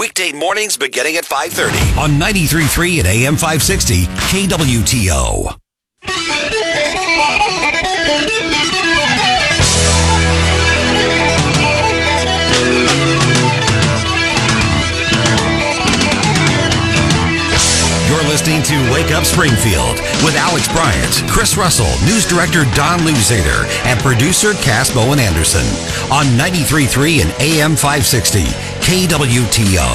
weekday mornings beginning at 5:30 on 93.3 at AM 560 KWTO. You're listening to Wake Up Springfield with Alex Bryant, Chris Russell, news director Don Louzader, and producer Cass Bowen Anderson on 93.3 and AM 560 KWTO.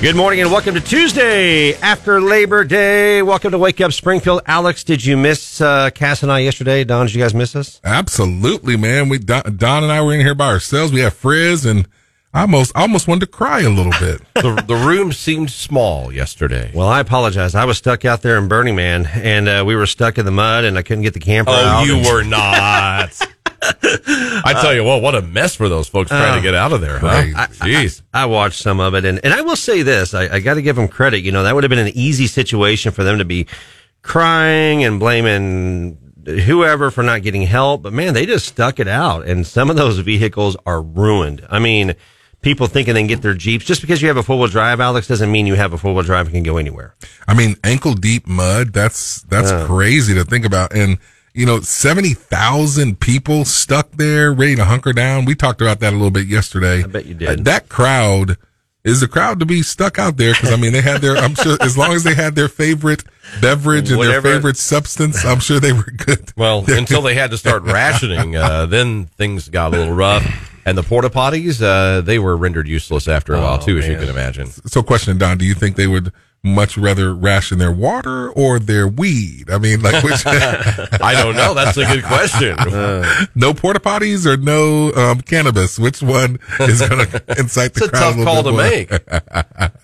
Good morning and welcome to Tuesday after Labor Day. Welcome to Wake Up Springfield. Alex, did you miss uh, Cass and I yesterday? Don, did you guys miss us? Absolutely, man. We Don, Don and I were in here by ourselves. We had Frizz and I almost I almost wanted to cry a little bit. the the room seemed small yesterday. Well, I apologize. I was stuck out there in Burning Man, and uh, we were stuck in the mud, and I couldn't get the camper Oh, out. you and- were not. I tell you what, what a mess for those folks trying to oh. get out of there, huh? Right. Jeez. I watched some of it, and, and I will say this: I, I got to give them credit. You know, that would have been an easy situation for them to be crying and blaming whoever for not getting help. But man, they just stuck it out, and some of those vehicles are ruined. I mean, people thinking they can get their jeeps just because you have a four wheel drive, Alex, doesn't mean you have a four wheel drive and can go anywhere. I mean, ankle deep mud. That's that's crazy to think about. And you know, seventy thousand people stuck there, ready to hunker down. We talked about that a little bit yesterday. I bet you did. Uh, that crowd is the crowd to be stuck out there because I mean, they had their. I'm sure as long as they had their favorite beverage and Whatever. their favorite substance, I'm sure they were good. Well, until they had to start rationing, uh, then things got a little rough. And the porta potties, uh, they were rendered useless after a while, too, as you can imagine. So, question, Don, do you think they would much rather ration their water or their weed? I mean, like which? I don't know. That's a good question. no porta potties or no um, cannabis? Which one is going to incite the It's a crowd? tough little call to more? make.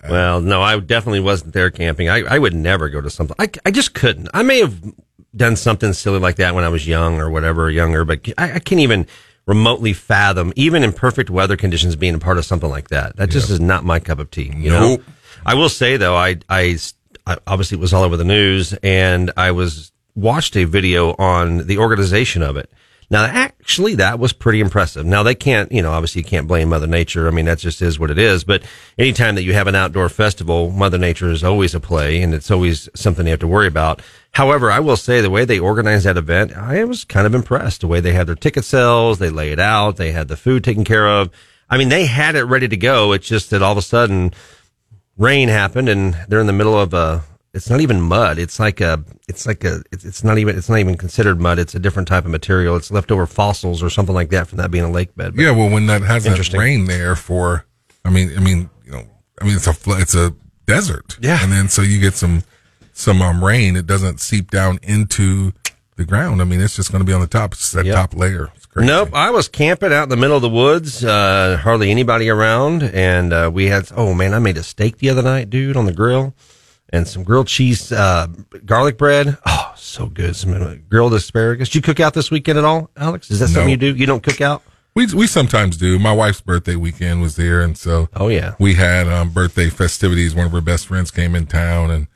Well, no, I definitely wasn't there camping. I, I would never go to something. I, I just couldn't. I may have done something silly like that when I was young or whatever, younger, but I, I can't even remotely fathom, even in perfect weather conditions, being a part of something like that. That just is not my cup of tea. You Nope. know, I will say though, I, I, I obviously it was all over the news, and I was watched a video on the organization of it. Now, actually, that was pretty impressive. Now, they can't, you know, obviously you can't blame Mother Nature. I mean, that just is what it is. But anytime that you have an outdoor festival, Mother Nature is always a play and it's always something you have to worry about. However, I will say the way they organized that event, I was kind of impressed. The way they had their ticket sales, they lay it out, they had the food taken care of. I mean, they had it ready to go. It's just that all of a sudden rain happened and they're in the middle of a it's not even mud it's like a it's like a it's, it's not even it's not even considered mud it's a different type of material it's leftover fossils or something like that from that being a lake bed But Yeah, well, when that has that rain there for, I mean, I mean, you know, I mean, it's a it's a desert. Yeah. and then so you get some some um, rain. It doesn't seep down into the ground. I mean, it's just going to be on the top. It's that Yep. top layer. Crazy. Nope, I was camping out in the middle of the woods, uh, hardly anybody around, and uh, we had. Oh man, I made a steak the other night, dude, on the grill, and some grilled cheese, uh, garlic bread. Oh, so good. Some uh, grilled asparagus. Did you cook out this weekend at all, Alex? Is that something you do? You don't cook out? We we sometimes do. My wife's birthday weekend was there, and so Oh yeah. we had um, birthday festivities. One of her best friends came in town and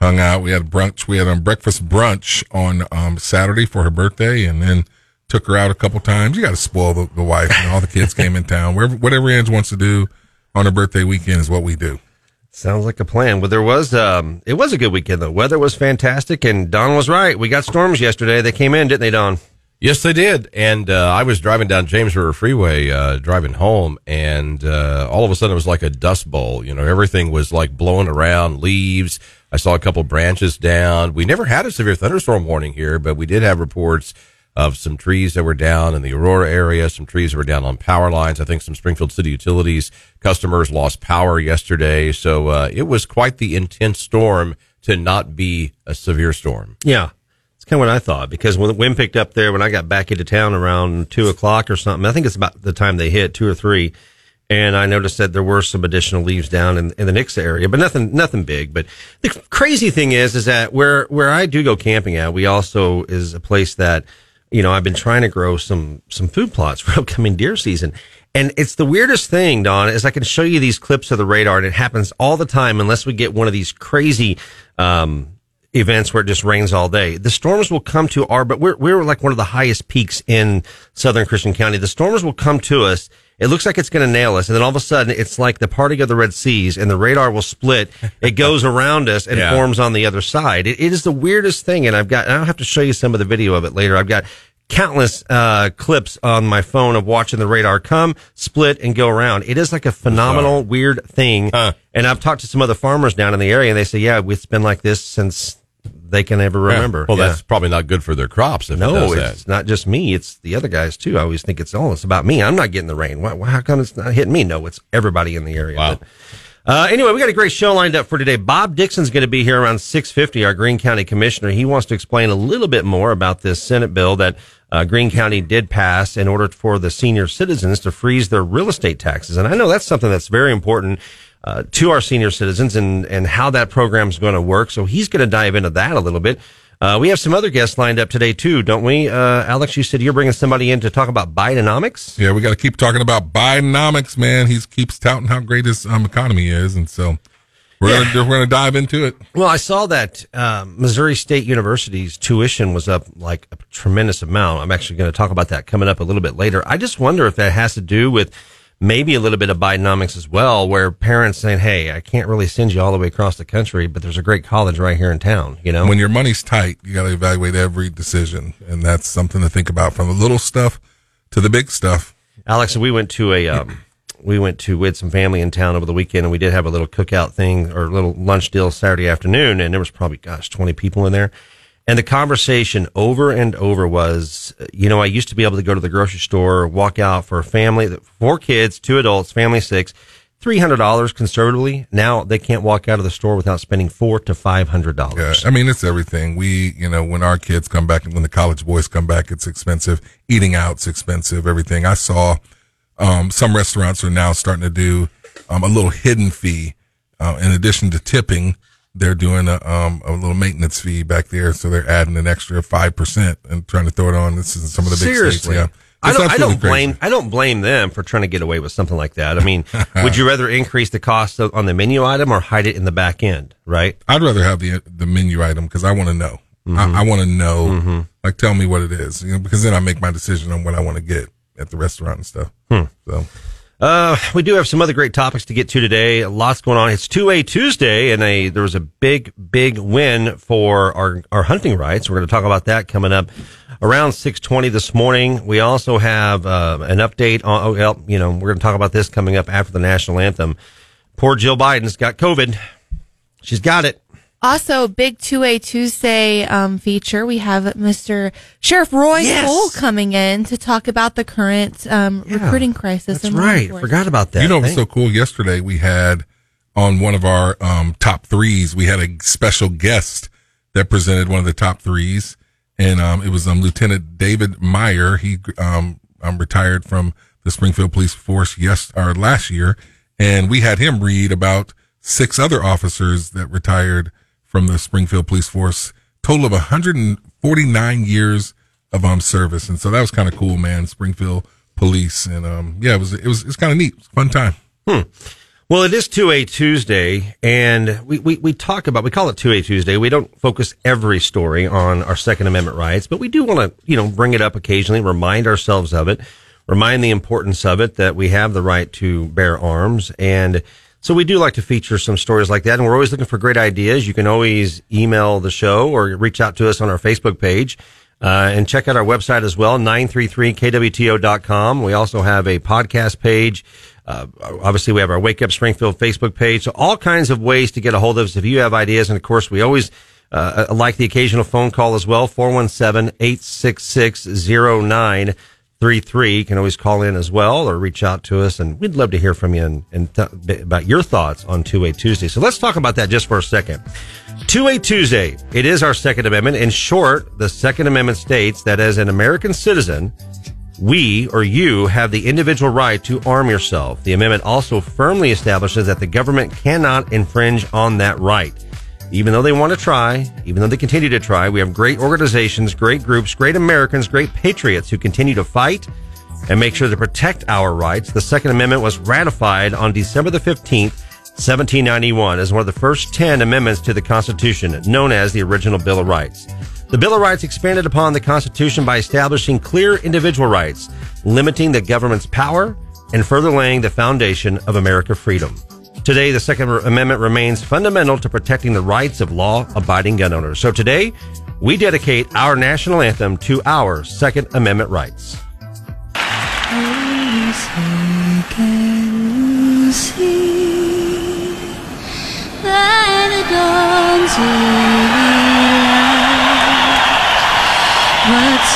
hung out. We had brunch. We had um, breakfast brunch on um, Saturday for her birthday, and then took her out a couple times. You got to spoil the, the wife, and all the kids came in town. Wherever, whatever Ange wants to do on her birthday weekend is what we do. Sounds like a plan. Well, there was, um, it was a good weekend though. Weather was fantastic and Don was right. We got storms yesterday. They came in, didn't they, Don? Yes, they did. And uh, I was driving down James River Freeway, uh, driving home, and uh, all of a sudden it was like a dust bowl. You know, everything was like blowing around, leaves. I saw a couple branches down. We never had a severe thunderstorm warning here, but we did have reports of some trees that were down in the Aurora area, some trees that were down on power lines. I think some Springfield City Utilities customers lost power yesterday. So uh, it was quite the intense storm to not be a severe storm. Yeah. It's kind of what I thought because when the wind picked up there, when I got back into town around two o'clock or something, I think it's about the time they hit two or three. And I noticed that there were some additional leaves down in, in the Nixa area, but nothing, nothing big. But the crazy thing is, is that where, where I do go camping at, we also is a place that, you know, I've been trying to grow some, some food plots for upcoming deer season. And it's the weirdest thing, Don, is I can show you these clips of the radar and it happens all the time unless we get one of these crazy, um, events where it just rains all day. The storms will come to our, but we're, we're like one of the highest peaks in Southern Christian County. The storms will come to us It looks like it's going to nail us. And then all of a sudden, it's like the parting of the Red Seas and the radar will split. It goes around us and Yeah. forms on the other side. It, it is the weirdest thing. And I've got, I'll have to show you some of the video of it later. I've got countless, uh, clips on my phone of watching the radar come, split and go around. It is like a phenomenal, weird thing. Huh. And I've talked to some other farmers down in the area and they say, yeah, it's been like this since they can ever remember. Well, Yeah. that's probably not good for their crops if it No, that. it's not just me. It's the other guys too. I always think it's oh, it's about me. I'm not getting the rain. Why, why, how come it's not hitting me? No, it's everybody in the area. Wow. But, uh, anyway, we got a great show lined up for today. Bob Dixon's going to be here around 650, our Greene County Commissioner. He wants to explain a little bit more about this Senate bill that uh, Greene County did pass in order for the senior citizens to freeze their real estate taxes. And I know that's something that's very important uh, to our senior citizens and, and how that program is going to work. So he's going to dive into that a little bit. Uh, we have some other guests lined up today too, don't we? Uh, Alex, you said you're bringing somebody in to talk about Bidenomics. Yeah, we got to keep talking about Bidenomics, man. He keeps touting how great his um, economy is, and so we're Yeah. gonna we're gonna dive into it. Well, I saw that um, Missouri State University's tuition was up like a tremendous amount. I'm actually going to talk about that coming up a little bit later. I just wonder if that has to do with maybe a little bit of Bidenomics as well, where parents saying, "Hey, I can't really send you all the way across the country, but there's a great college right here in town." You know, When your money's tight, you got to evaluate every decision, and that's something to think about from the little stuff to the big stuff. Alex, we went to a um, we went to with some family in town over the weekend, and we did have a little cookout thing or a little lunch deal Saturday afternoon, and there was probably gosh twenty people in there. And the conversation over and over was, you know, I used to be able to go to the grocery store, walk out for a family, four kids, two adults, family six, three hundred dollars conservatively. Now they can't walk out of the store without spending four to five hundred Yeah, dollars. I mean it's everything. We, you know, when our kids come back and when the college boys come back, it's expensive. Eating out's expensive. Everything. I saw um, some restaurants are now starting to do um, a little hidden fee uh, in addition to tipping. They're doing a, um, a little maintenance fee back there, so they're adding an extra five percent and trying to throw it on. This is some of the big Seriously. states. Yeah, I don't, I don't crazy. blame I don't blame them for trying to get away with something like that. I mean, would you rather increase the cost of, on the menu item or hide it in the back end, right? I'd rather have the the menu item because I want to know. Mm-hmm. I, I want to know. Like, tell me what it is, you know, because then I make my decision on what I want to get at the restaurant and stuff. Hmm. So, Uh, we do have some other great topics to get to today. Lots going on. It's 2A Tuesday and a, there was a big, big win for our, our hunting rights. We're going to talk about that coming up around 620 this morning. We also have, uh, an update on, oh, well, you know, we're going to talk about this coming up after the national anthem. Poor Jill Biden's got COVID. She's got it. Also, big 2A Tuesday um, feature. We have Mr. Sheriff Roy Yes. Cole coming in to talk about the current um, recruiting crisis. That's in right. enforcement. Forgot about that. you know, it was so cool. Yesterday we had on one of our um, top threes, we had a special guest that presented one of the top threes, and um, it was um, Lieutenant David Meyer. He um, um, retired from the Springfield Police Force yes or last year, and we had him read about six other officers that retired from the Springfield Police Force. Total of 149 years of um service, and so that was kind of cool, man. Springfield Police, and um yeah, it was it was it's kind of neat, fun time. Hmm. Well, it is 2A Tuesday, and we, we, we talk about, we call it 2A Tuesday. We don't focus every story on our Second Amendment rights, but we do want to, you know, bring it up occasionally, remind ourselves of it, remind the importance of it, that we have the right to bear arms. And so we do like to feature some stories like that, and we're always looking for great ideas. You can always email the show or reach out to us on our Facebook page. Uh, and check out our website as well, 933kwto.com. We also have a podcast page. Uh, obviously we have our Wake Up Springfield Facebook page. So all kinds of ways to get a hold of us if you have ideas. And of course, we always, uh, like the occasional phone call as well, 417-866-0933. You can always call in as well or reach out to us. And we'd love to hear from you and, and th- about your thoughts on 2A Tuesday. So let's talk about that just for a second. 2A Tuesday. It is our Second Amendment. In short, the Second Amendment states that as an American citizen, we or you have the individual right to arm yourself. The amendment also firmly establishes that the government cannot infringe on that right. Even though they want to try, even though they continue to try, we have great organizations, great groups, great Americans, great patriots who continue to fight and make sure to protect our rights. The Second Amendment was ratified on December the 15th, 1791 as one of the first 10 amendments to the Constitution, known as the original Bill of Rights. The Bill of Rights expanded upon the Constitution by establishing clear individual rights, limiting the government's power, and further laying the foundation of America freedom. Today, the Second Amendment remains fundamental to protecting the rights of law abiding gun owners. So today, we dedicate our national anthem to our Second Amendment rights.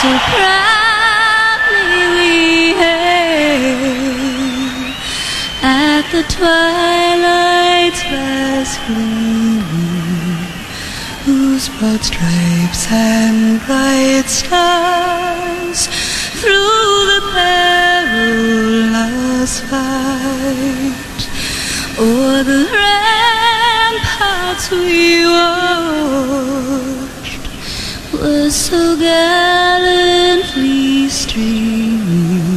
So proudly the twilight's last gleaming, whose broad stripes and bright stars through the perilous fight o'er the ramparts we watched was so gallantly streaming,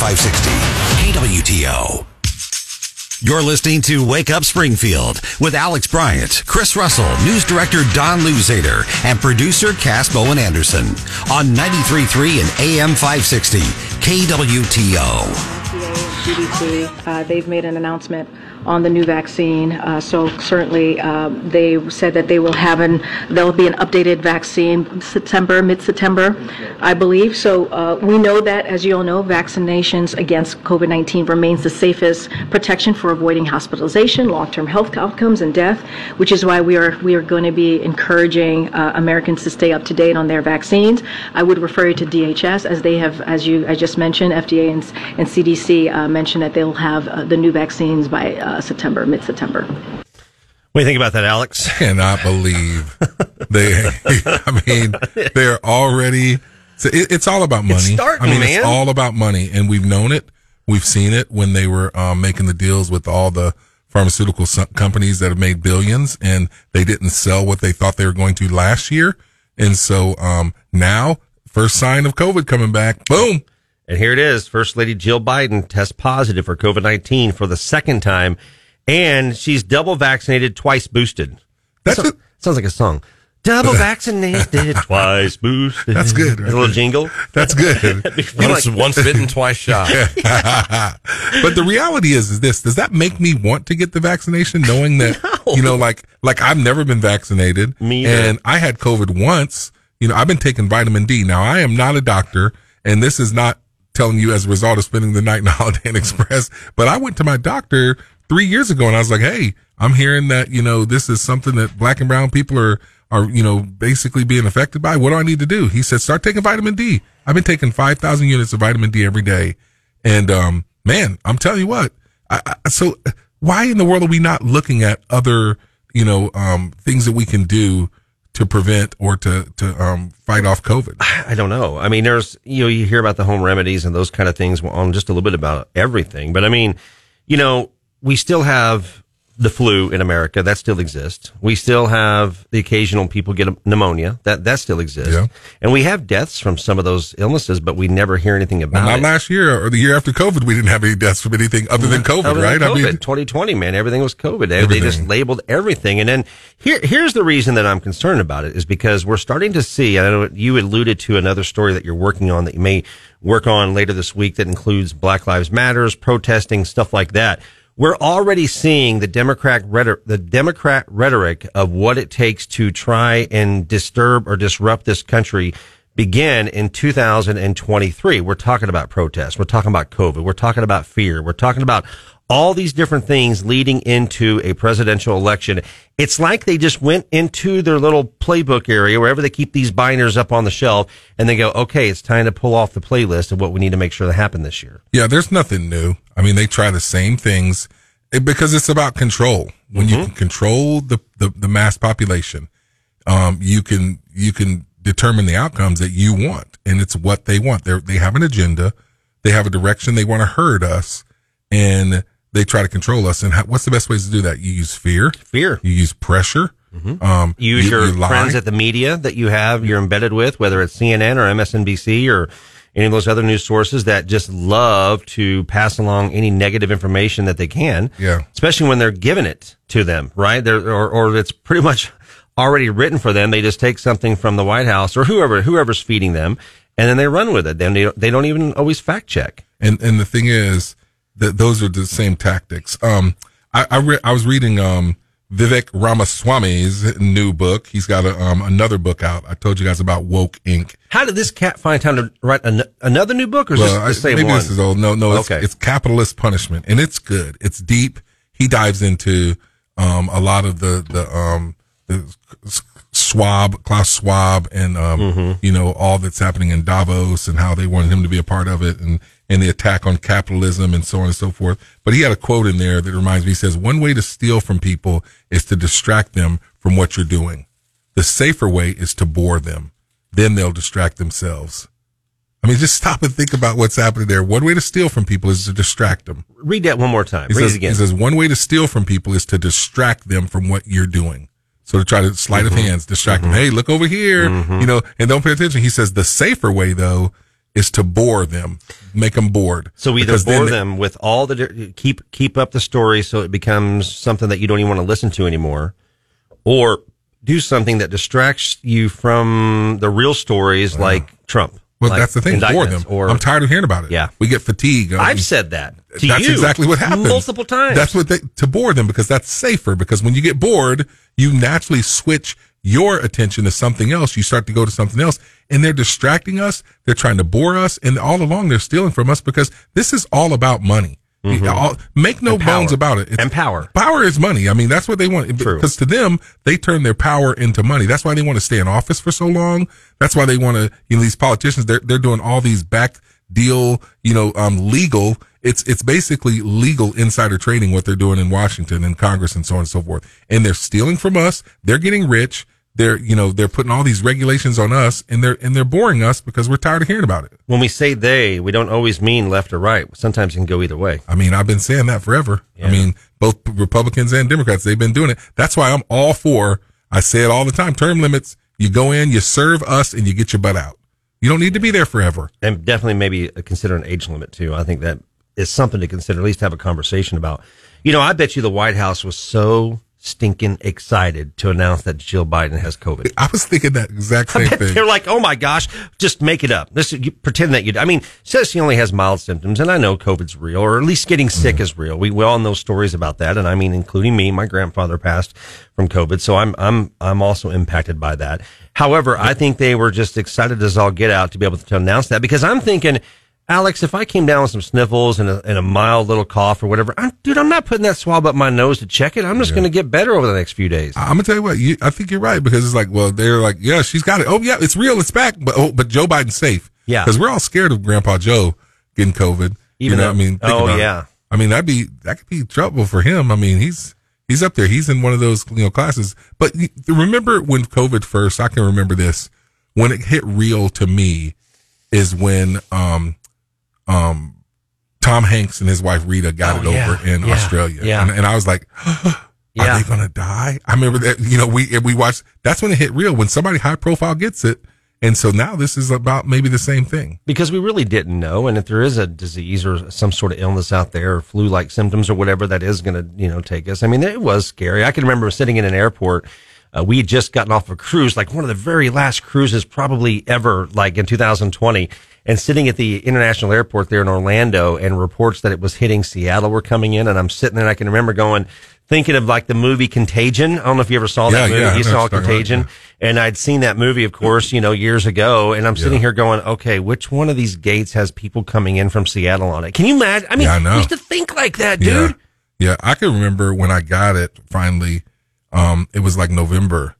560. KWTO. You're listening to Wake Up Springfield with Alex Bryant, Chris Russell, news director Don Louzader, and producer Cass Bowen Anderson on 93.3 and AM 560. KWTO. Uh, they've made an announcement on the new vaccine. Uh, so certainly, uh, they said that they will have an, there'll be an updated vaccine September, mid-September, I believe. So uh, we know that, as you all know, vaccinations against COVID-19 remains the safest protection for avoiding hospitalization, long-term health outcomes, and death, which is why we are we are going to be encouraging uh, Americans to stay up to date on their vaccines. I would refer you to DHS, as they have, as you I just mentioned, FDA and, and CDC uh, mentioned that they'll have uh, the new vaccines by uh, September, mid-September. What do you think about that, Alex? I cannot believe they. I mean, they're already. so it, it's all about money. It's starting, I mean, man. it's all about money, and we've known it. We've seen it when they were um, making the deals with all the pharmaceutical companies that have made billions, and they didn't sell what they thought they were going to last year. And so um, now, first sign of COVID coming back, boom. And here it is. First Lady Jill Biden tests positive for COVID 19 for the second time, and she's double vaccinated, twice boosted. That's So- a- sounds like a song. Double vaccinated, twice boosted. That's good, A little jingle. That's good. Once, once bitten, twice shy. but the reality is, is this: does that make me want to get the vaccination, knowing that you know, like, like I've never been vaccinated, Me either. and I had COVID once. You know, I've been taking vitamin D. Now, I am not a doctor, and this is not telling you as a result of spending the night in Holiday Inn Express. But I went to my doctor three years ago, and I was like, "Hey, I'm hearing that you know this is something that black and brown people are." Are you know basically being affected by? What do I need to do? He said, start taking vitamin D. I've been taking five thousand units of vitamin D every day, and um, man, I'm telling you what. I, I, so why in the world are we not looking at other, you know, um, things that we can do to prevent or to to um, fight off COVID? I don't know. I mean, there's, you know, you hear about the home remedies and those kind of things on just a little bit about everything. But I mean, you know, we still have the flu in America. That still exists. We still have the occasional people get pneumonia. That, that still exists. Yeah. And we have deaths from some of those illnesses, but we never hear anything about Not it. last year or the year after COVID, we didn't have any deaths from anything other than COVID, Other than right? COVID, I mean, 2020, man, everything was COVID. They, they just labeled everything. And then here, here's the reason that I'm concerned about it is because we're starting to see, I know you alluded to another story that you're working on that you may work on later this week that includes Black Lives Matters, protesting, stuff like that. We're already seeing the Democrat rhetoric, the Democrat rhetoric of what it takes to try and disturb or disrupt this country begin in 2023. We're talking about protests. We're talking about COVID. We're talking about fear. We're talking about all these different things leading into a presidential election. It's like they just went into their little playbook area, wherever they keep these binders up on the shelf, and they go, okay, it's time to pull off the playlist of what we need to make sure that happen this year. Yeah, there's nothing new. I mean, they try the same things eh, because it's about control. When you can control the, the, the mass population, um, you can, you can determine the outcomes that you want. And it's what they want. They they have an agenda. They have a direction. They want to herd us and they try to control us. And how, what's the best ways to do that? You use fear. Fear. You use pressure. Um, use you- your you friends at the media that you have, you're embedded with, whether it's CNN or MSNBC or any of those other news sources that just love to pass along any negative information that they can. Yeah. Especially when they're giving it to them, right? They're, or, or it's pretty much already written for them. They just take something from the White House or whoever, whoever's feeding them and then they run with it. Then they, they don't even always fact check. And and the thing is that those are the same tactics. Um, I I, re- I was reading um Vivek Ramaswamy's new book. He's got a, um another book out. I told you guys about Woke Inc. How did this cat find time to write an, another new book or is Well, this the same maybe one? this is old. No, no, it's, Okay. it's capitalist punishment, and it's good. It's deep. He dives into um, a lot of the the um, the Schwab, Klaus Schwab, and um, Mm-hmm. you know all that's happening in Davos and how they wanted him to be a part of it, and and the attack on capitalism and so on and so forth. But he had a quote in there that reminds me. He says, "One way to steal from people is to distract them from what you're doing. The safer way is to bore them. Then they'll distract themselves." I mean, just stop and think about what's happening there. One way to steal from people is to distract them. Read that one more time. He Read says, it again. he says, one way to steal from people is to distract them from what you're doing. So to try to sleight Mm-hmm. of hands, distract them. Hey, look over here, you know, and don't pay attention. He says the safer way though is to bore them, make them bored. So either bore they- them with all the keep keep up the story so it becomes something that you don't even want to listen to anymore, or do something that distracts you from the real stories like Trump. Well, like that's the thing. Bore them. Or I'm tired of hearing about it. Yeah. we get fatigue. I've said that to that's you exactly what happens multiple times. That's what they to bore them because that's safer. Because when you get bored, you naturally switch your attention to something else. You start to go to something else, and they're distracting us. They're trying to bore us, and all along they're stealing from us because this is all about money. All- make no Mm-hmm. Bones about it. It's- And power. Power is money. I mean, that's what they want. True. Because to them, they turn their power into money. That's why they want to stay in office for so long. That's why they want to, you know, these politicians, they're, they're doing all these back deal, you know, um, legal. It's, it's basically legal insider trading what they're doing in Washington and Congress and so on and so forth. And they're stealing from us. They're getting rich. They're, you know, they're putting all these regulations on us and they're, and they're boring us because we're tired of hearing about it. when we say they, we don't always mean left or right. Sometimes it can go either way. I mean, I've been saying that forever. I mean, both Republicans and Democrats, they've been doing it. That's why I'm all for, I say it all the time, term limits. You go in, you serve us, and you get your butt out. You don't need to be there forever. and definitely maybe consider an age limit too. I think that is something to consider. At least have a conversation about. You know, I bet you the White House was so stinking excited to announce that Jill Biden has COVID. I was thinking that exact same thing. They're like, oh my gosh, just make it up. This, you pretend that you. I mean, says she only has mild symptoms, and I know COVID's real, or at least getting sick Mm-hmm. is real. We, we all know stories about that, and I mean, including me. My grandfather passed from COVID, so I'm I'm I'm also impacted by that. However, I think they were just excited as all get out to be able to announce that because I'm thinking. Alex, if I came down with some sniffles and a, and a mild little cough or whatever, I'm, dude, I'm not putting that swab up my nose to check it. I'm just going to get better over the next few days. I'm gonna tell you what. You, I think you're right because it's like, well, they're like, yeah, she's got it. Oh yeah, it's real. It's back. But oh, but Joe Biden's safe. Yeah. because we're all scared of Grandpa Joe getting COVID. Even you know, though- what I mean, oh, about it. yeah. I mean, that'd be that could be trouble for him. I mean, he's he's up there. He's in one of those you know classes. But remember when COVID first? I can remember this when it hit real to me is when um um Tom Hanks and his wife Rita got Oh, it yeah. over in Yeah. Australia. Yeah. And, and I was like, Yeah. are they gonna die? I remember that. You know, we we watched. That's when it hit real. When somebody high profile gets it, and so now this is about maybe the same thing. because we really didn't know. And if there is a disease or some sort of illness out there, or flu-like symptoms or whatever that is going to, you know, take us. I mean, it was scary. I can remember sitting in an airport Uh, we had just gotten off a cruise, like one of the very last cruises probably ever, like in 2020, and sitting at the international airport there in Orlando, and reports that it was hitting Seattle were coming in, and I'm sitting there, and I can remember going, thinking of like the movie Contagion. I don't know if you ever saw that Yeah, movie. yeah, you saw what you're talking about, Contagion, and I'd seen that movie, of course, you know, years ago, and I'm sitting Yeah. here going, okay, which one of these gates has people coming in from Seattle on it? Can you imagine? I mean, Yeah, I used to think like that, dude. Yeah. Yeah. I can remember when I got it finally, um, it was like November,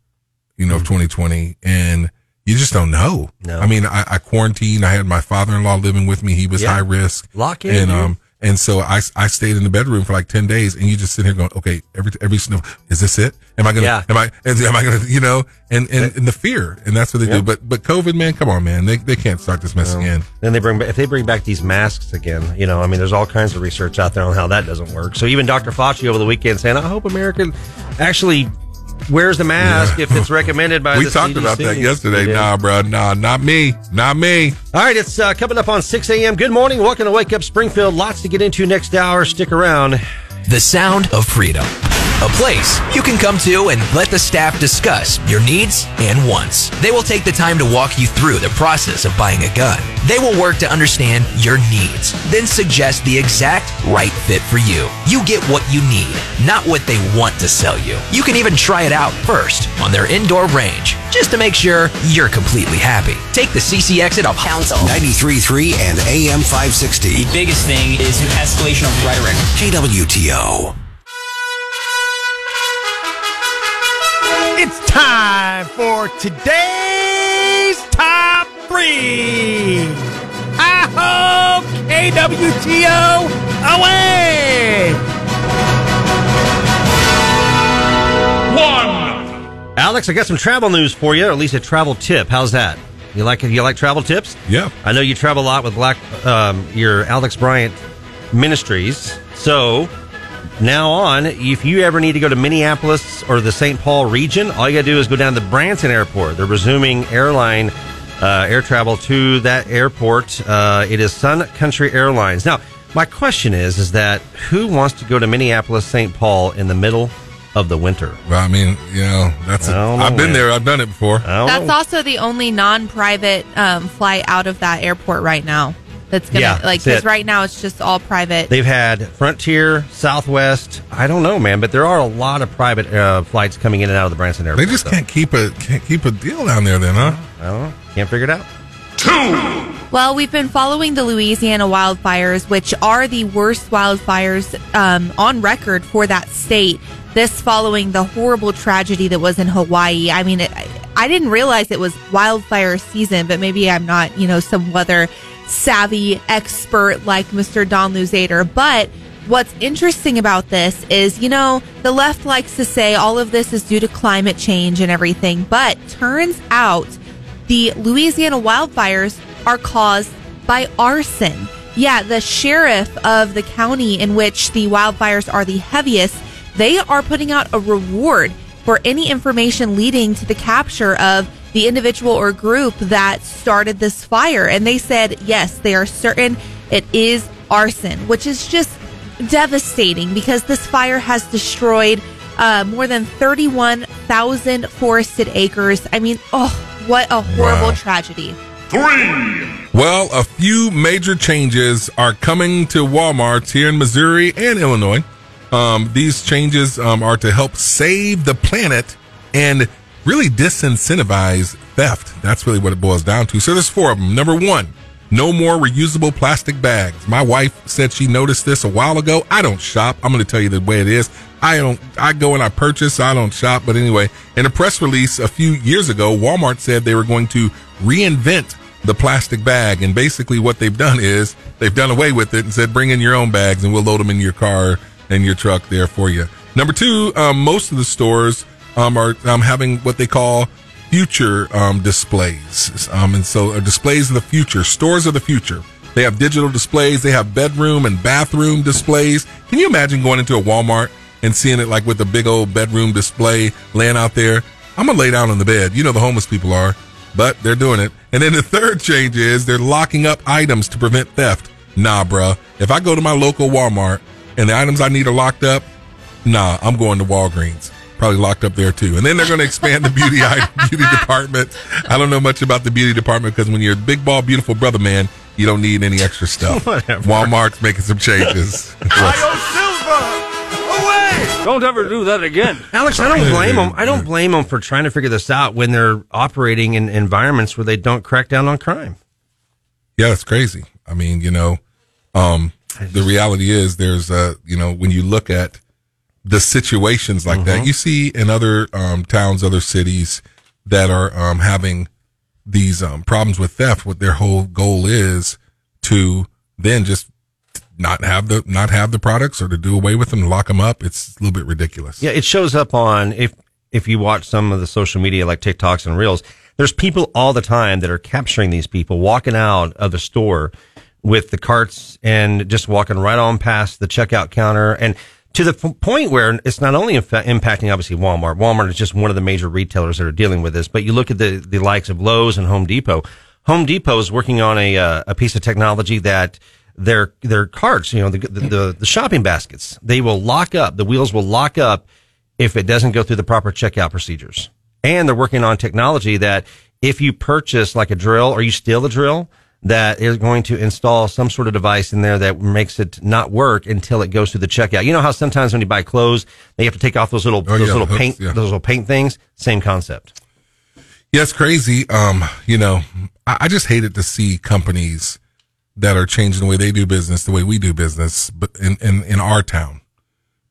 you know, of 2020 and you just don't know. No. I mean, I, I quarantined. I had my father-in-law living with me. He was Yeah. high risk. Lock in, And, um, and so I, I stayed in the bedroom for like 10 days and you just sit here going, okay, every, every snow, is this it? Am I going to, Yeah. am I, am I going to, you know, and, and, and the fear. And that's what they do. But, but COVID, man, come on, man. They, they can't start this mess again. Then they bring if they bring back these masks again, you know, I mean, there's all kinds of research out there on how that doesn't work. So even Dr. Fauci over the weekend saying, I hope America actually wears the mask Yeah. if it's recommended by We the talked about that yesterday. Nah, bro. Nah, not me. Not me. All right, it's uh, coming up on 6 a.m. Good morning. Welcome to Wake Up Springfield. Lots to get into next hour. Stick around. The Sound of Freedom. A place you can come to and let the staff discuss your needs and wants. They will take the time to walk you through the process of buying a gun. They will work to understand your needs, then suggest the exact right fit for you. You get what you need, not what they want to sell you. You can even try it out first on their indoor range, just to make sure you're completely happy. Take the CC exit off Council. 93.3 and AM 560. The biggest thing is an escalation of rhetoric. KWTO. It's time for today's top three. I hope KWTO away. One. Alex, I got some travel news for you, or at least a travel tip. How's that? You like you like travel tips? Yeah. I know you travel a lot with Black um, your Alex Bryant Ministries. So now on, if you ever need to go to Minneapolis or the St. Paul region, all you got to do is go down to Branson Airport. They're resuming airline uh, air travel to that airport. Uh, it is Sun Country Airlines. Now, my question is, is that who wants to go to Minneapolis, St. Paul in the middle of the winter? Well, I mean, you know, that's. I A, don't know, I've been man. there. I've done it before. That's know. also the only non-private um, flight out of that airport right now. That's gonna Yeah, like because right now it's just all private. They've had Frontier, Southwest. I don't know, man, but there are a lot of private uh, flights coming in and out of the Branson area. They just so, can't keep a can't keep a deal down there, then, huh? I don't know. Can't figure it out. Two. Well, we've been following the Louisiana wildfires, which are the worst wildfires um, on record for that state. This following the horrible tragedy that was in Hawaii. I mean, it, I didn't realize it was wildfire season, but maybe I'm not, you know, some weather savvy expert like Mr. Don Louzader. But what's interesting about this is, you know, the left likes to say all of this is due to climate change and everything, but turns out the Louisiana wildfires are caused by arson. Yeah, the sheriff of the county in which the wildfires are the heaviest, they are putting out a reward for any information leading to the capture of the individual or group that started this fire. And they said, yes, they are certain it is arson, which is just devastating because this fire has destroyed uh, more than 31,000 forested acres. I mean, oh, what a horrible Wow. tragedy. Well, a few major changes are coming to Walmarts here in Missouri and Illinois. Um, these changes um, are to help save the planet and really disincentivize theft. That's really what it boils down to. So there's four of them. Number one, no more reusable plastic bags. My wife said she noticed this a while ago. I don't shop. I'm going to tell you the way it is. I don't, I go and I purchase. I don't shop. But anyway, in a press release a few years ago, Walmart said they were going to reinvent the plastic bag. And basically what they've done is they've done away with it and said, bring in your own bags and we'll load them in your car and your truck there for you. Number two, um, most of the stores, um, are, um, having what they call future, um, displays. Um, and so uh, displays of the future, stores of the future. They have digital displays. They have bedroom and bathroom displays. Can you imagine going into a Walmart and seeing it like with a big old bedroom display laying out there? I'm gonna lay down on the bed. You know the homeless people are, but they're doing it. And then the third change is they're locking up items to prevent theft. Nah, bruh. If I go to my local Walmart and the items I need are locked up, nah, I'm going to Walgreens. Probably locked up there too. And then they're going to expand the beauty beauty department. I don't know much about the beauty department because when you're a big ball, beautiful brother man, you don't need any extra stuff. Whatever. Walmart's making some changes. Don't ever do that again. Alex, I don't blame them. I don't blame them for trying to figure this out when they're operating in environments where they don't crack down on crime. Yeah, it's crazy. I mean, you know, um, the reality is there's a, you know, when you look at the situations like that, you see in other um, towns, other cities that are um, having these um, problems with theft. What their whole goal is to then just not have the not have the products or to do away with them, lock them up. It's a little bit ridiculous. Yeah, it shows up on if if you watch some of the social media like TikToks and Reels. There's people all the time that are capturing these people walking out of the store with the carts and just walking right on past the checkout counter and to the point where it's not only impacting obviously Walmart. Walmart is just one of the major retailers that are dealing with this, but you look at the the likes of Lowe's and Home Depot. Home Depot is working on a uh, a piece of technology that their their carts, you know, the, the the the shopping baskets, they will lock up. The wheels will lock up if it doesn't go through the proper checkout procedures. And they're working on technology that if you purchase like a drill or you steal a drill, that is going to install some sort of device in there that makes it not work until it goes through the checkout. You know how sometimes when you buy clothes, they have to take off those little Oh, those yeah, little hooks, paint yeah. those little paint things. Same concept. Yeah, it's crazy. Um, you know, I, I just hated to see companies that are changing the way they do business, the way we do business, but in, in, in our town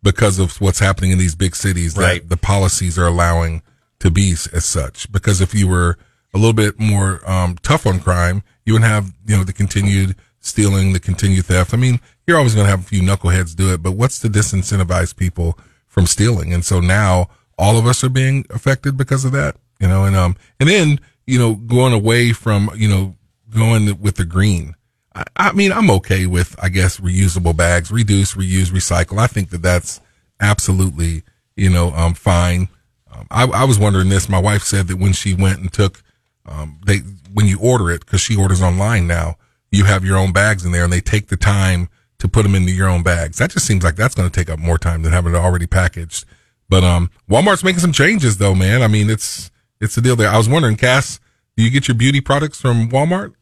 because of what's happening in these big cities that Right. the policies are allowing to be as such. Because if you were a little bit more, um, tough on crime, you would have, you know, the continued stealing, the continued theft. I mean, you're always going to have a few knuckleheads do it, but what's to disincentivize people from stealing? And so now all of us are being affected because of that, you know, and, um, and then, you know, going away from, you know, going with the green. I, I mean, I'm okay with, I guess, reusable bags, reduce, reuse, recycle. I think that that's absolutely, you know, um, fine. Um, I, I was wondering this. My wife said that when she went and took, um, they, when you order it, cause she orders online now, you have your own bags in there and they take the time to put them into your own bags. That just seems like that's going to take up more time than having it already packaged. But, um, Walmart's making some changes though, man. I mean, it's, it's a deal there. I was wondering, Cass, do you get your beauty products from Walmart?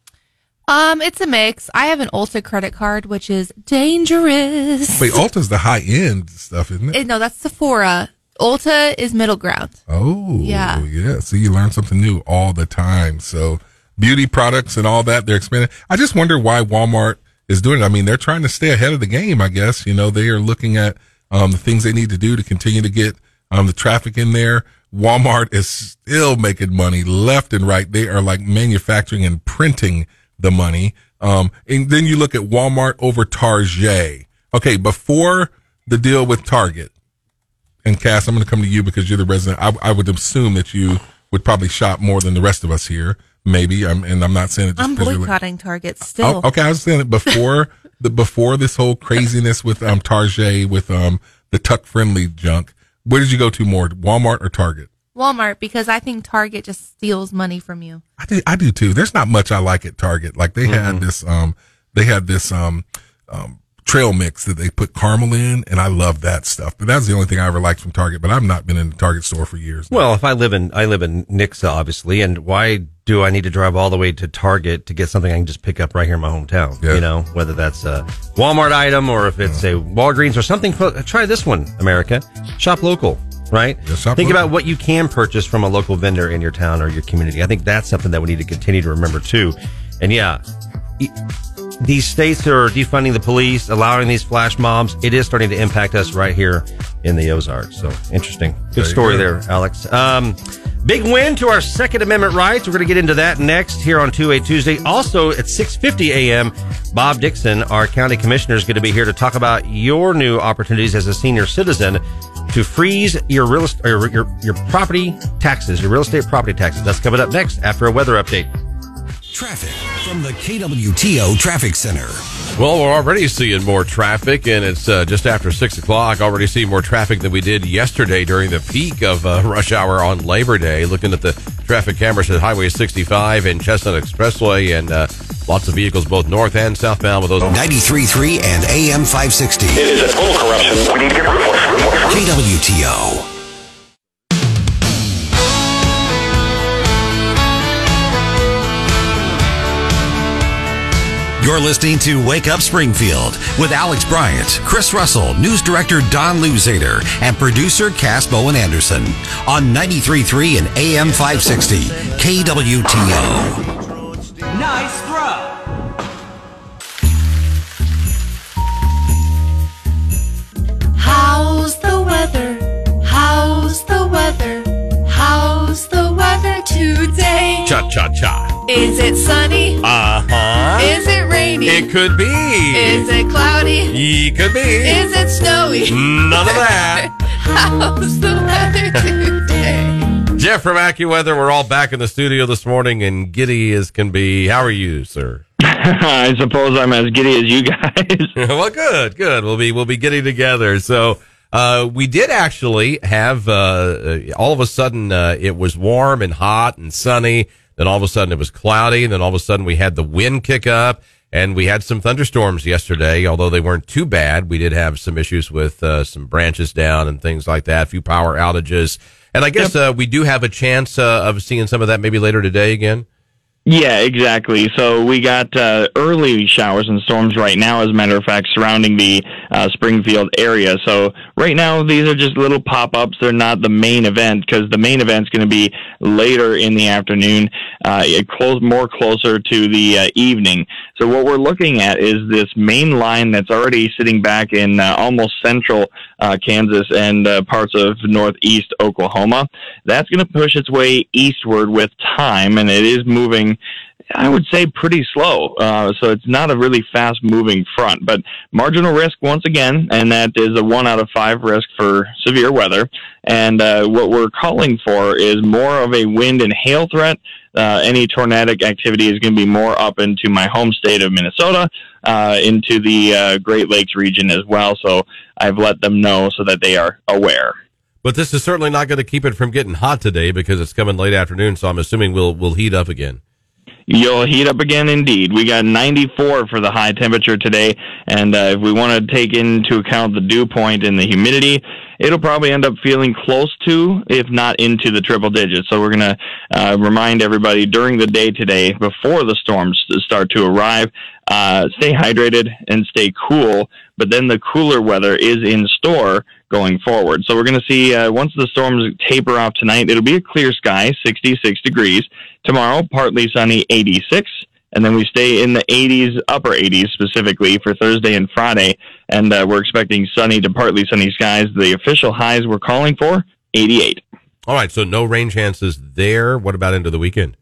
Um, it's a mix. I have an Ulta credit card, which is dangerous. Wait, Ulta's the high end stuff, isn't it? Eh, no, that's Sephora. Ulta is middle ground. Oh, Yeah. yeah. So you learn something new all the time. So beauty products and all that, they're expanding. I just wonder why Walmart is doing it. I mean, they're trying to stay ahead of the game, I guess. You know, they are looking at um, the things they need to do to continue to get um, the traffic in there. Walmart is still making money left and right. They are like manufacturing and printing the money. Um, and then you look at Walmart over Target. Okay, before the deal with Target, and Cass, I'm going to come to you because you're the resident. I, I would assume that you would probably shop more than the rest of us here. Maybe, I'm, and I'm not saying it. Just I'm you're like- boycotting Target still. Oh, okay, I was saying it before the before this whole craziness with um Target with um the tuck friendly junk. Where did you go to more, Walmart or Target? Walmart because I think Target just steals money from you. I do, I do too. There's not much I like at Target. Like they had this, um, they had this, um, um, trail mix that they put caramel in, and I love that stuff. But that's the only thing I ever liked from Target. But I've not been in the Target store for years. Well, if I live in I live in Nixa, obviously, and why do I need to drive all the way to Target to get something I can just pick up right here in my hometown? Yeah. You know, whether that's a Walmart item or if it's a Walgreens or something. Try this one, America. Shop local, right? Yeah, shop think local. about what you can purchase from a local vendor in your town or your community. I think that's something that we need to continue to remember too. And yeah. These states are defunding the police, allowing these flash mobs, it is starting to impact us right here in the Ozarks. So interesting. Good There story go. there, Alex. Um, big win to our Second Amendment rights. We're going to get into that next here on 2A Tuesday. Also at 6.50 a.m., Bob Dixon, our county commissioner, is going to be here to talk about your new opportunities as a senior citizen to freeze your real estate, or your, your property taxes, your real estate property taxes. That's coming up next after a weather update. Traffic from the KWTO Traffic Center. Well, we're already seeing more traffic, and it's uh, just after six o'clock. Already seeing more traffic than we did yesterday during the peak of uh, rush hour on Labor Day. Looking at the traffic cameras at Highway 65 and Chestnut Expressway, and uh, lots of vehicles both north and southbound with those. 93.3 and AM 560. It is a total corruption. We need to get rid of it. KWTO. You're listening to Wake Up Springfield with Alex Bryant, Chris Russell, news director Don Louzader, and producer Cass Bowen Anderson on 93.3 and AM 560 KWTO. Nice throw. How's the weather? How's the weather? How's the weather today? Cha cha cha. Is it sunny? Uh huh. Is it rainy? It could be. Is it cloudy? It could be. Is it snowy? None of that. How's the weather today? Jeff from AccuWeather, we're all back in the studio this morning and giddy as can be. How are you, sir? I suppose I'm as giddy as you guys. well, good, good. We'll be we'll be getting together. So uh, we did actually have uh, uh, all of a sudden uh, it was warm and hot and sunny. Then all of a sudden it was cloudy. And then all of a sudden we had the wind kick up and we had some thunderstorms yesterday. Although they weren't too bad, we did have some issues with uh, some branches down and things like that. A few power outages. And I guess uh, we do have a chance uh, of seeing some of that maybe later today again. Yeah, exactly. So we got uh, early showers and storms right now, as a matter of fact, surrounding the uh, Springfield area. So right now, these are just little pop ups. They're not the main event because the main event's going to be later in the afternoon, uh, close more closer to the uh, evening. So what we're looking at is this main line that's already sitting back in uh, almost central uh, Kansas and parts of northeast Oklahoma. That's going to push its way eastward with time, and it is moving. I would say pretty slow. Uh, so it's not a really fast moving front, but marginal risk once again, and that is a one out of five risk for severe weather. And uh, what we're calling for is more of a wind and hail threat. Uh, any tornadic activity is going to be more up into my home state of Minnesota, uh, into the uh, Great Lakes region as well. So I've let them know so that they are aware. But this is certainly not going to keep it from getting hot today because it's coming late afternoon. So I'm assuming we'll we'll heat up again. You'll heat up again indeed. We got 94 for the high temperature today, and uh, if we want to take into account the dew point and the humidity, it'll probably end up feeling close to, if not into the triple digits. So we're going to uh, remind everybody during the day today, before the storms start to arrive, uh, stay hydrated and stay cool. But then the cooler weather is in store going forward. So we're going to see uh, once the storms taper off tonight, it'll be a clear sky, 66 degrees. Tomorrow, partly sunny, 86. And then we stay in the 80s, upper 80s specifically for Thursday and Friday. And uh, we're expecting sunny to partly sunny skies. The official highs we're calling for, 88. All right, so no rain chances there. What about into the weekend?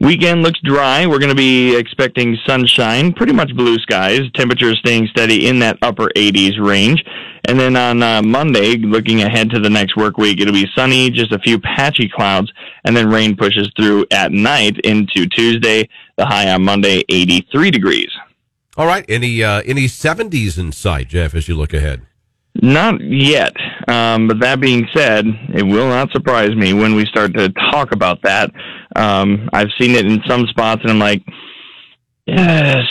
Weekend looks dry. We're going to be expecting sunshine, pretty much blue skies. Temperatures staying steady in that upper 80s range. And then on uh, Monday, looking ahead to the next work week, it'll be sunny, just a few patchy clouds, and then rain pushes through at night into Tuesday. The high on Monday, 83 degrees. All right, any uh, any 70s in sight, Jeff, as you look ahead? Not yet. Um, but that being said, it will not surprise me when we start to talk about that. Um, I've seen it in some spots, and I'm like, yes,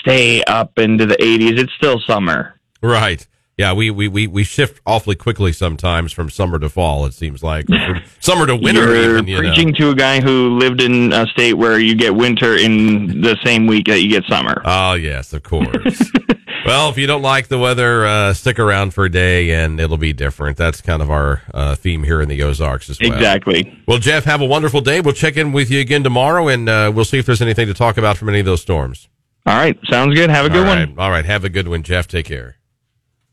stay up into the 80s. It's still summer. Right. Yeah, we, we, we, we shift awfully quickly sometimes from summer to fall, it seems like. Summer to winter, You're even. You preaching know. to a guy who lived in a state where you get winter in the same week that you get summer. Oh, yes, of course. well, if you don't like the weather, uh, stick around for a day and it'll be different. That's kind of our uh, theme here in the Ozarks as well. Exactly. Well, Jeff, have a wonderful day. We'll check in with you again tomorrow and uh, we'll see if there's anything to talk about from any of those storms. All right. Sounds good. Have a good All one. All right. Have a good one, Jeff. Take care.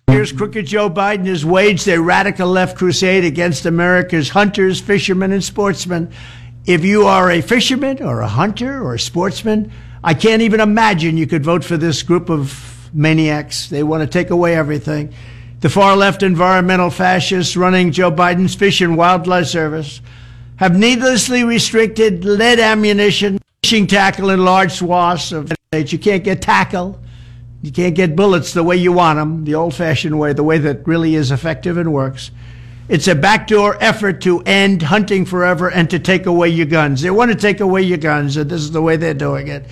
Here's crooked Joe Biden has waged a radical left crusade against America's hunters, fishermen, and sportsmen. If you are a fisherman or a hunter or a sportsman, I can't even imagine you could vote for this group of maniacs. They want to take away everything. The far left environmental fascists running Joe Biden's Fish and Wildlife Service have needlessly restricted lead ammunition, fishing tackle in large swaths of states. You can't get tackle. You can't get bullets the way you want them, the old fashioned way, the way that really is effective and works. It's a backdoor effort to end hunting forever and to take away your guns. They want to take away your guns, and this is the way they're doing it.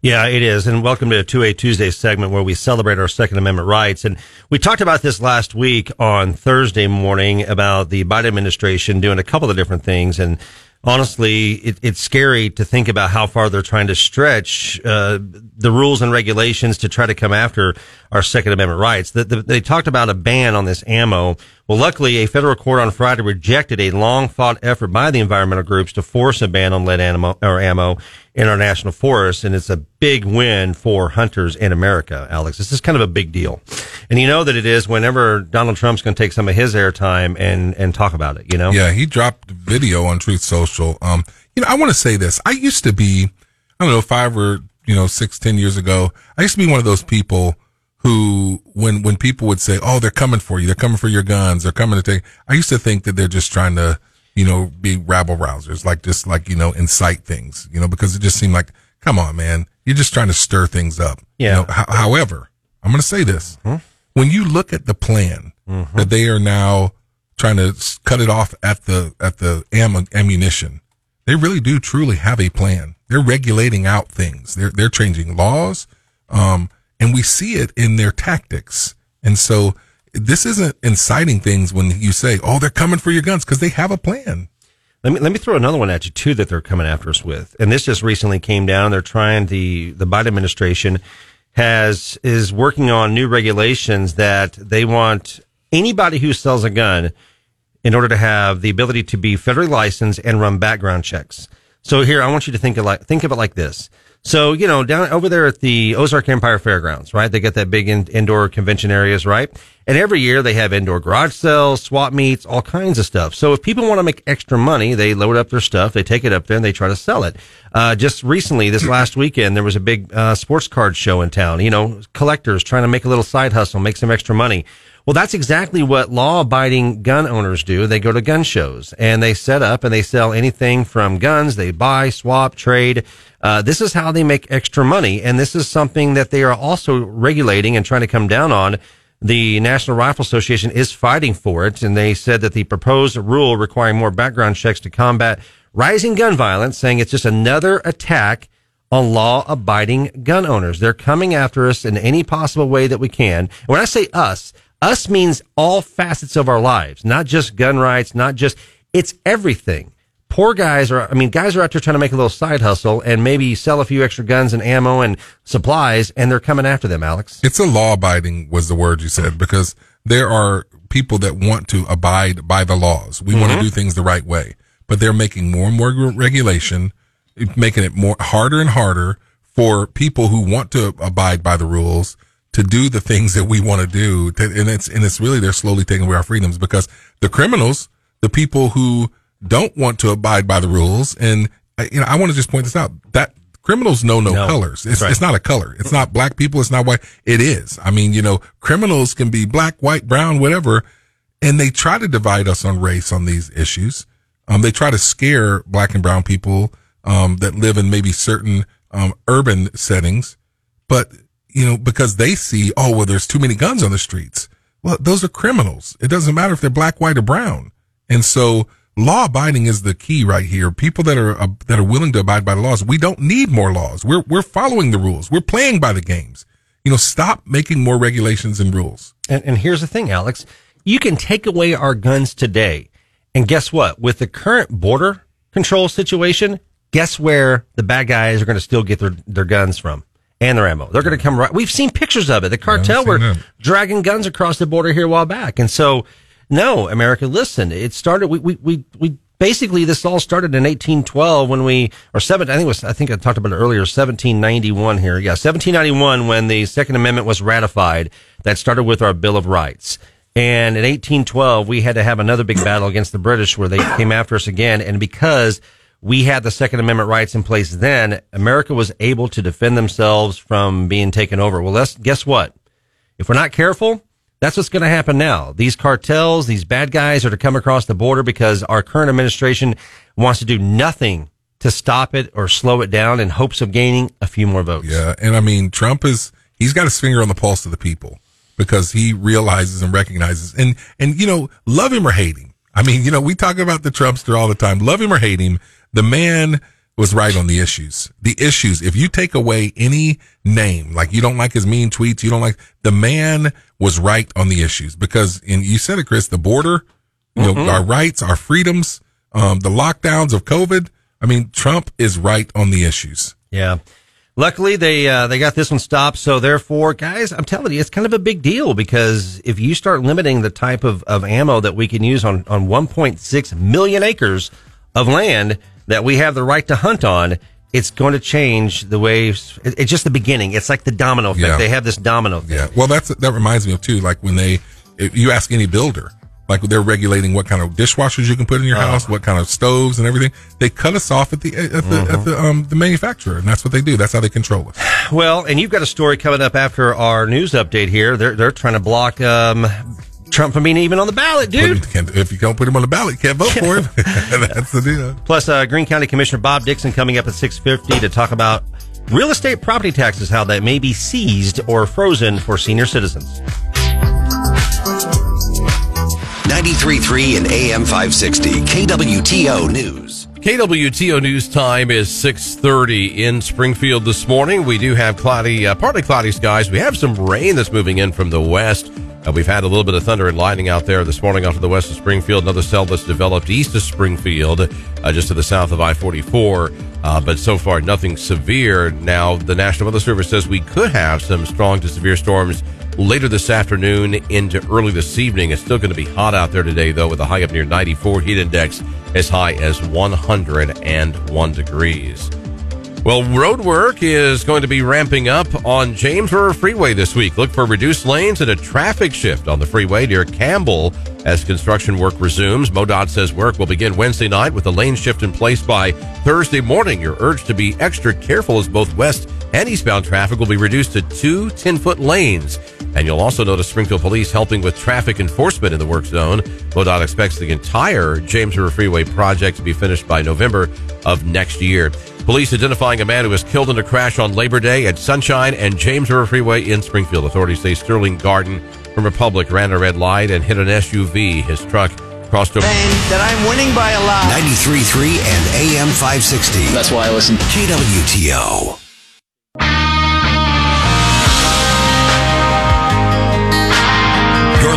Yeah, it is. And welcome to a 2A Tuesday segment where we celebrate our Second Amendment rights. And we talked about this last week on Thursday morning about the Biden administration doing a couple of different things. And honestly, it, it's scary to think about how far they're trying to stretch uh, the rules and regulations to try to come after our Second Amendment rights. The, the, they talked about a ban on this ammo. Well, luckily, a federal court on Friday rejected a long fought effort by the environmental groups to force a ban on lead ammo, or ammo in our national forests. And it's a big win for hunters in America, Alex. This is kind of a big deal. And you know that it is whenever Donald Trump's going to take some of his airtime and, and talk about it, you know? Yeah, he dropped video on Truth Social. Um, you know, I want to say this. I used to be, I don't know, five or, you know, six, ten years ago, I used to be one of those people who, when, when people would say, oh, they're coming for you, they're coming for your guns, they're coming to take, I used to think that they're just trying to, you know, be rabble rousers, like just like, you know, incite things, you know, because it just seemed like, come on, man, you're just trying to stir things up. Yeah. You know, h- however, I'm going to say this. When you look at the plan that they are now trying to cut it off at the, at the am- ammunition, they really do truly have a plan. They're regulating out things. They're, they're changing laws. Um, and we see it in their tactics. And so this isn't inciting things when you say, oh, they're coming for your guns because they have a plan. Let me let me throw another one at you too that they're coming after us with. And this just recently came down. They're trying the the Biden administration has is working on new regulations that they want anybody who sells a gun in order to have the ability to be federally licensed and run background checks. So here, I want you to think of like think of it like this. So you know, down over there at the Ozark Empire Fairgrounds, right? They got that big in, indoor convention areas, right? And every year they have indoor garage sales, swap meets, all kinds of stuff. So if people want to make extra money, they load up their stuff, they take it up there, and they try to sell it. Uh, just recently, this last weekend, there was a big uh, sports card show in town. You know, collectors trying to make a little side hustle, make some extra money. Well, that's exactly what law abiding gun owners do. They go to gun shows and they set up and they sell anything from guns. They buy, swap, trade. Uh, this is how they make extra money. And this is something that they are also regulating and trying to come down on. The National Rifle Association is fighting for it. And they said that the proposed rule requiring more background checks to combat rising gun violence, saying it's just another attack on law abiding gun owners. They're coming after us in any possible way that we can. When I say us, us means all facets of our lives, not just gun rights, not just, it's everything. Poor guys are, I mean, guys are out there trying to make a little side hustle and maybe sell a few extra guns and ammo and supplies, and they're coming after them, Alex. It's a law abiding was the word you said because there are people that want to abide by the laws. We want to mm-hmm. do things the right way, but they're making more and more regulation, making it more harder and harder for people who want to abide by the rules to do the things that we want to do. And it's, and it's really, they're slowly taking away our freedoms because the criminals, the people who don't want to abide by the rules. And, I- you know, I want to just point this out that criminals know no, No, colors. It's, right. it's not a color. It's not black people. It's not white. It is. I mean, you know, criminals can be black, white, brown, whatever. And they try to divide us on race on these issues. Um, they try to scare black and brown people, um, that live in maybe certain, um, urban settings. But, you know, because they see, oh, well, there's too many guns on the streets. Well, those are criminals. It doesn't matter if they're black, white, or brown. And so law abiding is the key right here. People that are, uh, that are willing to abide by the laws. We don't need more laws. We're, we're following the rules. We're playing by the games. You know, stop making more regulations and rules. And, and here's the thing, Alex. You can take away our guns today. And guess what? With the current border control situation, guess where the bad guys are going to still get their, their guns from and their ammo? They're going to come right. We've seen pictures of it. The cartel were that. dragging guns across the border here a while back. And so, no, America, listen, it started, we, we, we, we basically, this all started in 1812 when we, or seven, I think was, I think I talked about it earlier, 1791 here. Yeah, 1791 when the Second Amendment was ratified. That started with our Bill of Rights. And in 1812, we had to have another big battle against the British where they came after us again. And because we had the Second Amendment rights in place then, America was able to defend themselves from being taken over. Well, let's, guess what? If we're not careful, that's what's going to happen now. These cartels, these bad guys are to come across the border because our current administration wants to do nothing to stop it or slow it down in hopes of gaining a few more votes. Yeah. And I mean, Trump is, he's got his finger on the pulse of the people because he realizes and recognizes and, and, you know, love him or hate him. I mean, you know, we talk about the Trumpster all the time. Love him or hate him. The man was right on the issues. The issues. If you take away any name, like you don't like his mean tweets, you don't like the man was right on the issues because, and you said it, Chris, the border, you know, our rights, our freedoms, um, the lockdowns of COVID. I mean, Trump is right on the issues. Yeah. Luckily, they uh, they got this one stopped. So therefore, guys, I'm telling you, it's kind of a big deal because if you start limiting the type of, of ammo that we can use on on 1.6 million acres of land that we have the right to hunt on, it's going to change the way. It's just the beginning. It's like the domino effect. Yeah. They have this domino. Thing. Yeah. Well, that's that reminds me of too. Like when they, if you ask any builder, like they're regulating what kind of dishwashers you can put in your Oh. house, what kind of stoves and everything. They cut us off at the at the Mm-hmm. at the um the manufacturer, and that's what they do. That's how they control us. Well, and you've got a story coming up after our news update here. They're they're trying to block um, Trump from being even on the ballot, dude. Him- if you don't put him on the ballot, you can't vote for him. that's the deal. Plus, uh, Greene County Commissioner Bob Dixon coming up at 6.50 to talk about real estate property taxes, how that may be seized or frozen for senior citizens. 93.3 and AM 560 KWTO News. KWTO news time is 6:30 in Springfield this morning. We do have cloudy, uh, partly cloudy skies. We have some rain that's moving in from the west. Uh, we've had a little bit of thunder and lightning out there this morning off to the west of Springfield. Another cell that's developed east of Springfield, uh, just to the south of I-44. Uh, but so far, nothing severe. Now, the National Weather Service says we could have some strong to severe storms later this afternoon into early this evening. It's still going to be hot out there today, though, with a high up near 94 heat index as high as 101 degrees. Well, road work is going to be ramping up on James River Freeway this week. Look for reduced lanes and a traffic shift on the freeway near Campbell as construction work resumes. MoDOT says work will begin Wednesday night with a lane shift in place by Thursday morning. You're urged to be extra careful as both west and eastbound traffic will be reduced to two 10 foot lanes. And you'll also notice Springfield Police helping with traffic enforcement in the work zone. MoDOT expects the entire James River Freeway project to be finished by November of next year. Police identifying a man who was killed in a crash on Labor Day at Sunshine and James River Freeway in Springfield. Authorities say Sterling Garden from Republic ran a red light and hit an SUV. His truck crossed over. that I'm winning by a lot. 93.3 and AM 560. That's why I listen. KWTO.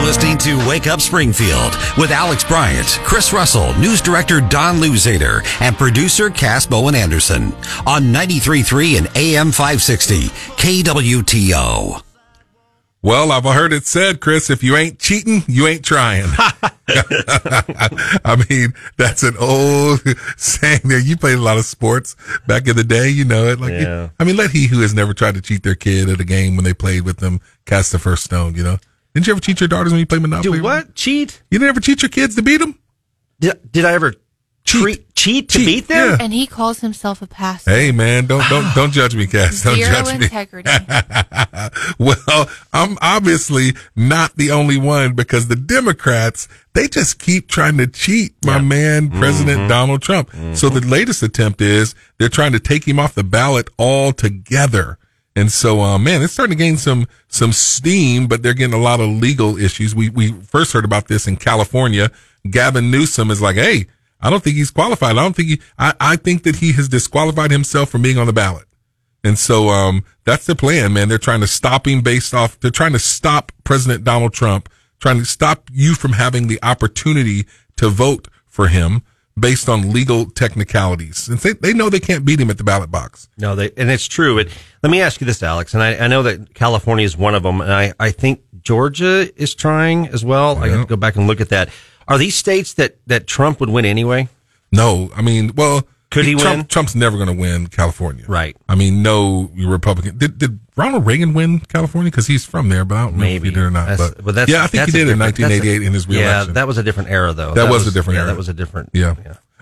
Listening to Wake Up Springfield with Alex Bryant, Chris Russell, news director Don Louzader, and producer Cass Bowen Anderson on 93.3 and AM 560 KWTO. Well, I've heard it said, Chris, if you ain't cheating, you ain't trying. I mean, that's an old saying there. You played a lot of sports back in the day, you know it. Like, Yeah. I mean, let he who has never tried to cheat their kid at a game when they played with them cast the first stone, you know? Didn't you ever cheat your daughters when you played Monopoly? Do what? Cheat? You didn't ever cheat your kids to beat them? Did, did I ever cheat, cheat to Cheat, beat them? yeah. And he calls himself a pastor. Hey man, don't don't don't judge me, Cass. Don't Zero judge me. integrity. well, I'm obviously not the only one because the Democrats, they just keep trying to cheat my man, President mm-hmm. Donald Trump. So the mm-hmm. latest attempt is they're trying to take him off the ballot altogether. And so, uh, man, it's starting to gain some, some steam, but they're getting a lot of legal issues. We, we first heard about this in California. Gavin Newsom is like, Hey, I don't think he's qualified. I don't think he, I, I think that he has disqualified himself from being on the ballot. And so, um, that's the plan, man. They're trying to stop him based off, they're trying to stop President Donald Trump, trying to stop you from having the opportunity to vote for him based on legal technicalities. And they, they know they can't beat him at the ballot box. No, they, and it's true. It, let me ask you this, Alex, and I, I know that California is one of them, and I, I think Georgia is trying as well. I have to go back and look at that. Are these states that, that Trump would win anyway? No, I mean, well, Could he Trump, win? Trump's never going to win California. Right. I mean, no Republican. Did, did Ronald Reagan win California? Because he's from there, but I don't know if Maybe he did or not. That's- but, but that's, yeah, I think he did in different- that's a- 1988 in his reelection. Yeah, that was a different era, though. That was a different yeah, era. That was a different. Yeah.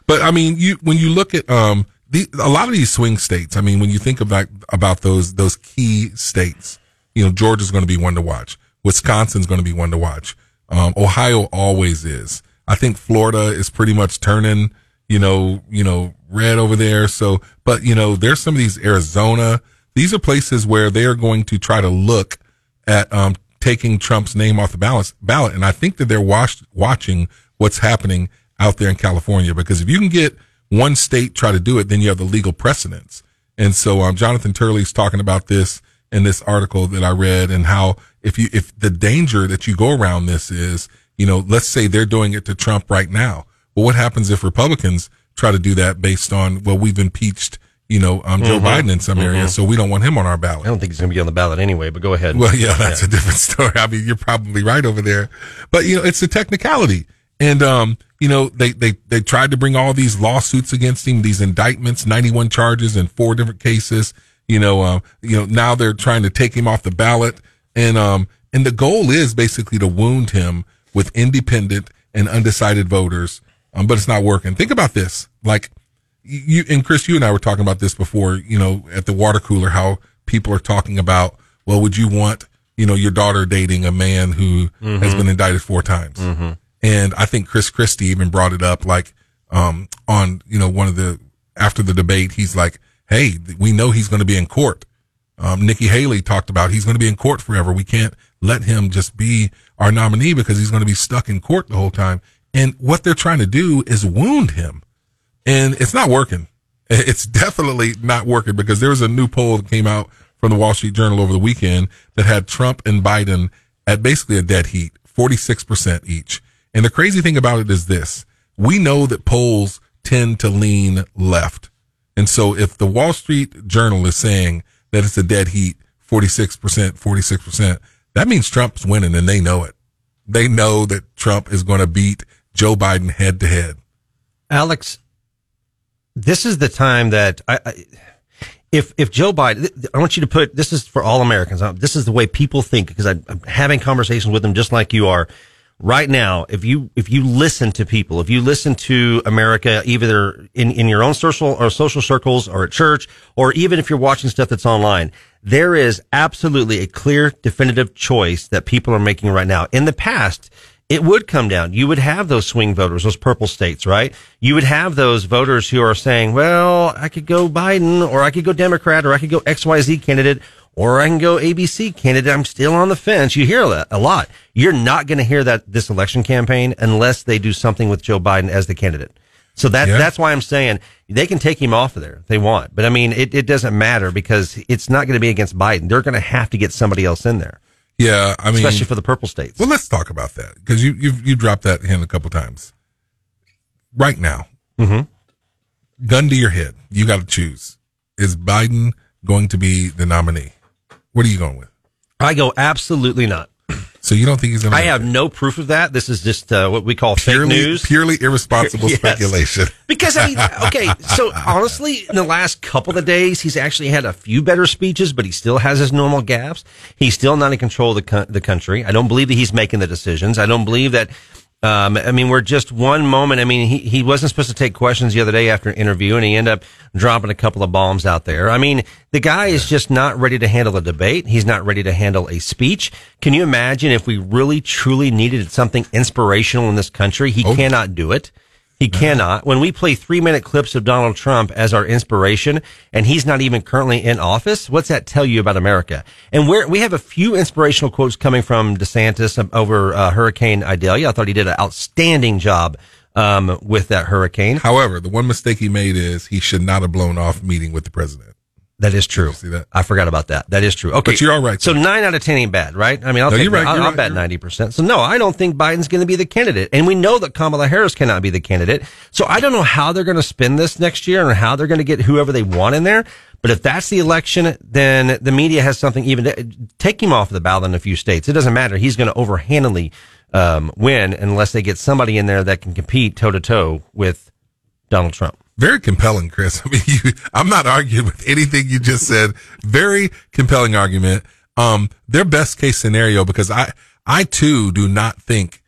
But I mean, you when you look at um the a lot of these swing states, I mean, when you think about about those those key states, you know, Georgia's going to be one to watch. Wisconsin's going to be one to watch. Um, Ohio always is. I think Florida is pretty much turning, you know, you know, red over there. So, but you know, there's some of these Arizona. These are places where they are going to try to look at um, taking Trump's name off the ballot, ballot. And I think that they're watch, watching what's happening out there in California because if you can get one state try to do it, then you have the legal precedents. And so um, Jonathan Turley's talking about this in this article that I read and how if you if the danger that you go around this is, you know, let's say they're doing it to Trump right now. Well, what happens if Republicans try to do that based on, well, we've impeached, you know, um, Joe Mhm. Biden in some areas, Mhm. so we don't want him on our ballot. I don't think he's going to be on the ballot anyway, but go ahead. Well, yeah, that's a different story. I mean, you're probably right over there, but you know, it's a technicality. And, um, you know, they, they, they tried to bring all these lawsuits against him, these indictments, 91 charges in four different cases. You know, um, you know, now they're trying to take him off the ballot. And, um, and the goal is basically to wound him with independent and undecided voters. Um, but it's not working. Think about this. Like, you and Chris, you and I were talking about this before, you know, at the water cooler, how people are talking about, well, would you want, you know, your daughter dating a man who has Mhm. been indicted four times? Mhm. And I think Chris Christie even brought it up, like, um, on, you know, one of the, after the debate, he's like, Hey, we know he's going to be in court. Um, Nikki Haley talked about he's going to be in court forever. We can't let him just be our nominee because he's going to be stuck in court the whole time. And what they're trying to do is wound him and it's not working. It's definitely not working because there was a new poll that came out from the Wall Street Journal over the weekend that had Trump and Biden at basically a dead heat, 46% each. And the crazy thing about it is this. We know that polls tend to lean left. And so if the Wall Street Journal is saying that it's a dead heat, 46%, 46%, that means Trump's winning and they know it. They know that Trump is going to beat Joe Biden head to head. Alex, this is the time that I, I if if Joe Biden, I want you to put this is for all Americans. uh, This is the way people think because I, I'm having conversations with them just like you are right now. If you if you listen to people, if you listen to America, either in in your own social or social circles or at church, or even if you're watching stuff that's online, there is absolutely a clear, definitive choice that people are making right now. In the past it would come down. You would have those swing voters, those purple states, right? You would have those voters who are saying, well, I could go Biden or I could go Democrat or I could go XYZ candidate or I can go ABC candidate. I'm still on the fence. You hear that a lot. You're not going to hear that this election campaign unless they do something with Joe Biden as the candidate. So that, Yeah. that's why I'm saying they can take him off of there if they want. But I mean, it, it doesn't matter because it's not going to be against Biden. They're going to have to get somebody else in there. Yeah, I mean, especially for the purple states. Well, let's talk about that because you you you dropped that hint a couple times. Right now, Mm-hmm. gun to your head, you got to choose: is Biden going to be the nominee? What are you going with? I go absolutely not. So you don't think he's going to? I have no proof of that. This is just uh, what we call purely fake news. purely irresponsible Yes. speculation. Because I mean, okay, so honestly, in the last couple of days, he's actually had a few better speeches, but he still has his normal gaffes. He's still not in control of the co- the country. I don't believe that he's making the decisions. I don't believe that. Um, I mean, we're just one moment. I mean, he, he wasn't supposed to take questions the other day after an interview, and he ended up dropping a couple of bombs out there. I mean, the guy is just not ready to handle a debate. He's not ready to handle a speech. Can you imagine if we really truly needed something inspirational in this country? He cannot do it. He cannot. When we play three minute clips of Donald Trump as our inspiration and he's not even currently in office, what's that tell you about America? And where we have a few inspirational quotes coming from DeSantis over uh, Hurricane Idalia. I thought he did an outstanding job um, with that hurricane. However, the one mistake he made is he should not have blown off meeting with the president. That is true. See that? I forgot about that. That is true. Okay. But you're all right, So nine out of 10 ain't bad, right? I mean, I'll No, take right, I'll, I'll right, bet 90%. So no, I don't think Biden's going to be the candidate. And we know that Kamala Harris cannot be the candidate. So I don't know how they're going to spin this next year and how they're going to get whoever they want in there. But if that's the election, then the media has something even to take him off the ballot in a few states. It doesn't matter. He's going to overhandedly um, win unless they get somebody in there that can compete toe to toe with Donald Trump. Very compelling, Chris. I mean, you, I'm not arguing with anything you just said. Very compelling argument. Um, their best case scenario, because I, I too do not think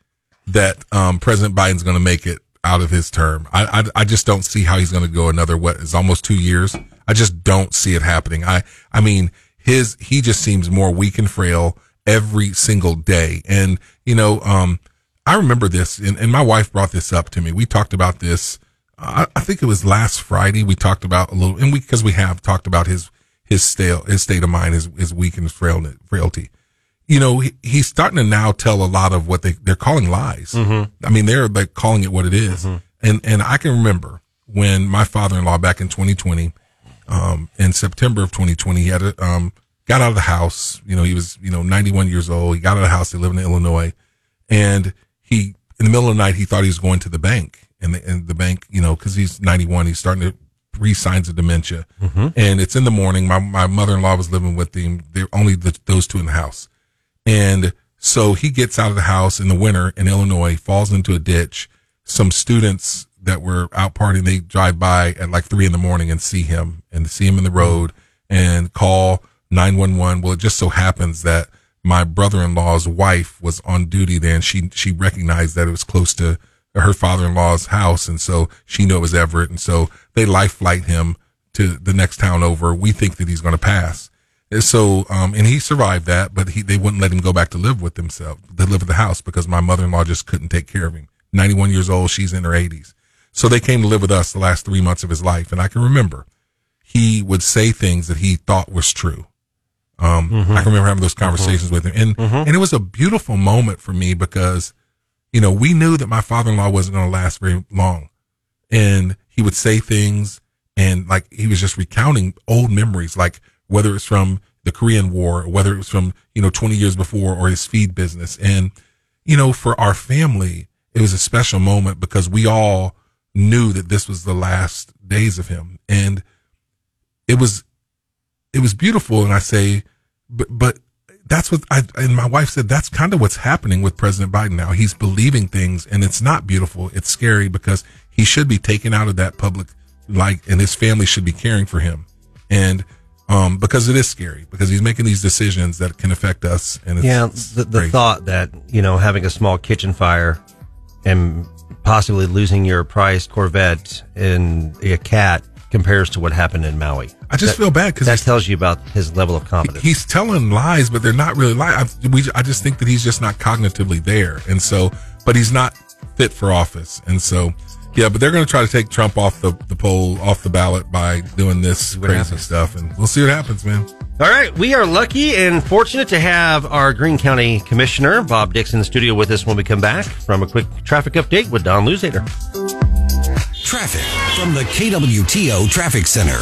that, um, President Biden's going to make it out of his term. I, I, I just don't see how he's going to go another, what is almost two years. I just don't see it happening. I, I mean, his, he just seems more weak and frail every single day. And, you know, um, I remember this and, and my wife brought this up to me. We talked about this. I, I think it was last Friday. We talked about a little, and we, cause we have talked about his, his stale, his state of mind, his, his weak and frail, frailty. You know, he, he's starting to now tell a lot of what they, they're calling lies. Mhm. I mean, they're like calling it what it is. And, and I can remember when my father-in-law back in 2020, um, in September of 2020, he had a, um, got out of the house. You know, he was, you know, 91 years old. He got out of the house. He lived in Illinois and he, in the middle of the night, he thought he was going to the bank and the, and the bank, you know, because he's 91, he's starting to breathe signs of dementia. Mhm. And it's in the morning. My my mother in law was living with him. They're only the, those two in the house, and so he gets out of the house in the winter in Illinois, falls into a ditch. Some students that were out partying, they drive by at like three in the morning and see him and see him in the road and call 911. Well, it just so happens that my brother-in-law's wife was on duty there and she, she recognized that it was close to her father-in-law's house. And so she knew it was Everett. And so they life flight him to the next town over. We think that he's going to pass. And so, um, and he survived that, but he, they wouldn't let him go back to live with himself, to live at the house because my mother-in-law just couldn't take care of him. 91 years old. She's in her 80s. So they came to live with us the last three months of his life. And I can remember he would say things that he thought was true. Um, Mhm. I can remember having those conversations with him and, Mhm. and it was a beautiful moment for me because, you know, we knew that my father-in-law wasn't going to last very long and he would say things and like he was just recounting old memories, like whether it's from the Korean War, or whether it was from, you know, 20 years before or his feed business. And, you know, for our family, it was a special moment because we all knew that this was the last days of him. And it was, it was beautiful. And I say, but, but that's what I, and my wife said, that's kind of what's happening with President Biden now. He's believing things and it's not beautiful. It's scary because he should be taken out of that public light and his family should be caring for him. And, um, because it is scary because he's making these decisions that can affect us. And it's, yeah, the, the thought that you know having a small kitchen fire and possibly losing your prized Corvette and a cat compares to what happened in Maui. I just That- feel bad 'cause that tells you about his level of competence. he's telling lies, but they're not really lies. I, we, I just think that he's just not cognitively there. And so, but he's not fit for office. And so, yeah, but they're going to try to take Trump off the, the poll, off the ballot by doing this crazy happens. stuff. And we'll see what happens, man. All right, we are lucky and fortunate to have our Greene County Commissioner Bob Dixon in the studio with us when we come back from a quick traffic update with Don Louzader. Traffic from the KWTO Traffic Center.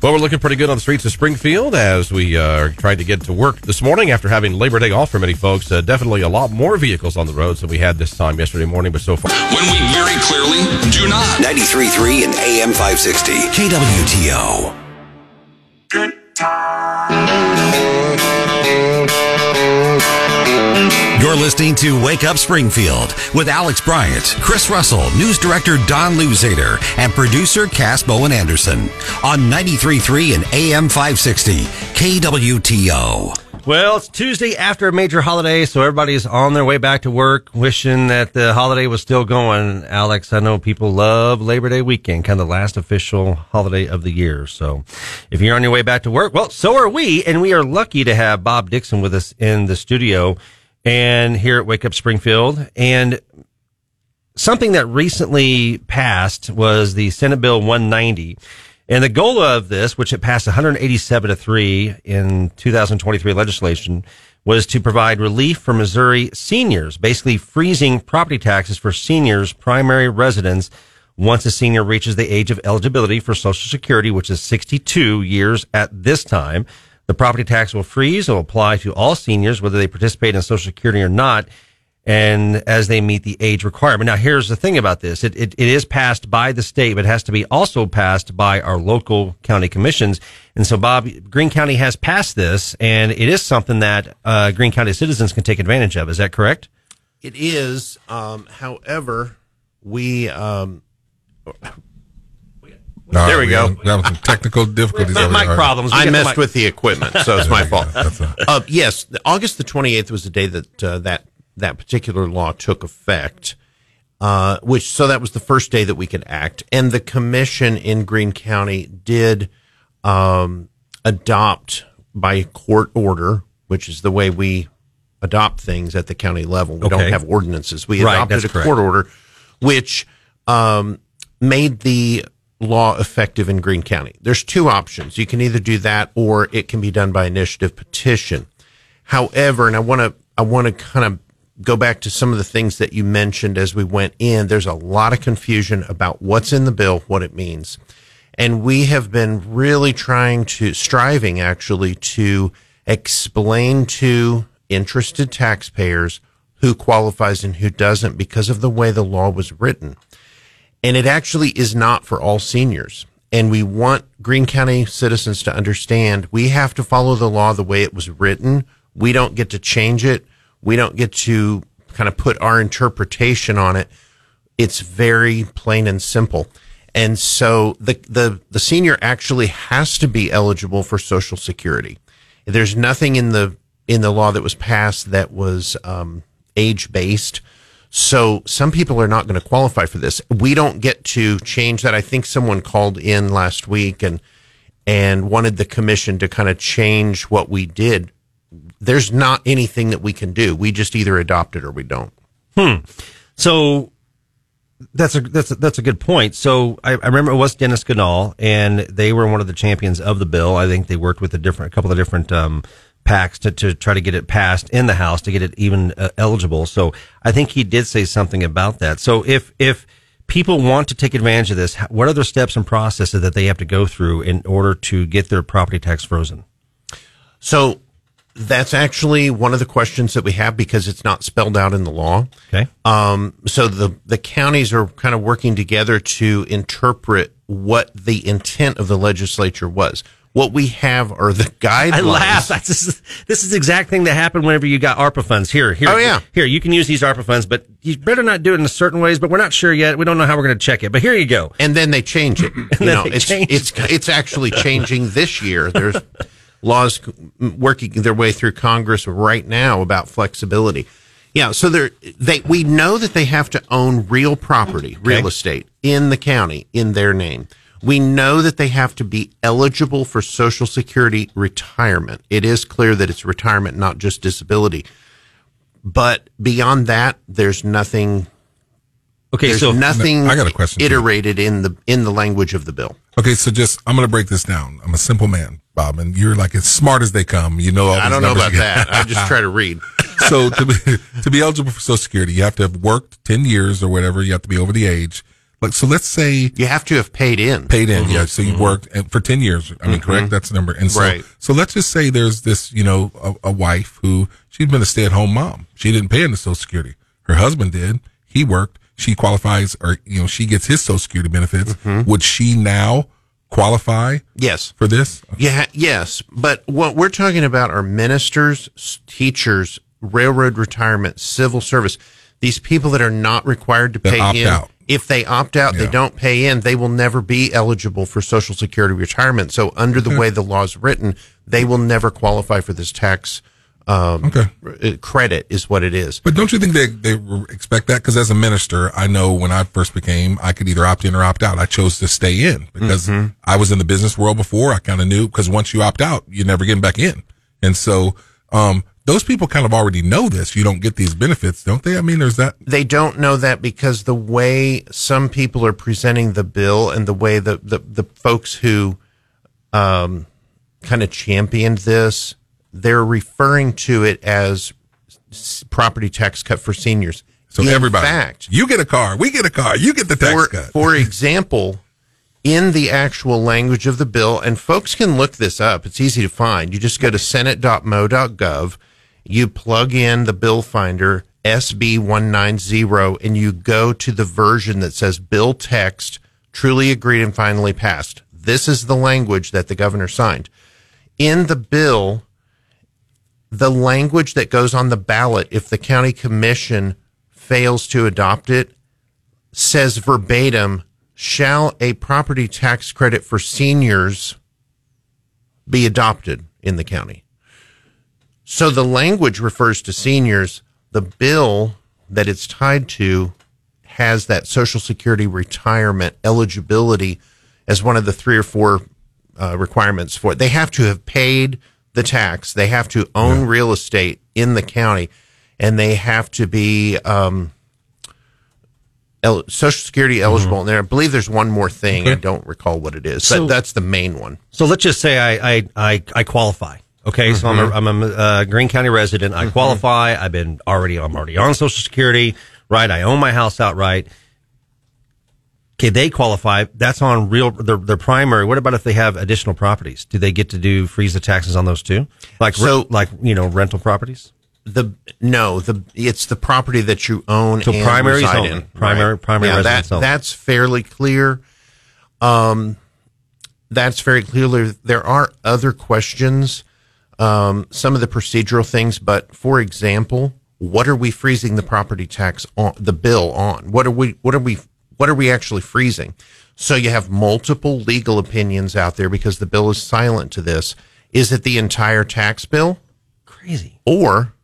Well, we're looking pretty good on the streets of Springfield as we uh, are trying to get to work this morning after having Labor Day off for many folks. Uh, definitely a lot more vehicles on the roads than we had this time yesterday morning, but so far. When we very clearly do not. 93.3 and AM 560. KWTO. You're listening to Wake Up Springfield with Alex Bryant, Chris Russell, news director Don Louzader, and producer Cass Bowen Anderson on 93.3 and AM 560. KWTO. Well, it's Tuesday after a major holiday, so everybody's on their way back to work, wishing that the holiday was still going. Alex, I know people love Labor Day weekend, kind of the last official holiday of the year. So if you're on your way back to work, well, so are we, and we are lucky to have Bob Dixon with us in the studio and here at Wake Up Springfield. And something that recently passed was the Senate Bill 190. And the goal of this, which it passed 187 to 3 in 2023 legislation, was to provide relief for Missouri seniors, basically freezing property taxes for seniors' primary residence once a senior reaches the age of eligibility for Social Security, which is 62 years at this time. The property tax will freeze. It will apply to all seniors, whether they participate in Social Security or not and as they meet the age requirement. Now, here's the thing about this. It, it, it is passed by the state, but it has to be also passed by our local county commissions. And so, Bob, Greene County has passed this, and it is something that uh, Greene County citizens can take advantage of. Is that correct? It is. Um, however, we. Um, No, there we go. had- That was some technical difficulties. over there. I messed with the equipment, so it's my fault. go. That's all. Uh, yes, August the 28th was the day that uh, that that particular law took effect. Uh, which so that was the first day that we could act, and the commission in Greene County did um, adopt by court order, which is the way we adopt things at the county level. We Okay. don't have ordinances. We adopted that's a correct. court order, which um, made the law effective in Greene County. There's two options. You can either do that or it can be done by initiative petition. However, and I want to I want to kind of go back to some of the things that you mentioned as we went in. There's a lot of confusion about what's in the bill, what it means. And we have been really trying to striving actually to explain to interested taxpayers who qualifies and who doesn't because of the way the law was written. And it actually is not for all seniors. And we want Greene County citizens to understand we have to follow the law the way it was written. We don't get to change it. We don't get to kind of put our interpretation on it. It's very plain and simple. And so the, the, the senior actually has to be eligible for Social Security. There's nothing in the, in the law that was passed that was, um, age based. So some people are not going to qualify for this. We don't get to change that. I think someone called in last week and, and wanted the commission to kind of change what we did. There's not anything that we can do. We just either adopt it or we don't. Hmm. So that's a that's a, that's a good point. So I, I remember it was Dennis Ganal, and they were one of the champions of the bill. I think they worked with a different a couple of different um, packs to, to try to get it passed in the House to get it even uh, eligible. So I think he did say something about that. So if if people want to take advantage of this, what are the steps and processes that they have to go through in order to get their property tax frozen? So that's actually one of the questions that we have because it's not spelled out in the law. Okay. Um, so the the counties are kind of working together to interpret what the intent of the legislature was. What we have are the guidelines. I laugh. That's, this, is, the exact thing that happened whenever you got ARPA funds. Here, here. Oh, yeah. Here, you can use these ARPA funds, but you better not do it in certain ways, but we're not sure yet. We don't know how we're going to check it, but here you go. And then they change it. You know, it's, it's, it's actually changing this year. There's laws working their way through Congress right now about flexibility. Yeah, so they they we know that they have to own real property, real estate in the county in their name. We know that they have to be eligible for Social Security retirement. It is clear that it's retirement, not just disability. But beyond that, there's nothing. Okay, there's so- nothing. I got a question, too. Iterated in the in the language of the bill. Okay, so just I'm going to break this down. I'm a simple man, Bob, and you're like as smart as they come. You know, all I don't know about that. I just try to read. so to be to be eligible for Social Security, you have to have worked ten years or whatever. You have to be over the age. Like so, let's say you have to have paid in. Paid in, Mhm. yeah. So you Mhm. worked for ten years. I mean, correct? That's the number. And so, Right. so let's just say there's this, you know, a, a wife who she's been a stay at home mom. She didn't pay into Social Security. Her husband did. He worked. She qualifies, or you know, she gets his Social Security benefits. Would she now qualify? Yes. For this? Yeah, yes. But what we're talking about are ministers, teachers, railroad retirement, civil service. These people that are not required to That pay in. out. If they opt out, they don't pay in, they will never be eligible for Social Security retirement. So under the way the law is written, they will never qualify for this tax um, Okay. r- credit is what it is. But don't you think they, they expect that? Because as a minister, I know when I first became, I could either opt in or opt out. I chose to stay in because Mhm. I was in the business world before. I kind of knew because once you opt out, you're never getting back in. And so, um, those people kind of already know this. You don't get these benefits, don't they? I mean, there's that. They don't know that because the way some people are presenting the bill and the way the, the, the folks who um, kind of championed this, they're referring to it as property tax cut for seniors. So In everybody, fact, you get a car, we get a car, you get the tax for, cut. for example, in the actual language of the bill, and folks can look this up. It's easy to find. You just go to senate.mo.gov, you plug in the bill finder SB 190, and you go to the version that says bill text truly agreed and finally passed. This is the language that the governor signed. In the bill, the language that goes on the ballot, if the county commission fails to adopt it, says verbatim, shall a property tax credit for seniors be adopted in the county? So the language refers to seniors. The bill that it's tied to has that Social Security retirement eligibility as one of the three or four uh, requirements for it. They have to have paid the tax. They have to own real estate in the county, and they have to be um, el- Social Security eligible. And there, I believe there's one more thing. I don't recall what it is, So- but that's the main one. So let's just say I I I, I qualify. Okay, so I'm a, I'm a uh, Greene County resident. I qualify. I've been already. I'm already on Social Security. Right. I own my house outright. Okay, they qualify. That's on real their, their primary. What about if they have additional properties? Do they get to do freeze the taxes on those too? Like So- like you know rental properties. the no the it's the property that you own. So primary in. Primary- primary yeah, residence that. That's fairly clear. Um, that's very clear. There are other questions, um, some of the procedural things, but for example, what are we freezing the property tax on the bill on? What are we? What are we? What are we actually freezing? So you have multiple legal opinions out there because the bill is silent to this. Is it the entire tax bill? Crazy. Or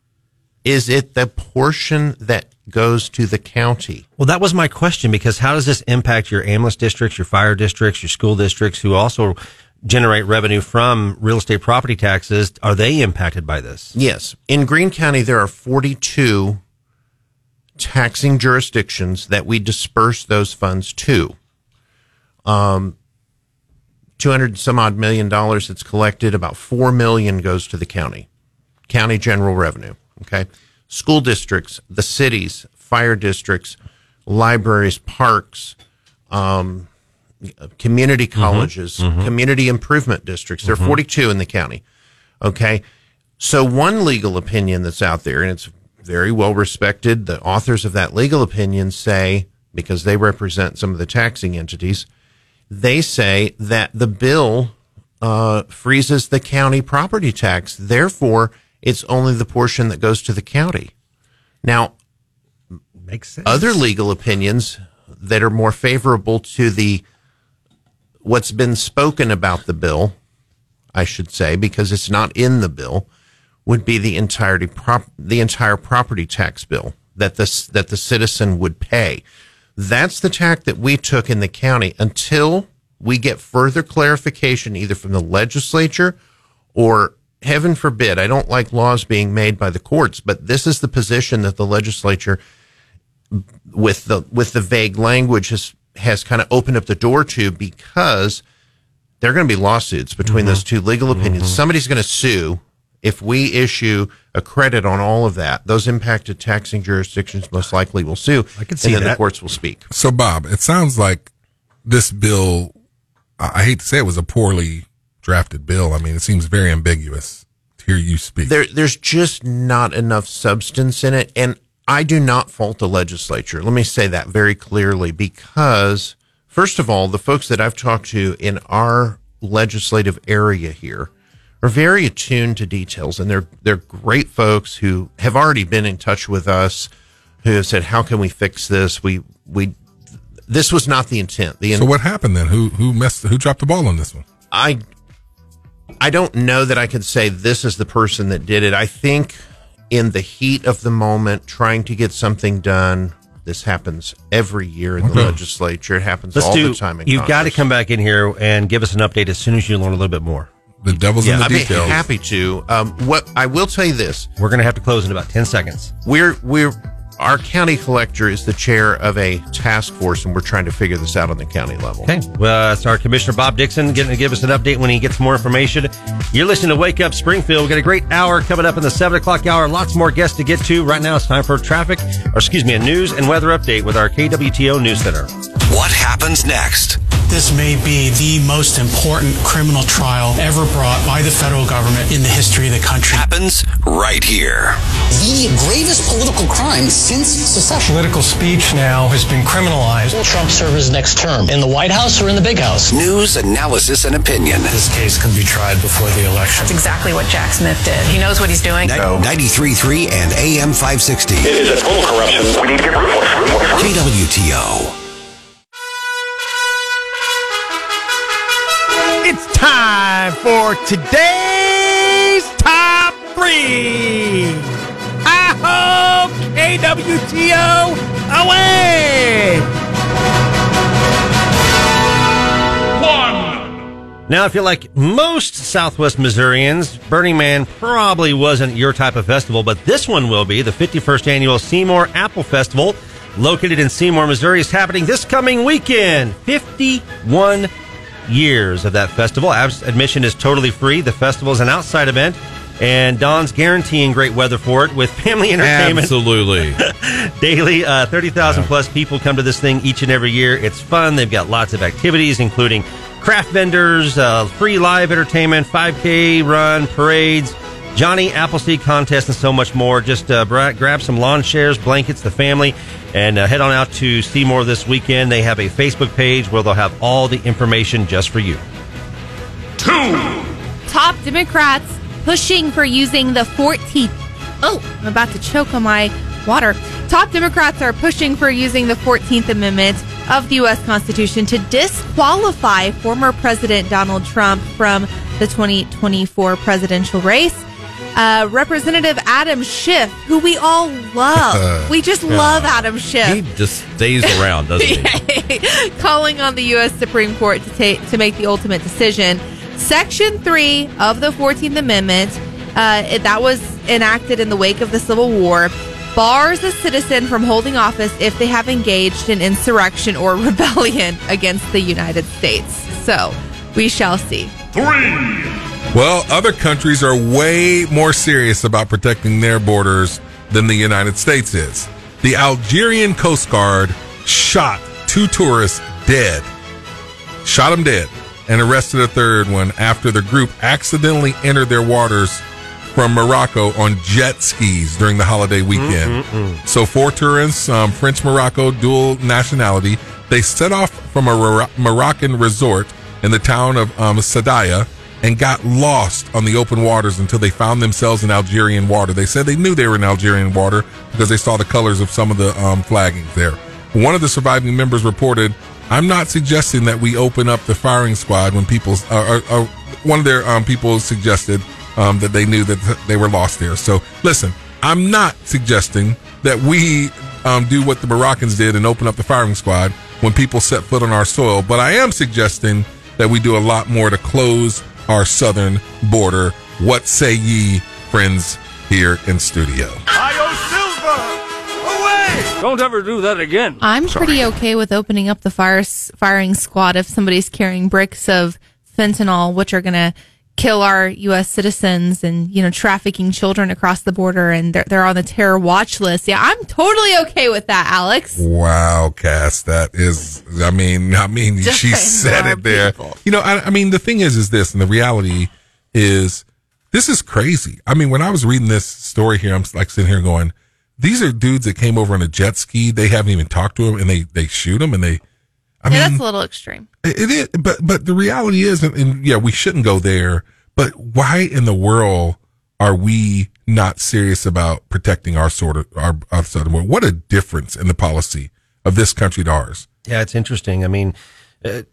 is it the portion that goes to the county? Well, that was my question because how does this impact your ambulance districts, your fire districts, your school districts who also generate revenue from real estate property taxes? Are they impacted by this? Yes. In Greene County, there are 42 taxing jurisdictions that we disperse those funds to. Um, 200 some odd million dollars that's collected, about 4 million goes to the county, county general revenue. Okay. School districts, the cities, fire districts, libraries, parks, um, community colleges, mhm. community improvement districts. There are Mhm. 42 in the county. Okay. So one legal opinion that's out there, and it's very well respected, the authors of that legal opinion say, because they represent some of the taxing entities, they say that the bill uh, freezes the county property tax. Therefore, it's only the portion that goes to the county. Now, makes sense. Other legal opinions that are more favorable to the what's been spoken about the bill, I should say, because it's not in the bill, would be the entirety prop, the entire property tax bill that this that the citizen would pay. That's the tack that we took in the county until we get further clarification either from the legislature or heaven forbid, I don't like laws being made by the courts, but this is the position that the legislature with the with the vague language has has kind of opened up the door to because there are going to be lawsuits between those mm-hmm. two legal opinions. Mm-hmm. Somebody's going to sue if we issue a credit on all of that. Those impacted taxing jurisdictions most likely will sue. I can see and then the courts will speak. So, Bob, it sounds like this bill, I I hate to say it was a poorly drafted bill. I mean, it seems very ambiguous to hear you speak. There, there's just not enough substance in it. And I do not fault the legislature. Let me say that very clearly because, first of all, the folks that I've talked to in our legislative area here are very attuned to details and they're, they're great folks who have already been in touch with us who have said, how can we fix this? We, we, this was not the intent. The so what happened then? Who who messed? Who dropped the ball on this one? I I don't know that I could say this is the person that did it. I think in the heat of the moment, trying to get something done. This happens every year in the Okay. legislature. It happens Let's all do. the time. In You've got to come back in here and give us an update as soon as you learn a little bit more. The devil's Yeah, I'd be happy to. Um, what I will tell you this: We're going to have to close in about ten seconds. we're we're our county collector is the chair of a task force, and we're trying to figure this out on the county level. Okay. Well, uh, it's our Commissioner Bob Dixon getting to give us an update when he gets more information. You're listening to Wake Up Springfield. We've got a great hour coming up in the 7 o'clock hour. Lots more guests to get to. Right now, it's time for traffic, or excuse me, a news and weather update with our KWTO News Center. What happens next? This may be the most important criminal trial ever brought by the federal government in the history of the country. Happens right here. The gravest political crime since secession. Political speech now has been criminalized. Will Trump serve his next term in the White House or in the Big House? News, analysis, and opinion. This case can be tried before the election. That's exactly what Jack Smith did. He knows what he's doing. Ni- 93.3 and AM 560. It is a total corruption. We need to get. KWTO. Time for today's top three. I hope KWTO away. One. Now, if you're like most Southwest Missourians, Burning Man probably wasn't your type of festival, but this one will be. The 51st annual Seymour Apple Festival, located in Seymour, Missouri, is happening this coming weekend. 51 years of that festival. Admission is totally free. The festival is an outside event, and Don's guaranteeing great weather for it with family entertainment. Absolutely. Daily, uh, 30,000 plus people come to this thing each and every year. It's fun. They've got lots of activities, including craft vendors, uh, free live entertainment, 5K run, parades, Johnny Appleseed contest, and so much more. Just uh, bra- grab some lawn chairs, blankets, the family, and uh, head on out to Seymour this weekend. They have a Facebook page where they'll have all the information just for you. Two Top Democrats pushing for using the 14th. Oh, I'm about to choke on my water. Top Democrats are pushing for using the 14th Amendment of the U.S. Constitution to disqualify former President Donald Trump from the 2024 presidential race. Uh, Representative Adam Schiff, who we all love. we just love Adam Schiff. He just stays around, doesn't he? calling on the U.S. Supreme Court to take to make the ultimate decision. Section three of the Fourteenth Amendment, uh, it- that was enacted in the wake of the Civil War, bars a citizen from holding office if they have engaged in insurrection or rebellion against the United States. So we shall see. Three. Well, other countries are way more serious about protecting their borders than the United States is. The Algerian Coast Guard shot two tourists dead, shot them dead, and arrested a third one after the group accidentally entered their waters from Morocco on jet skis during the holiday weekend. So, four tourists, um, French Morocco, dual nationality, they set off from a Mor- Moroccan resort in the town of um, Saidia and got lost on the open waters until they found themselves in Algerian water. They said they knew they were in Algerian water because they saw the colors of some of the um, flaggings there. One of the surviving members reported, I'm not suggesting that we open up the firing squad when people, uh, uh, uh, one of their um, people suggested um, that they knew that they were lost there. So listen, I'm not suggesting that we um, do what the Moroccans did and open up the firing squad when people set foot on our soil, but I am suggesting that we do a lot more to close our southern border. What say ye, friends here in studio? IO Silver! Away! Don't ever do that again. I'm pretty okay with opening up the fire firing squad if somebody's carrying bricks of fentanyl, which are going to kill our U.S. citizens and you know trafficking children across the border, and they're they're on the terror watch list. Yeah, I'm totally okay with that, Alex. Wow, Cass, that is. I mean, I mean, Just she said it there. people. You know, I, I mean, the thing is, is this, and the reality is, this is crazy. I mean, when I was reading this story here, I'm like sitting here going, these are dudes that came over on a jet ski. They haven't even talked to him, and they they shoot him, and they. I yeah, mean, that's a little extreme. it it is, but but the reality is, and, and yeah, we shouldn't go there. But why in the world are we not serious about protecting our sort of our, our southern border? What a difference in the policy of this country to ours. Yeah, it's interesting. I mean, uh,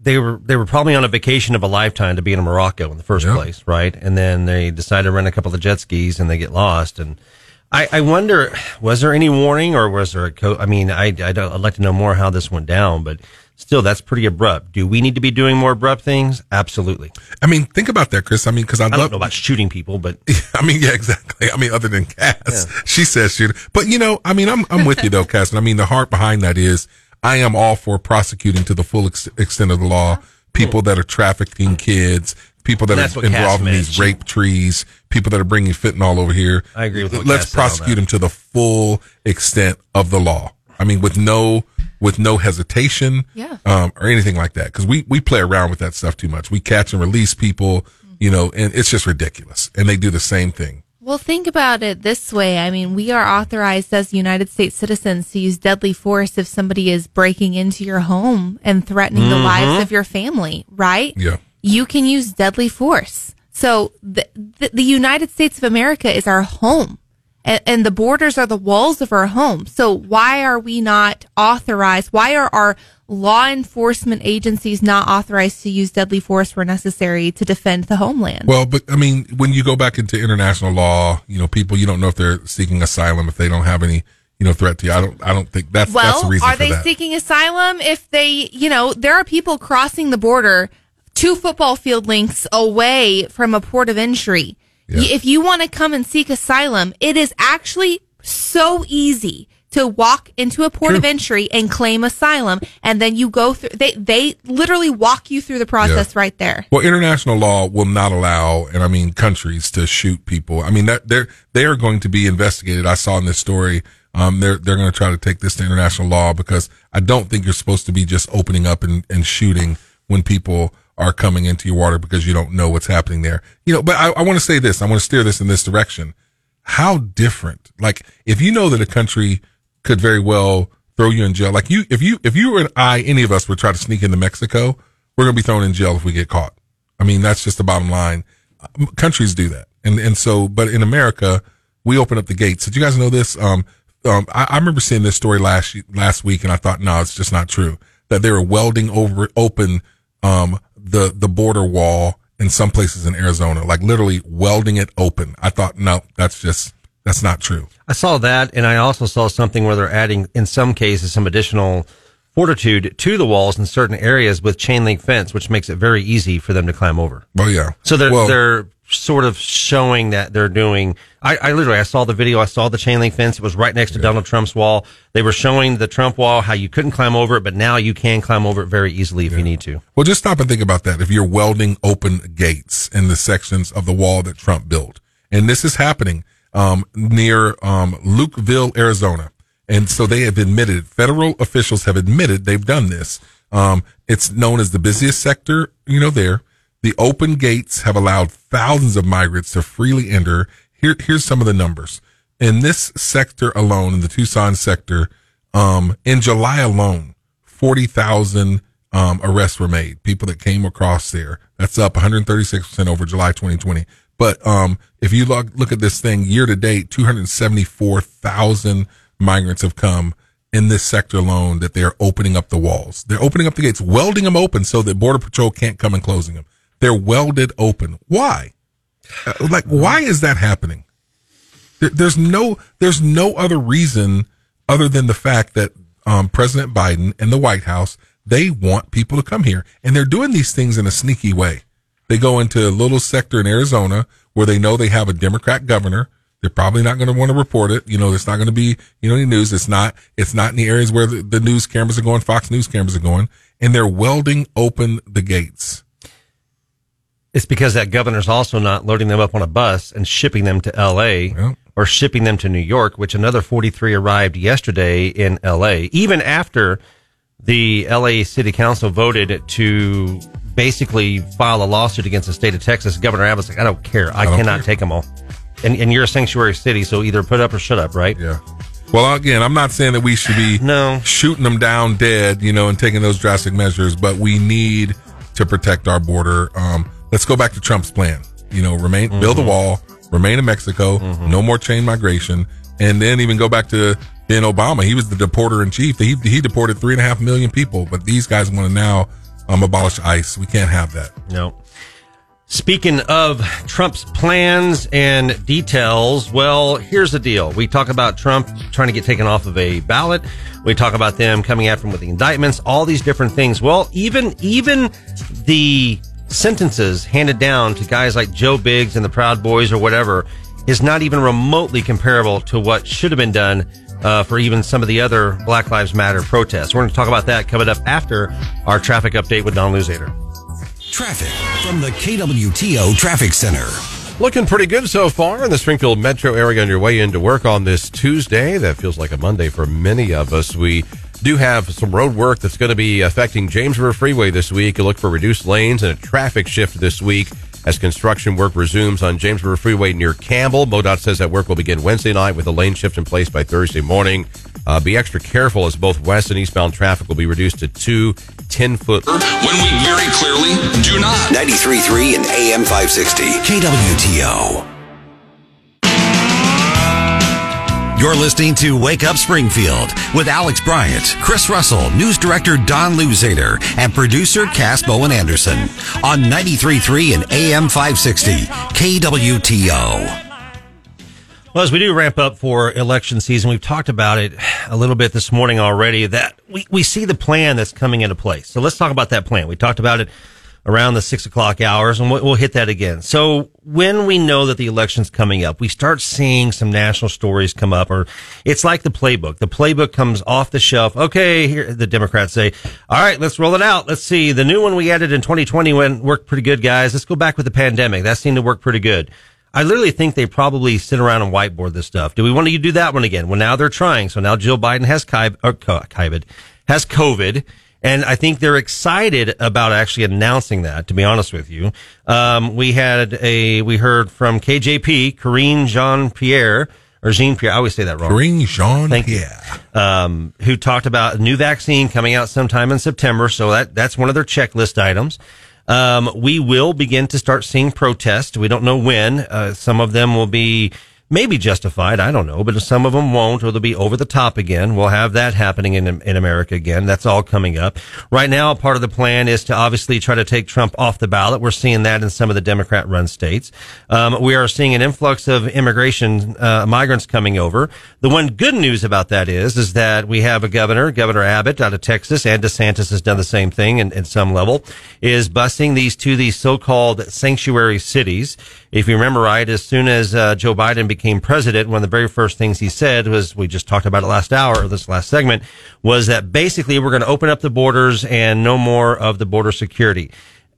they were they were probably on a vacation of a lifetime to be in Morocco in the first Yeah. place, right? And then they decide to rent a couple of jet skis and they get lost. And I, I wonder, was there any warning or was there a co- I mean, I, I don't, I'd like to know more how this went down, but still, that's pretty abrupt. Do we need to be doing more abrupt things? Absolutely. I mean, think about that, Chris. I mean, because I, I love. don't know about shooting people, but I mean, yeah, exactly. I mean, other than Cass, she says shoot. But you know, I mean, I'm I'm with you though, Cass. And I mean, the heart behind that is I am all for prosecuting to the full ex- extent of the law people that are trafficking kids, people that are what involved in meant. these rape trees, people that are bringing fentanyl over here. I agree with what Let's Cass prosecute them to the full extent of the law. I mean, with no with no hesitation, Yeah. um, or anything like that. Because we we play around with that stuff too much. We catch and release people, you know, and it's just ridiculous. And they do the same thing. Well, think about it this way. I mean, we are authorized as United States citizens to use deadly force if somebody is breaking into your home and threatening the Mhm. lives of your family, right? Yeah. You can use deadly force. So the, the, the United States of America is our home. And, and the borders are the walls of our home. So why are we not authorized? Why are our law enforcement agencies not authorized to use deadly force where necessary to defend the homeland? Well, but I mean, when you go back into international law, you know, people you don't know if they're seeking asylum if they don't have any, you know, threat to you. I don't. I don't think that's well, that's the reason are they that. seeking asylum if they, you know, there are people crossing the border two football field lengths away from a port of entry. Y- If you want to come and seek asylum, it is actually so easy to walk into a port of entry and claim asylum and then you go through they they literally walk you through the process right there. Well, international law will not allow, and I mean countries to shoot people. I mean that they're they are going to be investigated. I saw in this story, um, they're they're going to try to take this to international law because I don't think you're supposed to be just opening up and, and shooting when people are coming into your water because you don't know what's happening there. You know, but I, I want to say this. I want to steer this in this direction. How different, like if you know that a country could very well throw you in jail, like you, if you, if you and I, any of us would try to sneak into Mexico, we're going to be thrown in jail if we get caught. I mean, that's just the bottom line. Um, Countries do that. And, and so, but in America, we open up the gates. Did you guys know this? Um, um, I, I remember seeing this story last, last week and I thought, no, it's just not true that they were welding over, open, um, the, the border wall in some places in Arizona, like literally welding it open. I thought, no, that's just, that's not true. I saw that, and I also saw something where they're adding, in some cases, some additional fortitude to the walls in certain areas with chain link fence, which makes it very easy for them to climb over. Oh, yeah. So they're Well- they're sort of showing that they're doing. I, I literally I saw the video. I saw the chain link fence. It was right next to Donald Trump's wall. They were showing the Trump wall how you couldn't climb over it, but now you can climb over it very easily if you need to. Well, just stop and think about that. If you're welding open gates in the sections of the wall that Trump built, and this is happening um, near um, Lukeville, Arizona, and so they have admitted, federal officials have admitted they've done this. Um, it's known as the busiest sector, you know, there. The open gates have allowed thousands of migrants to freely enter. Here, here's some of the numbers. In this sector alone, in the Tucson sector, um, in July alone, 40,000 um, arrests were made. People that came across there. That's up 136% over July 2020. But um, if you look, look at this thing year to date, 274,000 migrants have come in this sector alone that they're opening up the walls. They're opening up the gates, welding them open so that Border Patrol can't come and closing them. They're welded open. Why? Uh, Like, why is that happening? There, there's no, there's no other reason other than the fact that um, President Biden and the White House they want people to come here, and they're doing these things in a sneaky way. They go into a little sector in Arizona where they know they have a Democrat governor. They're probably not going to want to report it. You know, it's not going to be, you know, any news. It's not, it's not in the areas where the, the news cameras are going, Fox News cameras are going, and they're welding open the gates. It's because that governor's also not loading them up on a bus and shipping them to L.A. or shipping them to New York, which another 43 arrived yesterday in L.A. Even after the L.A. City Council voted to basically file a lawsuit against the state of Texas, Governor Abbott's like, I don't care. I, I don't cannot care." take them all. And, and you're a sanctuary city, so either put up or shut up, right? Yeah. Well, again, I'm not saying that we should be no. shooting them down dead, you know, and taking those drastic measures, but we need to protect our border. Um, let's go back to Trump's plan. You know, remain, build a wall, remain in Mexico, no more chain migration, and then even go back to Ben Obama. He was the deporter in chief. He, he deported three and a half million people, but these guys want to now um, abolish ICE. We can't have that. No. Speaking of Trump's plans and details, well, here's the deal. We talk about Trump trying to get taken off of a ballot. We talk about them coming after him with the indictments, all these different things. Well, even, even the sentences handed down to guys like Joe Biggs and the Proud Boys or whatever is not even remotely comparable to what should have been done uh, for even some of the other Black Lives Matter protests. We're going to talk about that coming up after our traffic update with Don Louzader. Traffic from the KWTO Traffic Center. Looking pretty good so far in the Springfield metro area on your way into work on this Tuesday. That feels like a Monday for many of us. We do have some road work that's going to be affecting James River Freeway this week. You look for reduced lanes and a traffic shift this week as construction work resumes on James River Freeway near Campbell. MoDOT says that work will begin Wednesday night with a lane shift in place by Thursday morning. Uh, be extra careful as both west and eastbound traffic will be reduced to two 10 foot. When we very clearly do not. 93.3 and AM 560. KWTO. You're listening to Wake Up Springfield with Alex Bryant, Chris Russell, news director Don Louzader, and producer Cass Bowen Anderson on 93.3 and AM 560. KWTO. Well, as we do ramp up for election season, we've talked about it a little bit this morning already that we, we see the plan that's coming into place. So let's talk about that plan. We talked about it around the six o'clock hours and we'll, hit that again. So when we know that the election's coming up, we start seeing some national stories come up or it's like the playbook. The playbook comes off the shelf. Okay, here the Democrats say, all right, let's roll it out. Let's see. The new one we added in 2020 went, worked pretty good, guys. Let's go back with the pandemic. That seemed to work pretty good. I literally think they probably sit around and whiteboard this stuff. Do we want to do that one again? Well, now they're trying. So now Jill Biden has Ky- or COVID, has COVID, And I think they're excited about actually announcing that, to be honest with you. Um, we had a, we heard from KJP, Karine Jean Pierre, or Jean Pierre. I always say that wrong. Karine Jean you. Um, who talked about a new vaccine coming out sometime in September. So that, that's one of their checklist items. Um, we will begin to start seeing protests. We don't know when. Uh, some of them will be maybe justified. I don't know, but some of them won't, or they'll be over the top again. We'll have that happening in, in America again. That's all coming up. Right now, part of the plan is to obviously try to take Trump off the ballot. We're seeing that in some of the Democrat run states. Um, we are seeing an influx of immigration, uh, migrants coming over. The one good news about that is, is that we have a governor, Governor Abbott out of Texas, and DeSantis has done the same thing in, in some level, is busing these to these so-called sanctuary cities. If you remember right, as soon as uh, Joe Biden became president, one of the very first things he said was, we just talked about it last hour this last segment, was that basically we're going to open up the borders and no more of the border security.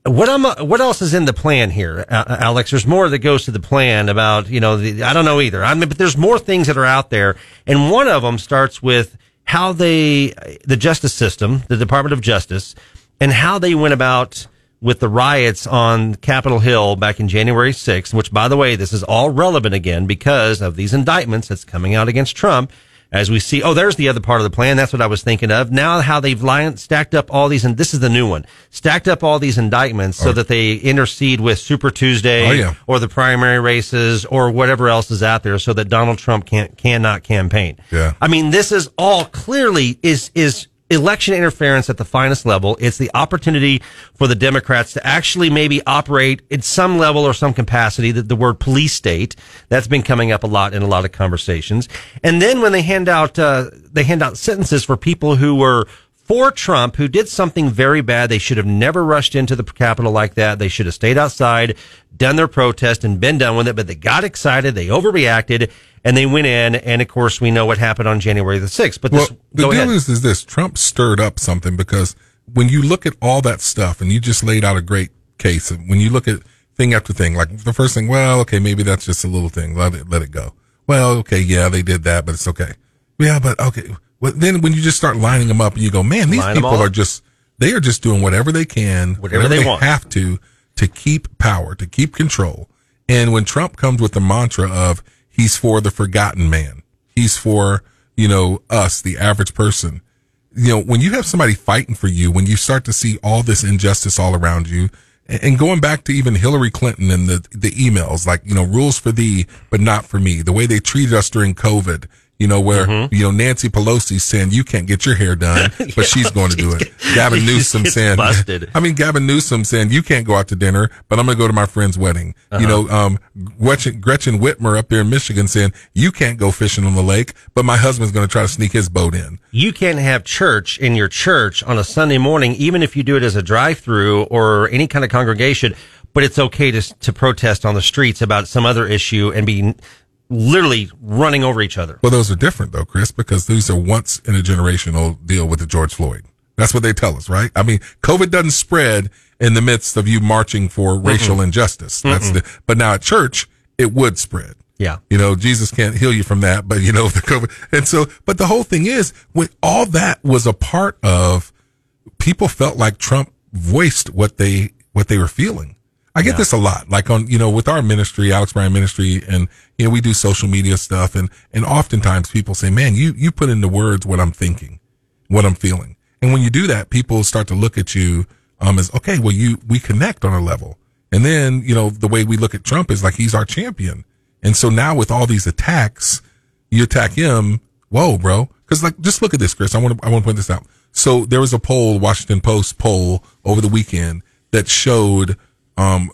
What am what else is in the plan here, Alex? There's more that goes to the plan about you know the, I don't know either. I mean, but there's more things that are out there, and one of them starts with how they the justice system, the Department of Justice, and how they went about with the riots on Capitol Hill back in January 6th, which by the way, this is all relevant again because of these indictments that's coming out against Trump. As we see, oh, there's the other part of the plan. That's what I was thinking of. Now, how they've lined, stacked up all these, and this is the new one, stacked up all these indictments so that they intercede with Super Tuesday Oh, yeah. or the primary races or whatever else is out there so that Donald Trump can't, cannot campaign. Yeah. I mean, this is all clearly is, is election interference at the finest level. It's the opportunity for the Democrats to actually maybe operate at some level or some capacity that the word police state that's been coming up a lot in a lot of conversations. And then when they hand out, uh, they hand out sentences for people who were for Trump who did something very bad. They should have never rushed into the Capitol like that. They should have stayed outside, done their protest and been done with it, but they got excited. They overreacted and they went in. And of course, we know what happened on January the 6th. But this, Well, the deal ahead. is, is this: Trump stirred up something because when you look at all that stuff, and you just laid out a great case. and When you look at thing after thing, like the first thing, well, okay, maybe that's just a little thing. Let it let it go. Well, okay, yeah, they did that, but it's okay. Yeah, but okay. Well, then when you just start lining them up, and you go, man, these Line people are just they are just doing whatever they can, Whatever they want. have to to keep power, to keep control. And when Trump comes with the mantra of he's for the forgotten man, he's for, you know, us, the average person. You know, when you have somebody fighting for you, when you start to see all this injustice all around you, and going back to even Hillary Clinton and the, the emails, like, you know, rules for thee, but not for me, the way they treated us during COVID, you know, where, Mm-hmm. you know, Nancy Pelosi saying you can't get your hair done, but she's going to do it. Gavin Newsom saying, busted. I mean, Gavin Newsom saying you can't go out to dinner, but I'm going to go to my friend's wedding. You know, um, Gretchen, Gretchen Whitmer up there in Michigan saying you can't go fishing on the lake, but my husband's going to try to sneak his boat in. you can't have church in your church on a Sunday morning, even if you do it as a drive-through or any kind of congregation. But it's okay to to protest on the streets about some other issue and be literally running over each other. Well, those are different though, Chris, because these are once in a generational deal with the George Floyd. That's what they tell us, right? I mean, COVID doesn't spread in the midst of you marching for racial injustice. That's the, but now at church, it would spread. Yeah. You know, Jesus can't heal you from that, but you know, the COVID. And so, but the whole thing is when all that was a part of people felt like Trump voiced what they, what they were feeling. I get this a lot, like on, you know, with our ministry, Alex Bryant ministry, and, you know, we do social media stuff and, and oftentimes people say, man, you, you put into words what I'm thinking, what I'm feeling. And when you do that, people start to look at you, um, as, okay, well, you, we connect on a level. And then, you know, the way we look at Trump is like he's our champion. And so now with all these attacks, you attack him. Whoa, bro. Cause like, just look at this, Chris. I want to, I want to point this out. So there was a poll, Washington Post poll over the weekend that showed, um,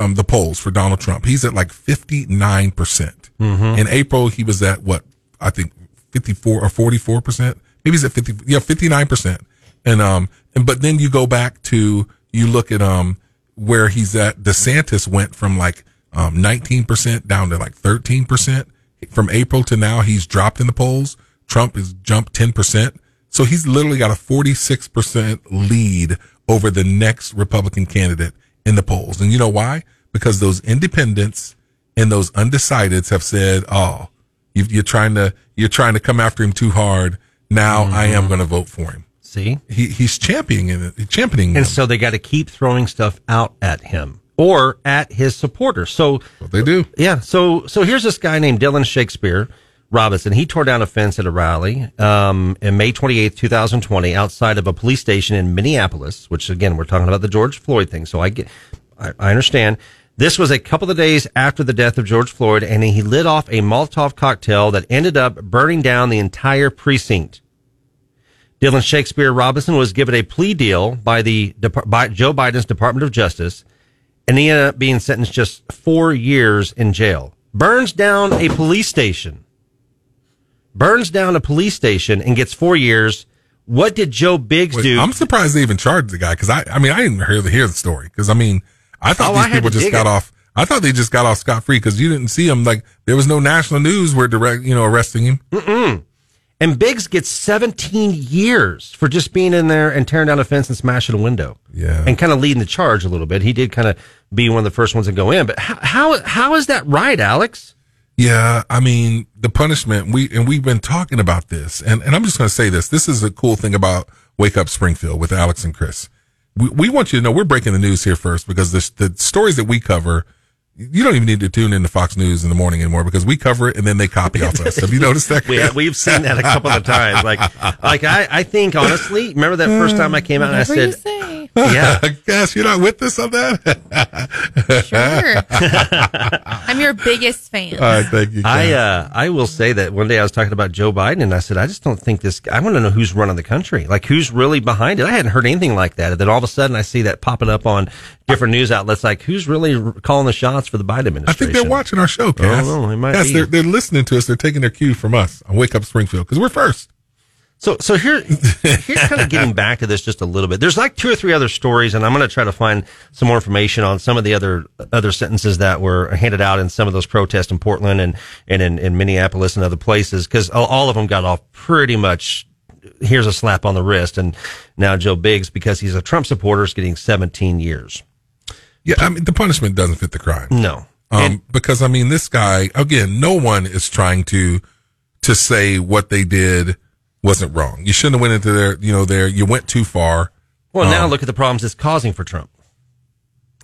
um, the polls for Donald Trump. He's at like 59%. percent Mhm. In April, he was at what? I think 54 or 44%. Maybe he's at 50, yeah, 59%. And, um, and, but then you go back to, you look at, um, where he's at. DeSantis went from like, um, 19% down to like 13%. From April to now, he's dropped in the polls. Trump has jumped 10%. So he's literally got a 46% lead over the next Republican candidate in the polls. And you know why? Because those independents and those undecideds have said, "Oh, you, you're trying to you're trying to come after him too hard. Now I am mm-hmm. going to vote for him." See, he he's championing it, championing, and them. so they got to keep throwing stuff out at him or at his supporters. So what they do, yeah. So so here's this guy named Dylan Shakespeare Robinson. He tore down a fence at a rally um, in May 28th, 2020, outside of a police station in Minneapolis. Which again, we're talking about the George Floyd thing. So I get, I, I understand. This was a couple of days after the death of George Floyd, and he lit off a Molotov cocktail that ended up burning down the entire precinct. Dylan Shakespeare Robinson was given a plea deal by the by Joe Biden's Department of Justice, and he ended up being sentenced just four years in jail. Burns down a police station. Burns down a police station and gets four years. What did Joe Biggs Wait, do? I'm surprised they even charged the guy because I, I mean, I didn't hear the hear the story because I mean, I thought Oh, these I people just got it. off. I thought they just got off scot free because you didn't see him like there was no national news where direct, you know, arresting him. Mm-mm. And Biggs gets 17 years for just being in there and tearing down a fence and smashing a window. Yeah. And kind of leading the charge a little bit. He did kind of be one of the first ones to go in. But how, how, how is that right, Alex? Yeah, I mean the punishment. We and we've been talking about this, and and I'm just going to say this. This is a cool thing about Wake Up Springfield with Alex and Chris. We, we want you to know we're breaking the news here first because the the stories that we cover. You don't even need to tune into Fox News in the morning anymore because we cover it and then they copy off us. Have you noticed that? we, we've seen that a couple of times. Like, like I, I think honestly, remember that first time I came out and I Whatever you said, say. yeah, Gosh, you're not with us on that? Sure, I'm your biggest fan. All right, thank you. I, uh, I will say that one day I was talking about Joe Biden and I said, I just don't think this, I want to know who's running the country. Like who's really behind it. I hadn't heard anything like that. And then all of a sudden I see that popping up on different news outlets. Like who's really calling the shots for the Biden administration? I think they're watching our show, Cass. Oh, well, they might Cass, be. they're, they're listening to us. They're taking their cue from us on Wake Up Springfield because we're first. So, so here, here's kind of getting back to this just a little bit. There's like two or three other stories, and I'm going to try to find some more information on some of the other other sentences that were handed out in some of those protests in Portland and and in, in Minneapolis and other places, because all of them got off pretty much. Here's a slap on the wrist, and now Joe Biggs, because he's a Trump supporter, is getting 17 years. Yeah, I mean the punishment doesn't fit the crime. No, Um, because I mean, this guy again. No one is trying to to say what they did wasn't wrong. You shouldn't have went into there. You know, there you went too far. Well, now Um, look at the problems it's causing for Trump.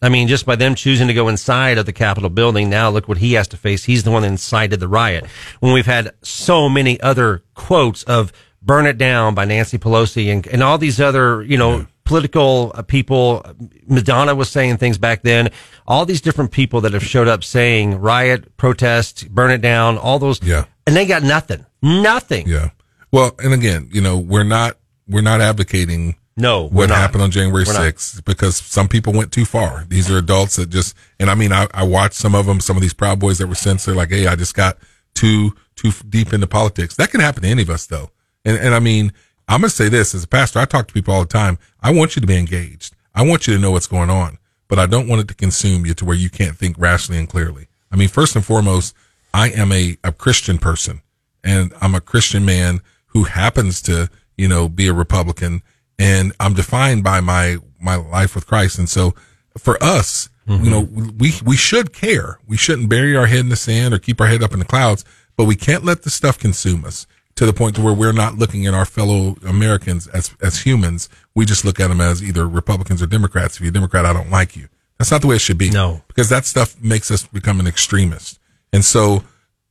I mean, just by them choosing to go inside of the Capitol building, now look what he has to face. He's the one that incited the riot. When we've had so many other quotes of burn it down by Nancy Pelosi and, and all these other, you know, political uh, people. Madonna was saying things back then. All these different people that have showed up saying riot, protest, burn it down, all those. Yeah. And they got nothing. Nothing. Yeah. Well, and again, you know, we're not we're not advocating No, what not. happened on January We're not. 6th because some people went too far. These are adults that just, and I mean, I, I watched some of them, some of these Proud Boys that were censored, like, Hey, I just got too, too deep into politics. That can happen to any of us though. And, and I mean, I'm going to say this as a pastor. I talk to people all the time. I want you to be engaged. I want you to know what's going on, but I don't want it to consume you to where you can't think rationally and clearly. I mean, first and foremost, I am a, a Christian person and I'm a Christian man who happens to, you know, be a Republican and I'm defined by my, my life with Christ. And so for us, you know, mm-hmm. we, we should care. We shouldn't bury our head in the sand or keep our head up in the clouds, but we can't let the stuff consume us to the point to where we're not looking at our fellow Americans as, as humans. We just look at them as either Republicans or Democrats. If you're a Democrat, I don't like you. That's not the way it should be. No. Because that stuff makes us become an extremist. And so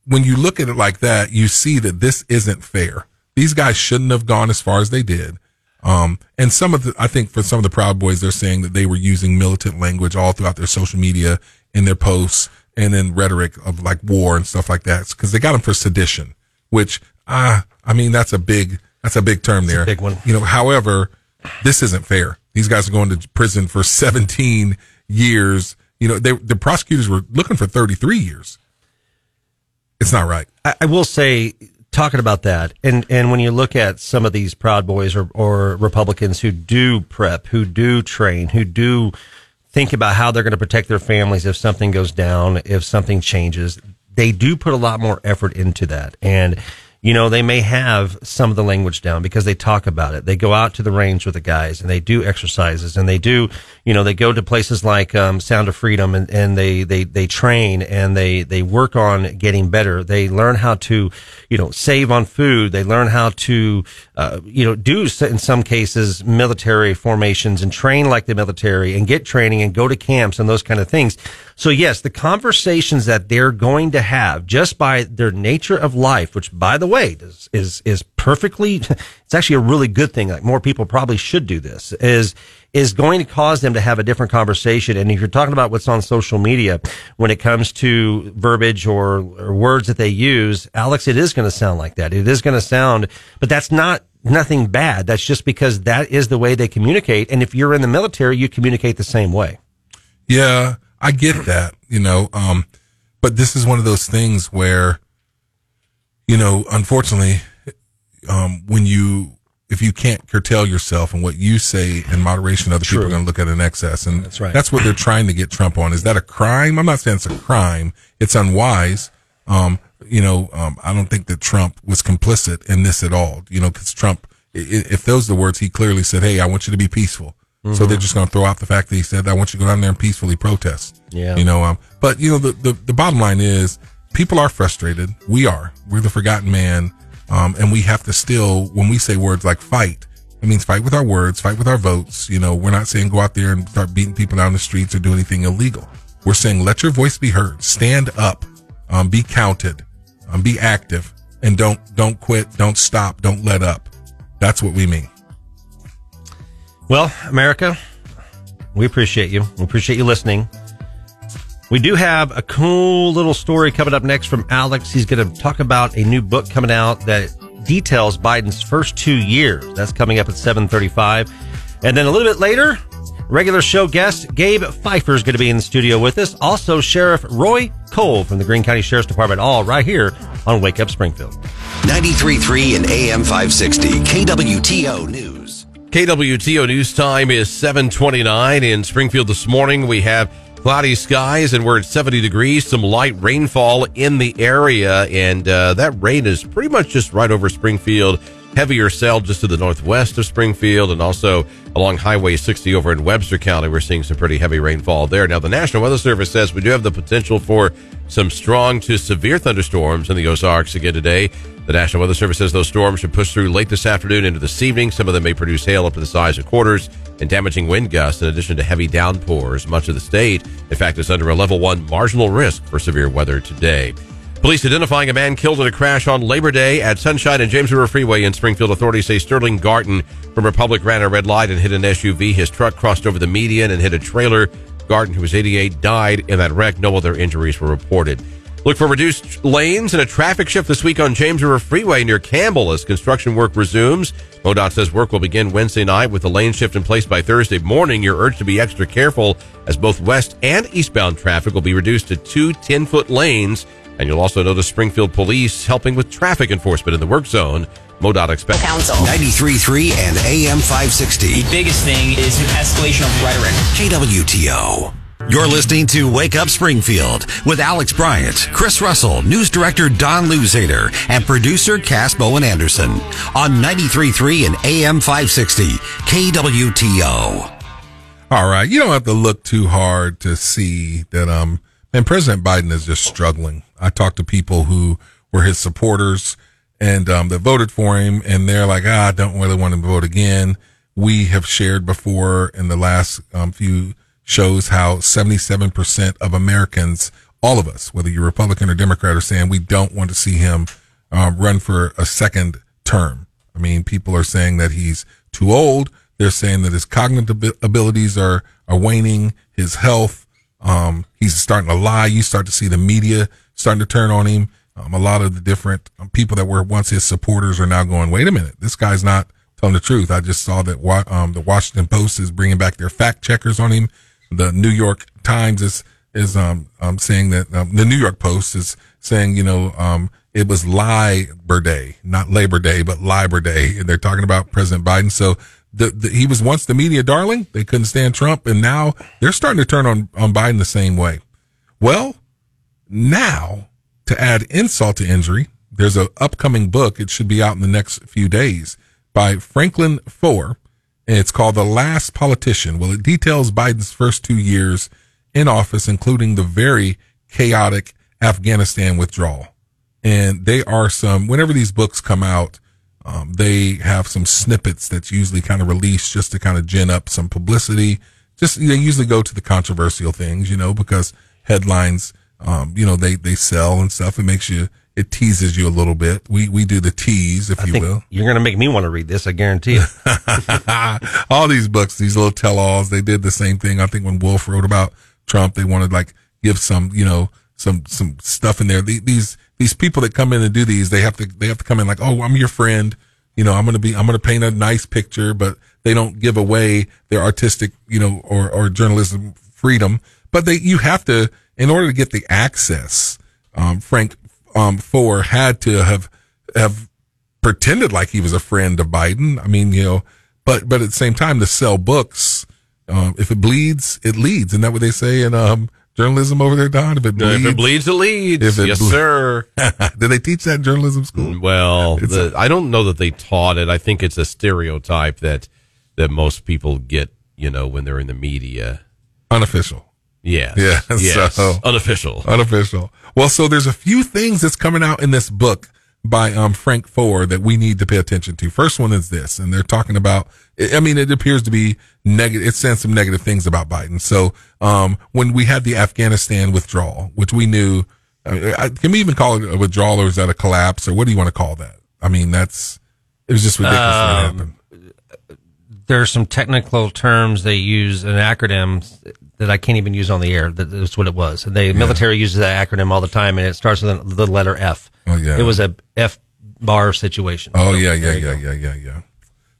when you look at it like that, you see that this isn't fair. These guys shouldn't have gone as far as they did. Um, and some of the, I think for some of the Proud Boys, they're saying that they were using militant language all throughout their social media in their posts and then rhetoric of like war and stuff like that. Cause they got them for sedition, which, ah, I mean, that's a big, that's a big term there. big one. You know, however, this isn't fair. These guys are going to prison for 17 years. You know, they, the prosecutors were looking for 33 years. It's not right. I, I will say, talking about that, and, and when you look at some of these Proud Boys or, or Republicans who do prep, who do train, who do think about how they're going to protect their families if something goes down, if something changes, they do put a lot more effort into that. And you know, they may have some of the language down because they talk about it. They go out to the range with the guys and they do exercises and they do, you know, they go to places like um, Sound of Freedom and, and they, they, they train and they, they work on getting better. They learn how to, you know, save on food. They learn how to, uh, you know, do in some cases military formations and train like the military and get training and go to camps and those kind of things. So yes, the conversations that they're going to have just by their nature of life, which by the way is, is, is perfectly, it's actually a really good thing. Like more people probably should do this is, is going to cause them to have a different conversation. And if you're talking about what's on social media when it comes to verbiage or, or words that they use, Alex, it is going to sound like that. It is going to sound, but that's not nothing bad. That's just because that is the way they communicate. And if you're in the military, you communicate the same way. Yeah. I get that, you know, um, but this is one of those things where, you know, unfortunately, um, when you, if you can't curtail yourself and what you say in moderation, other True. people are going to look at an excess. And that's right. That's what they're trying to get Trump on. Is that a crime? I'm not saying it's a crime. It's unwise. Um, you know, um, I don't think that Trump was complicit in this at all, you know, cause Trump, if those are the words, he clearly said, Hey, I want you to be peaceful. Mm-hmm. So they're just going to throw out the fact that he said, I want you to go down there and peacefully protest. Yeah. You know, um, but you know, the, the, the bottom line is people are frustrated. We are. We're the forgotten man. Um, and we have to still, when we say words like fight, it means fight with our words, fight with our votes. You know, we're not saying go out there and start beating people down the streets or do anything illegal. We're saying let your voice be heard, stand up, um, be counted, um, be active, and don't don't quit, don't stop, don't let up. That's what we mean. Well, America, we appreciate you. We appreciate you listening. We do have a cool little story coming up next from Alex. He's going to talk about a new book coming out that details Biden's first two years. That's coming up at 735. And then a little bit later, regular show guest Gabe Pfeiffer is going to be in the studio with us. Also, Sheriff Roy Cole from the Greene County Sheriff's Department, all right here on Wake Up Springfield. 93.3 and AM 560, KWTO News. KWTO News Time is 729 in Springfield this morning. We have cloudy skies and we're at 70 degrees, some light rainfall in the area. And uh, that rain is pretty much just right over Springfield. Heavier cell just to the northwest of Springfield and also along Highway 60 over in Webster County. We're seeing some pretty heavy rainfall there. Now, the National Weather Service says we do have the potential for some strong to severe thunderstorms in the Ozarks again today. The National Weather Service says those storms should push through late this afternoon into this evening. Some of them may produce hail up to the size of quarters and damaging wind gusts in addition to heavy downpours. Much of the state, in fact, is under a level one marginal risk for severe weather today. Police identifying a man killed in a crash on Labor Day at Sunshine and James River Freeway in Springfield. Authorities say Sterling Garton from Republic ran a red light and hit an SUV. His truck crossed over the median and hit a trailer. Garton, who was 88, died in that wreck. No other injuries were reported. Look for reduced lanes and a traffic shift this week on James River Freeway near Campbell as construction work resumes. MoDOT says work will begin Wednesday night with the lane shift in place by Thursday morning. You're urged to be extra careful as both west and eastbound traffic will be reduced to two 10 foot lanes. And you'll also notice Springfield police helping with traffic enforcement in the work zone. MoDOT expects. Council. 93.3 and AM 560. The biggest thing is an escalation of rhetoric. KWTO. You're listening to Wake Up Springfield with Alex Bryant, Chris Russell, news director Don Louzader, and producer Cass Bowen Anderson on 93.3 and AM 560 KWTO. All right. You don't have to look too hard to see that, um, and President Biden is just struggling. I talked to people who were his supporters and, um, that voted for him and they're like, ah, I don't really want to vote again. We have shared before in the last um, few shows how 77% of Americans, all of us, whether you're Republican or Democrat, are saying we don't want to see him um, run for a second term. I mean, people are saying that he's too old. They're saying that his cognitive abilities are, are waning, his health, um, he's starting to lie. You start to see the media starting to turn on him. Um, a lot of the different um, people that were once his supporters are now going, wait a minute, this guy's not telling the truth. I just saw that um, the Washington Post is bringing back their fact checkers on him the New York Times is is um, um saying that um, the New York Post is saying you know um it was Labor Day, not Labor Day, but Labor Day, and they're talking about President Biden. So the, the, he was once the media darling. They couldn't stand Trump, and now they're starting to turn on on Biden the same way. Well, now to add insult to injury, there's a upcoming book. It should be out in the next few days by Franklin Foer. And it's called The Last Politician. Well, it details Biden's first two years in office, including the very chaotic Afghanistan withdrawal. And they are some, whenever these books come out, um, they have some snippets that's usually kind of released just to kind of gin up some publicity. Just, they usually go to the controversial things, you know, because headlines, um, you know, they, they sell and stuff. It makes you, it teases you a little bit. We, we do the tease, if I you think will. You're going to make me want to read this. I guarantee it. all these books, these little tell-alls, they did the same thing. I think when Wolff wrote about Trump, they wanted like give some, you know, some some stuff in there. The- These these people that come in and do these, they have to they have to come in like, oh, I'm your friend. You know, I'm gonna be I'm gonna paint a nice picture, but they don't give away their artistic, you know, or or journalism freedom. But they you have to in order to get the access. Um, Frank um, Foer had to have have pretended like he was a friend of Biden. I mean, you know, but but at the same time, to sell books, um, if it bleeds, it leads. Isn't that what they say in um, journalism over there, Don? If it bleeds, If it bleeds, it leads. If it yes, ble- sir. Did they teach that in journalism school? Well, the, I don't know that they taught it. I think it's a stereotype that that most people get, you know, when they're in the media. Unofficial. Yes. Yeah. Yes. So, Unofficial. Unofficial. Well, so there's a few things that's coming out in this book by um, Frank Foer that we need to pay attention to. First one is this, and they're talking about. I mean, it appears to be negative. It's saying some negative things about Biden. So, um, when we had the Afghanistan withdrawal, which we knew, I I- can we even call it a withdrawal or is that a collapse or what do you want to call that? I mean, that's it was just ridiculous Um, happened. There's some technical terms they use, an acronym that I can't even use on the air. That- That's what it was. The military uses that acronym all the time, and it starts with the letter F. Oh, yeah. It was a F bar situation. Oh yeah, yeah, yeah, yeah, yeah, yeah.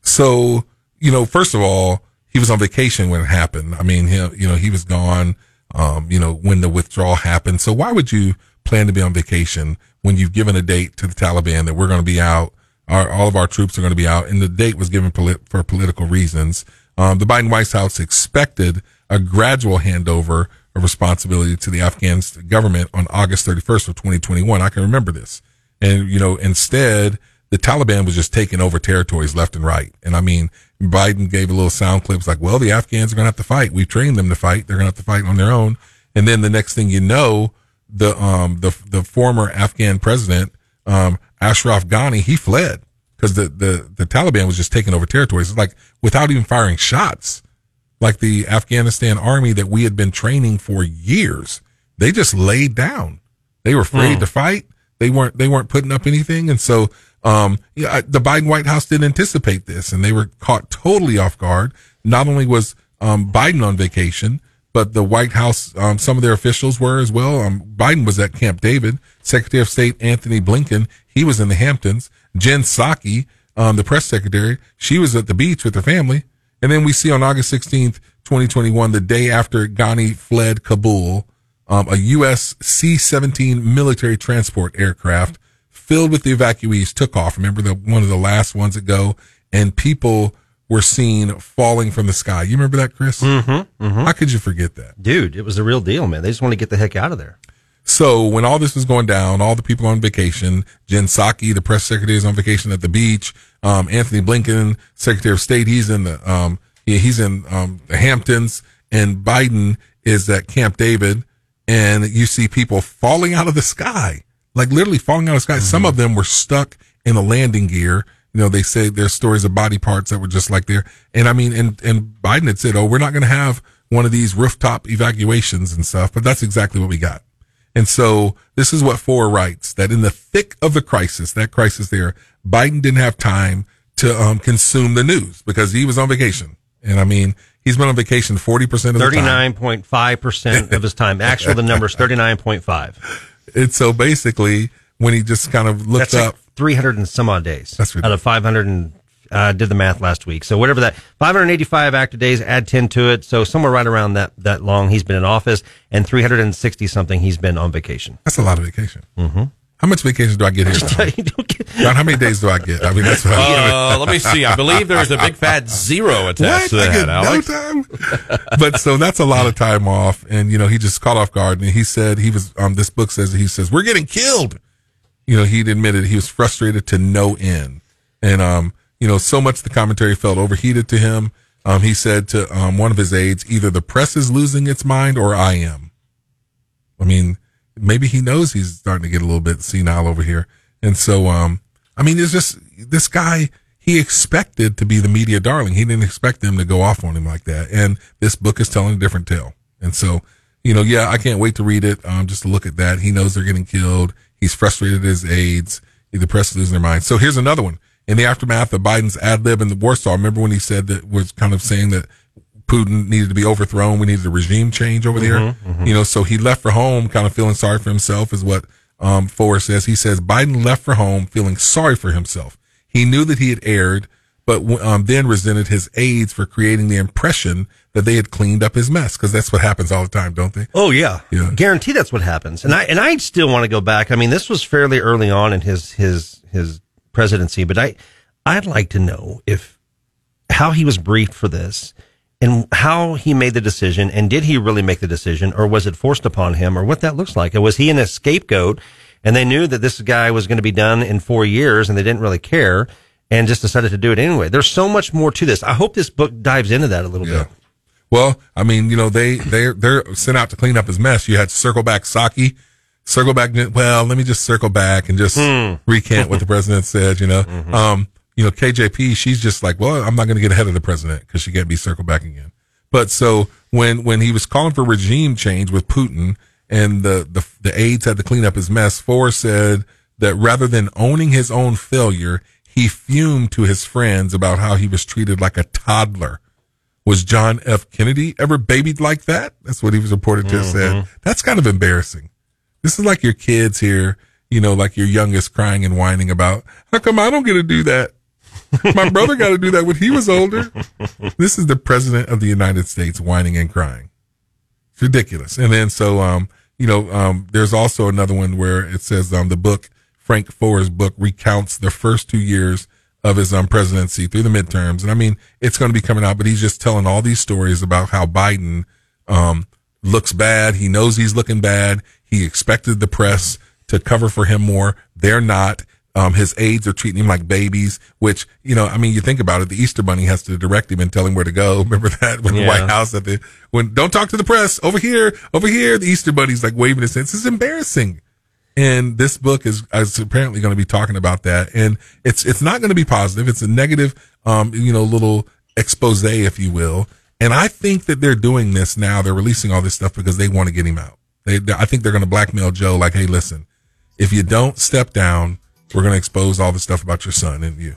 So you know, first of all, he was on vacation when it happened. I mean, he, you know, he was gone. Um, you know, when the withdrawal happened. So why would you plan to be on vacation when you've given a date to the Taliban that we're going to be out? Our, all of our troops are going to be out, and the date was given polit- for political reasons. Um, the Biden White House expected a gradual handover of responsibility to the Afghan government on August 31st of 2021. I can remember this. And, you know, instead, the Taliban was just taking over territories left and right. And I mean, Biden gave a little sound clips like, well, the Afghans are going to have to fight. We've trained them to fight. They're going to have to fight on their own. And then the next thing you know, the, um, the, the former Afghan president, um, Ashraf Ghani, he fled because the, the, the Taliban was just taking over territories. It's like without even firing shots, like the Afghanistan army that we had been training for years, they just laid down. They were afraid Hmm. to fight. They weren't, they weren't putting up anything. And so, um, yeah, the Biden White House didn't anticipate this and they were caught totally off guard. Not only was, um, Biden on vacation, but the White House, um, some of their officials were as well. Um, Biden was at Camp David. Secretary of State Anthony Blinken, he was in the Hamptons. Jen Psaki, um, the press secretary, she was at the beach with her family. And then we see on August 16th, 2021, the day after Ghani fled Kabul, um, a U.S. C-17 military transport aircraft filled with the evacuees took off. Remember the one of the last ones that go, and people were seen falling from the sky. You remember that, Chris? Mm-hmm, How could you forget that? Dude, it was the real deal, man. They just want to get the heck out of there. So when all this was going down, all the people on vacation, Jen Psaki, the press secretary, is on vacation at the beach. Um, Anthony Blinken, Secretary of State, he's in the um, he- he's in um, the Hamptons, and Biden is at Camp David, and you see people falling out of the sky, like literally falling out of the sky. Some of them were stuck in the landing gear. You know, they say there's stories of body parts that were just like there. And I mean, and, and Biden had said, oh, we're not going to have one of these rooftop evacuations and stuff, but that's exactly what we got. And so this is what Foer writes that in the thick of the crisis, that crisis there, Biden didn't have time to um, consume the news because he was on vacation. And I mean, he's been on vacation 40% of the time. Thirty-nine point five percent of his time. Actual, the number is thirty-nine point five. And so basically, when he just kind of looked That's up, like three hundred and some odd days. That's out of five hundred and. I did the math last week, so whatever that 585 active days, add 10 to it, so somewhere right around that that long he's been in office, and 360 something he's been on vacation. that's a lot of vacation. Mm-hmm. How much vacation do I get here? Tom? John, how many days do I get? I mean, that's what Uh, let me see. I believe there's a big fat zero attached What? to I that, get Alex. no time. but so that's a lot of time off, and you know he just caught off guard, and he said he was. Um, this book says he says we're getting killed, You know, he'd admitted he was frustrated to no end. And, um, you know, so much the commentary felt overheated to him. Um, he said to um, one of his aides, either the press is losing its mind or I am. I mean, maybe he knows he's starting to get a little bit senile over here. And so, um, I mean, it's just this guy, he expected to be the media darling. He didn't expect them to go off on him like that. And this book is telling a different tale. And so, you know, yeah, I can't wait to read it. Um, just to look at that. He knows they're getting killed. He's frustrated at his aides. The press is losing their mind. So here's another one. In the aftermath of Biden's ad lib in the Warsaw, remember when he said that was kind of saying that Putin needed to be overthrown. We needed a regime change over there. Mhm, mhm. You know, so he left for home kind of feeling sorry for himself is what, um, Foer says. He says Biden left for home feeling sorry for himself. He knew that he had erred, but, um, then resented his aides for creating the impression that they had cleaned up his mess. Cause that's what happens all the time, don't they? Oh yeah. Yeah. Guarantee that's what happens. And I and I still want to go back. I mean, this was fairly early on in his his his presidency, but I I'd like to know if how he was briefed for this and how he made the decision and did he really make the decision or was it forced upon him or what that looks like. And was he in a scapegoat and they knew that this guy was going to be done in 4 years and they didn't really care and just decided to do it anyway. There's so much more to this. I hope this book dives into that a little bit. Well, I mean, you know, they, they, they're sent out to clean up his mess. You had circle back Psaki, circle back. Well, let me just circle back and just Hmm. recant what the president said, you know. Mm-hmm. Um, you know, KJP, she's just like, well, I'm not going to get ahead of the president because she can't be circled back again. But so when, when he was calling for regime change with Putin and the, the, the aides had to clean up his mess, Foer said that rather than owning his own failure, he fumed to his friends about how he was treated like a toddler. Was John F. Kennedy ever babied like that? That's what he was reported to have said. That's kind of embarrassing. This is like your kids here, you know, like your youngest crying and whining about, how come I don't get to do that? My brother got to do that when he was older. This is the president of the United States whining and crying. It's ridiculous. And then so, um, you know, um, there's also another one where it says, um, the book, Frank Foer's book recounts the first two years of his, um, presidency through the midterms. And I mean, it's going to be coming out, but he's just telling all these stories about how Biden, um, looks bad. He knows he's looking bad. He expected the press to cover for him more. They're not. Um, his aides are treating him like babies, which, you know, I mean, you think about it. The Easter Bunny has to direct him and tell him where to go. Remember that when the White House at the, when, don't talk to the press over here, over here. The Easter Bunny's like waving his hands. It's embarrassing. And this book is, is apparently going to be talking about that. And it's, it's not going to be positive. It's a negative, um, you know, little expose, if you will. And I think that they're doing this now. They're releasing all this stuff because they want to get him out. They, I think they're going to blackmail Joe like, Hey, listen, if you don't step down, we're going to expose all the stuff about your son and you.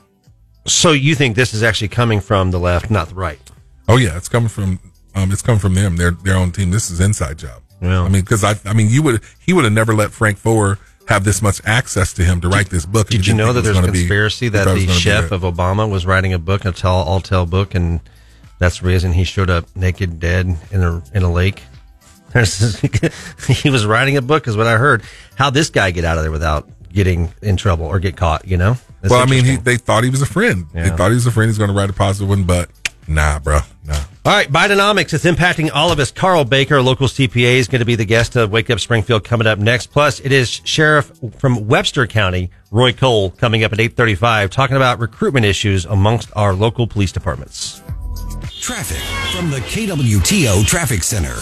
So you think this is actually coming from the left, not the right? Oh yeah, it's coming from um, it's coming from them, their their own team. This is inside job. Yeah. I mean, because I I mean, you would he would have never let Frank Foer have this much access to him to write this book. Did you know that think it was there's a gonna be- conspiracy that the chef of Obama was writing a book, a tell all tale book, and that's the reason he showed up naked, dead in a in a lake? There's- he was writing a book, is what I heard. How this guy get out of there without getting in trouble or get caught? You know? That's well, I mean, he, they thought he was a friend. They thought he was a friend. He's going to write a positive one, but nah, bro, nah. All right, Bidenomics. It's impacting all of us. Carl Baker, local CPA, is going to be the guest of Wake Up Springfield coming up next. Plus, it is Sheriff from Webster County, Roy Cole, coming up at 835, talking about recruitment issues amongst our local police departments. Traffic from the KWTO Traffic Center.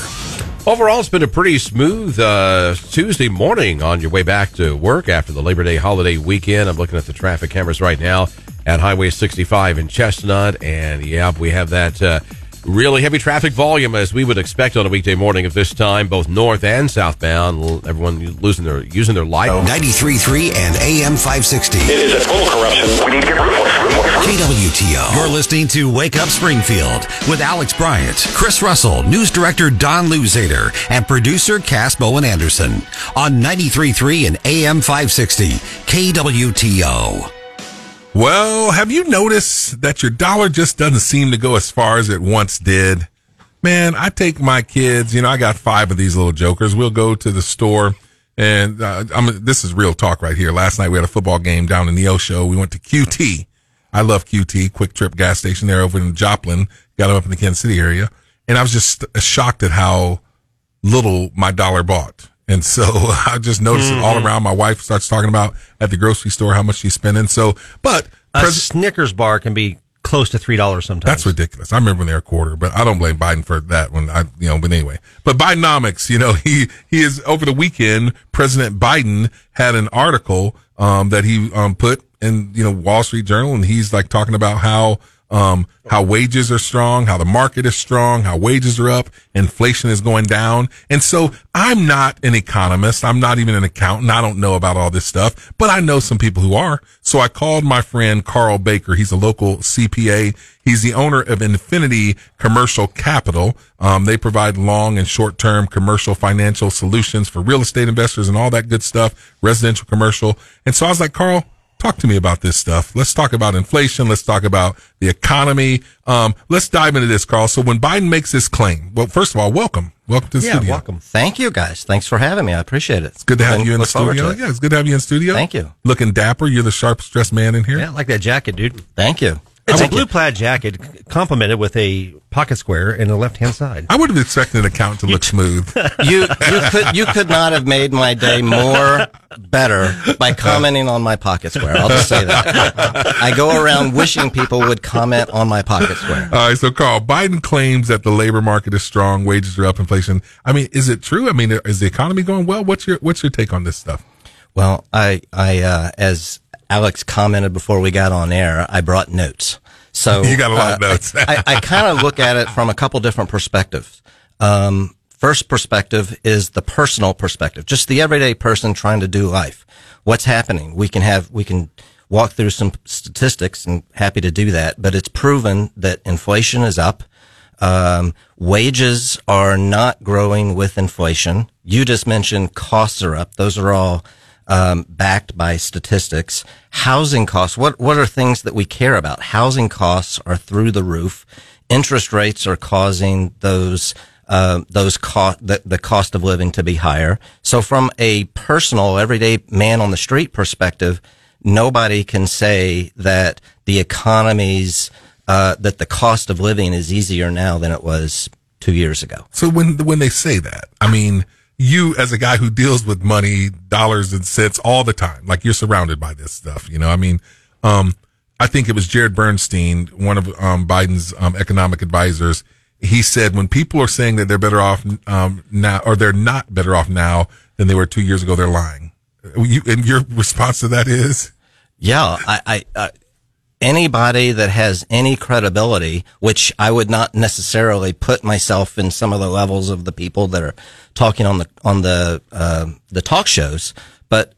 Overall, it's been a pretty smooth uh, Tuesday morning on your way back to work after the Labor Day holiday weekend. I'm looking at the traffic cameras right now at Highway 65 in Chestnut, and yeah, we have that uh, really heavy traffic volume as we would expect on a weekday morning of this time, both north and southbound. Everyone losing their using their light. 93.3 and AM 560. It is a total corruption. We need to get ruthless. KWTO. You're listening to Wake Up Springfield with Alex Bryant, Chris Russell, news director Don Louzader, and producer Cass Bowen Anderson on 93.3 and AM 560. KWTO. Well, have you noticed that your dollar just doesn't seem to go as far as it once did? Man, I take my kids, you know, I got five of these little jokers. We'll go to the store and uh, this is real talk right here. Last night we had a football game down in the O show. We went to QT. I love QT, quick trip gas station there over in Joplin. Got them up in the Kansas City area. And I was just shocked at how little my dollar bought. And so I just noticed it all Mhm. around. My wife starts talking about at the grocery store how much she's spending. So, but A pres- Snickers bar can be close to three dollars sometimes. that's ridiculous. I remember when they were a quarter, but I don't blame Biden for that when I, you know, but anyway, but Bidenomics, you know, he, he is over the weekend, President Biden had an article, um, that he, um, put in, you know, Wall Street Journal and he's like talking about how, um, how wages are strong, how the market is strong, how wages are up, inflation is going down. And so I'm not an economist. I'm not even an accountant. I don't know about all this stuff, but I know some people who are. So I called my friend Carl Baker. He's a local CPA. He's the owner of Infinity Commercial Capital. Um, they provide long and short term commercial financial solutions for real estate investors and all that good stuff, residential, commercial. And so I was like, Carl, talk to me about this stuff. Let's talk about inflation. Let's talk about the economy. Um, let's dive into this, Carl. So when Biden makes this claim, well, first of all, welcome. Welcome to the studio. Welcome. Thank you, guys. Thanks for having me. I appreciate it. It's Good to have you in the studio. Yeah, it's good to have you in studio. Thank you. Looking dapper. You're the sharpest dressed man in here. Yeah, I like that jacket, dude. Thank you. It's a blue plaid jacket, complemented with a pocket square in the left hand side. I would have expected an account to look smooth. you you could you could not have made my day more better by commenting on my pocket square. I'll just say that. I go around wishing people would comment on my pocket square. All right, so Carl, Biden claims that the labor market is strong, wages are up, inflation. I mean, is it true? I mean, is the economy going well? What's your What's your take on this stuff? Well, I I uh, as Alex commented before we got on air, I brought notes. So You got a lot of uh, notes. I, I, kind of look at it from a couple different perspectives. Um, first perspective is the personal perspective, just the everyday person trying to do life. What's happening? We can have we can walk through some statistics, and happy to do that. But it's proven that inflation is up. Um, wages are not growing with inflation. You just mentioned costs are up. Those are all um, backed by statistics. Housing costs. What what are things that we care about? Housing costs are through the roof. Interest rates are causing those uh, those cost the, the cost of living to be higher. So from a personal, everyday man on the street perspective, nobody can say that the economy's uh, that the cost of living is easier now than it was two years ago. So when when they say that, I mean, you as a guy who deals with money, dollars and cents all the time, like you're surrounded by this stuff. You know, I mean, um, I think it was Jared Bernstein, one of um, Biden's um, economic advisors. He said when people are saying that they're better off um, now, or they're not better off now than they were two years ago, they're lying. You, and your response to that is, Yeah, I, I anybody that has any credibility, which I would not necessarily put myself in some of the levels of the people that are talking on the on the uh, the talk shows, but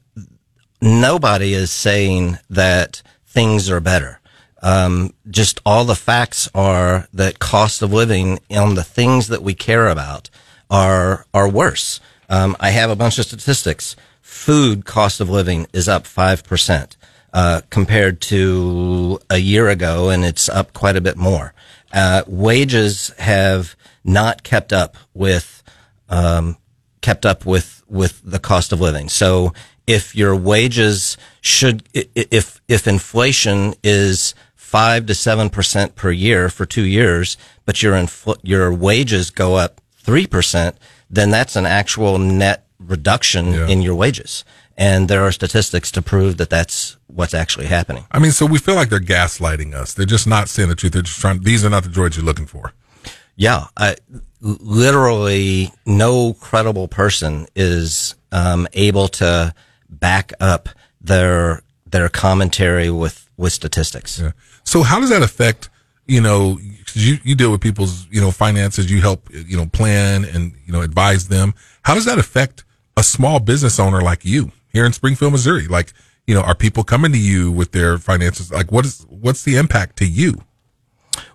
nobody is saying that things are better. Um, just all the facts are that cost of living on the things that we care about are are worse. Um, I have a bunch of statistics. Food cost of living is up five percent uh, compared to a year ago, and it's up quite a bit more. Uh, wages have not kept up with um, kept up with with the cost of living. So if your wages should if if inflation is five to seven percent per year for two years, but your infl- your wages go up three percent, then that's an actual net reduction in your wages. And there are statistics to prove that that's what's actually happening. I mean, so we feel like they're gaslighting us. They're just not saying the truth. They're just trying. These are not the droids you're looking for. Yeah, I, literally, no credible person is um, able to back up their their commentary with with statistics. Yeah. So how does that affect, you know, 'cause you, you deal with people's, you know, finances, you help, you know, plan and, you know, advise them. How does that affect a small business owner like you here in Springfield, Missouri? Like, you know, are people coming to you with their finances? Like what is, what's the impact to you?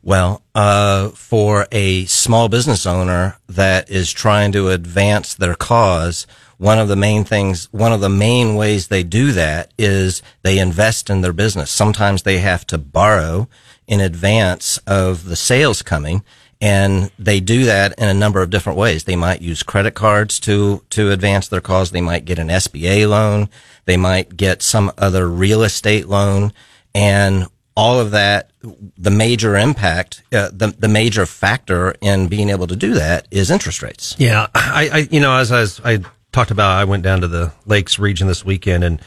Well, uh, for a small business owner that is trying to advance their cause, one of the main things, one of the main ways they do that is they invest in their business. Sometimes they have to borrow in advance of the sales coming. And they do that in a number of different ways. They might use credit cards to, to advance their cause. They might get an SBA loan. They might get some other real estate loan. And all of that, the major impact, uh, the, the major factor in being able to do that is interest rates. Yeah, I, I you know, as I was, I talked about I went down to the Lakes region this weekend and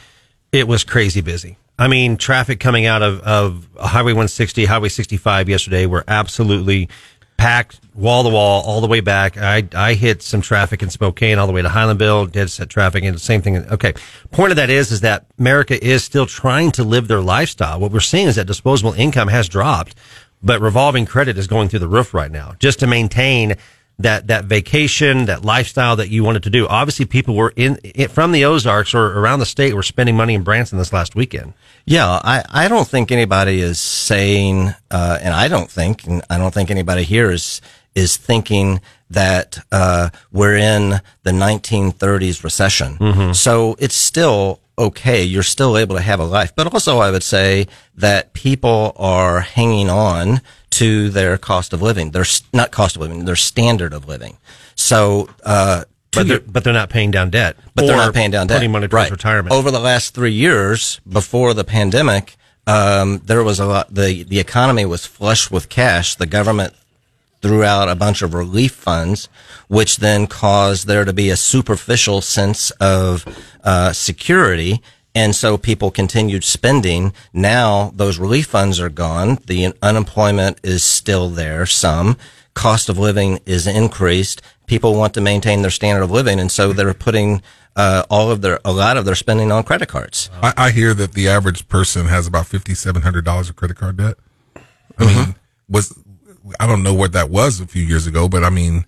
it was crazy busy. I mean, traffic coming out of, of Highway 160, Highway 65 yesterday were absolutely packed wall to wall all the way back. I, I hit some traffic in Spokane all the way to Highlandville, dead set traffic and the same thing. Okay. Point of that is, is that America is still trying to live their lifestyle. What we're seeing is that disposable income has dropped, but revolving credit is going through the roof right now just to maintain that that vacation, that lifestyle that you wanted to do. Obviously, people were in, from the Ozarks or around the state were spending money in Branson this last weekend. Yeah, I, I don't think anybody is saying, uh, and I don't think, and I don't think anybody here is is thinking that uh, we're in the 1930s recession. Mm-hmm. So it's still okay. You're still able to have a life, but also I would say that people are hanging on to their cost of living. Their not cost of living, their standard of living. So, uh, But they're, but they're not paying down debt. but they're not paying down debt. Putting money towards right. retirement. Over the last three years, before the pandemic, um, there was a lot. the The economy was flush with cash. The government threw out a bunch of relief funds, which then caused there to be a superficial sense of uh, security. And so people continued spending. Now those relief funds are gone. The unemployment is still there. Some cost of living is increased. People want to maintain their standard of living. And so they're putting uh, all of their, a lot of their spending on credit cards. I, I hear that the average person has about fifty seven hundred dollars of credit card debt. I mean, was I don't know what that was a few years ago, but I mean,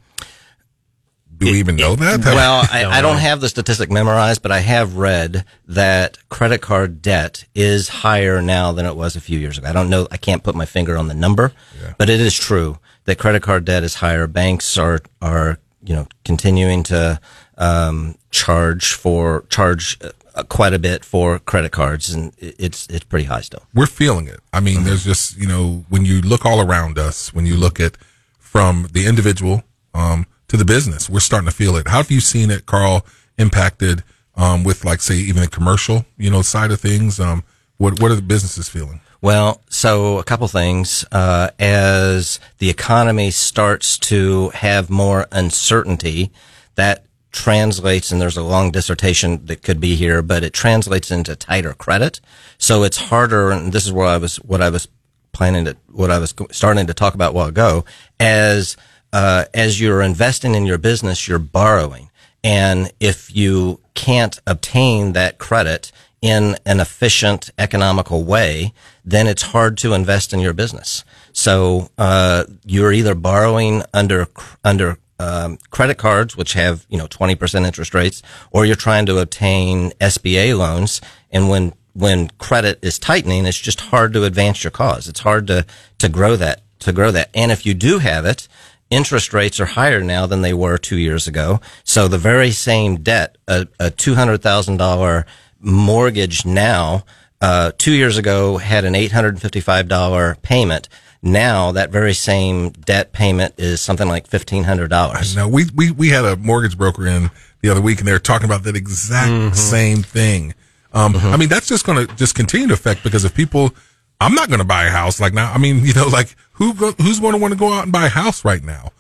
do we even know that? well, I, I don't have the statistic memorized, but I have read that credit card debt is higher now than it was a few years ago. I don't know. I can't put my finger on the number, but it is true that credit card debt is higher. Banks are, are, you know, continuing to, um, charge for, charge uh, quite a bit for credit cards and it- it's, it's pretty high still. we're feeling it. I mean, there's just, you know, when you look all around us, when you look at from the individual um, to the business, we're starting to feel it. How have you seen it, Carl, impacted um, with, like, say, even the commercial, you know, side of things? Um, what What are the businesses feeling? Well, so a couple things. Uh, as the economy starts to have more uncertainty, that translates, and there's a long dissertation that could be here, but it translates into tighter credit. So it's harder, and this is what I was, what I was planning to, what I was starting to talk about a while ago, as, uh, as you're investing in your business, you're borrowing. And if you can't obtain that credit in an efficient, economical way, then it's hard to invest in your business. So uh, you're either borrowing under under um, credit cards, which have you know 20% interest rates, or you're trying to obtain SBA loans. And when when credit is tightening, it's just hard to advance your cause. It's hard to to grow that to grow that. And if you do have it, interest rates are higher now than they were two years ago. So the very same debt, a, a two hundred thousand dollar mortgage now, uh, two years ago had an eight hundred and fifty five dollar payment. Now that very same debt payment is something like fifteen hundred dollars. No, we, we we had a mortgage broker in the other week, and they were talking about that exact Mhm. same thing. Um, I mean, that's just going to just continue to affect because if people, I'm not going to buy a house like now. I mean, you know, like who go, who's going to want to go out and buy a house right now?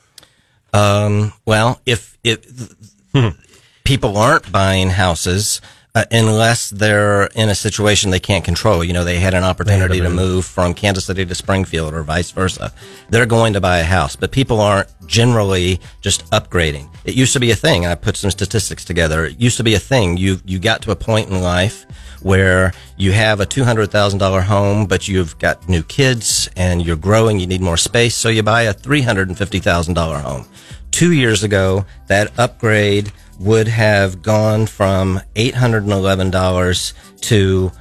Um, well, if if people aren't buying houses uh, unless they're in a situation they can't control, you know, they had an opportunity to move from Kansas City to Springfield or vice versa, they're going to buy a house. But people aren't generally just upgrading. It used to be a thing. I put some statistics together. It used to be a thing. You you got to a point in life where you have a $200,000 home, but you've got new kids and you're growing, you need more space, so you buy a $350,000 home. Two years ago, that upgrade would have gone from $811 to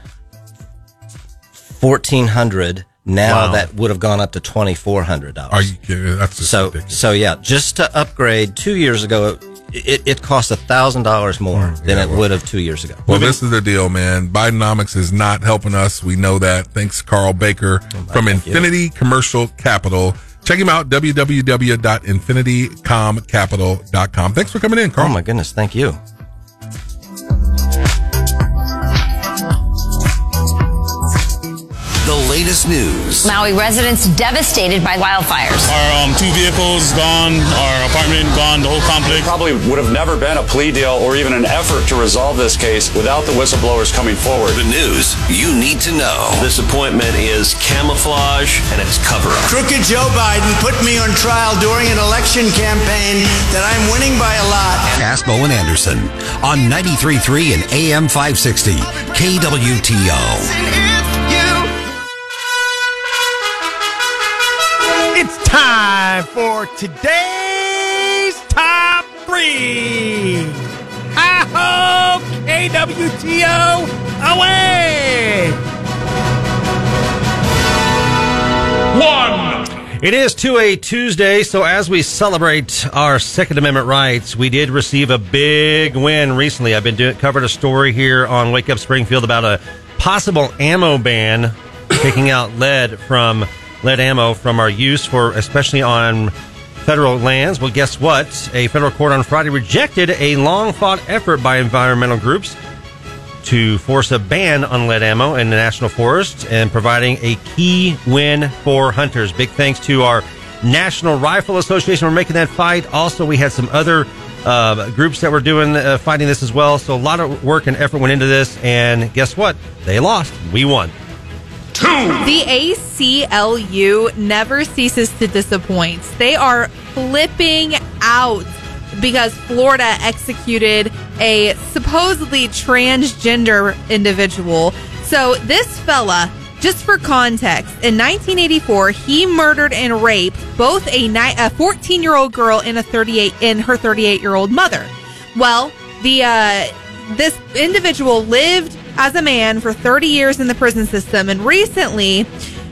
1400 now Wow. that would have gone up to $2,400. Are you kidding? That's just so, so yeah, just to upgrade two years ago, it, it cost a thousand dollars more mm, than it would have two years ago. Well, this is the deal, man. Bidenomics is not helping us. We know that. Thanks, Carl Baker oh, from thank you. Infinity Commercial Capital. Check him out, www.infinitycomcapital.com. Thanks for coming in, Carl. Oh my goodness, thank you. The latest news. Maui residents devastated by wildfires. Our um, two vehicles gone, our apartment gone, the whole complex. Probably would have never been a plea deal or even an effort to resolve this case without the whistleblowers coming forward. The news you need to know. This appointment is camouflage and it's cover up. Crooked Joe Biden put me on trial during an election campaign that I'm winning by a lot. Cass Bowen Anderson on 93.3 and AM 560 KWTO. It's time for today's top three. Hi-ho, KWTO, away! One. It is 2A Tuesday, so as we celebrate our Second Amendment rights, we did receive a big win recently. I've been doing covered a story here on Wake Up Springfield about a possible ammo ban, taking out lead from lead ammo from our use for especially on federal lands. Well, guess what? A federal court on Friday rejected a long fought effort by environmental groups to force a ban on lead ammo in the national forest and providing a key win for hunters. Big thanks to our National Rifle Association for making that fight. Also, we had some other uh, groups that were doing uh, fighting this as well. So a lot of work and effort went into this, and guess what? They lost. We won. The ACLU never ceases to disappoint. They are flipping out because Florida executed a supposedly transgender individual. So this fella, just for context, in 1984, he murdered and raped both a 14 year old girl and a 38 and her 38 year old mother. Well, the uh, this individual lived as a man for 30 years in the prison system and recently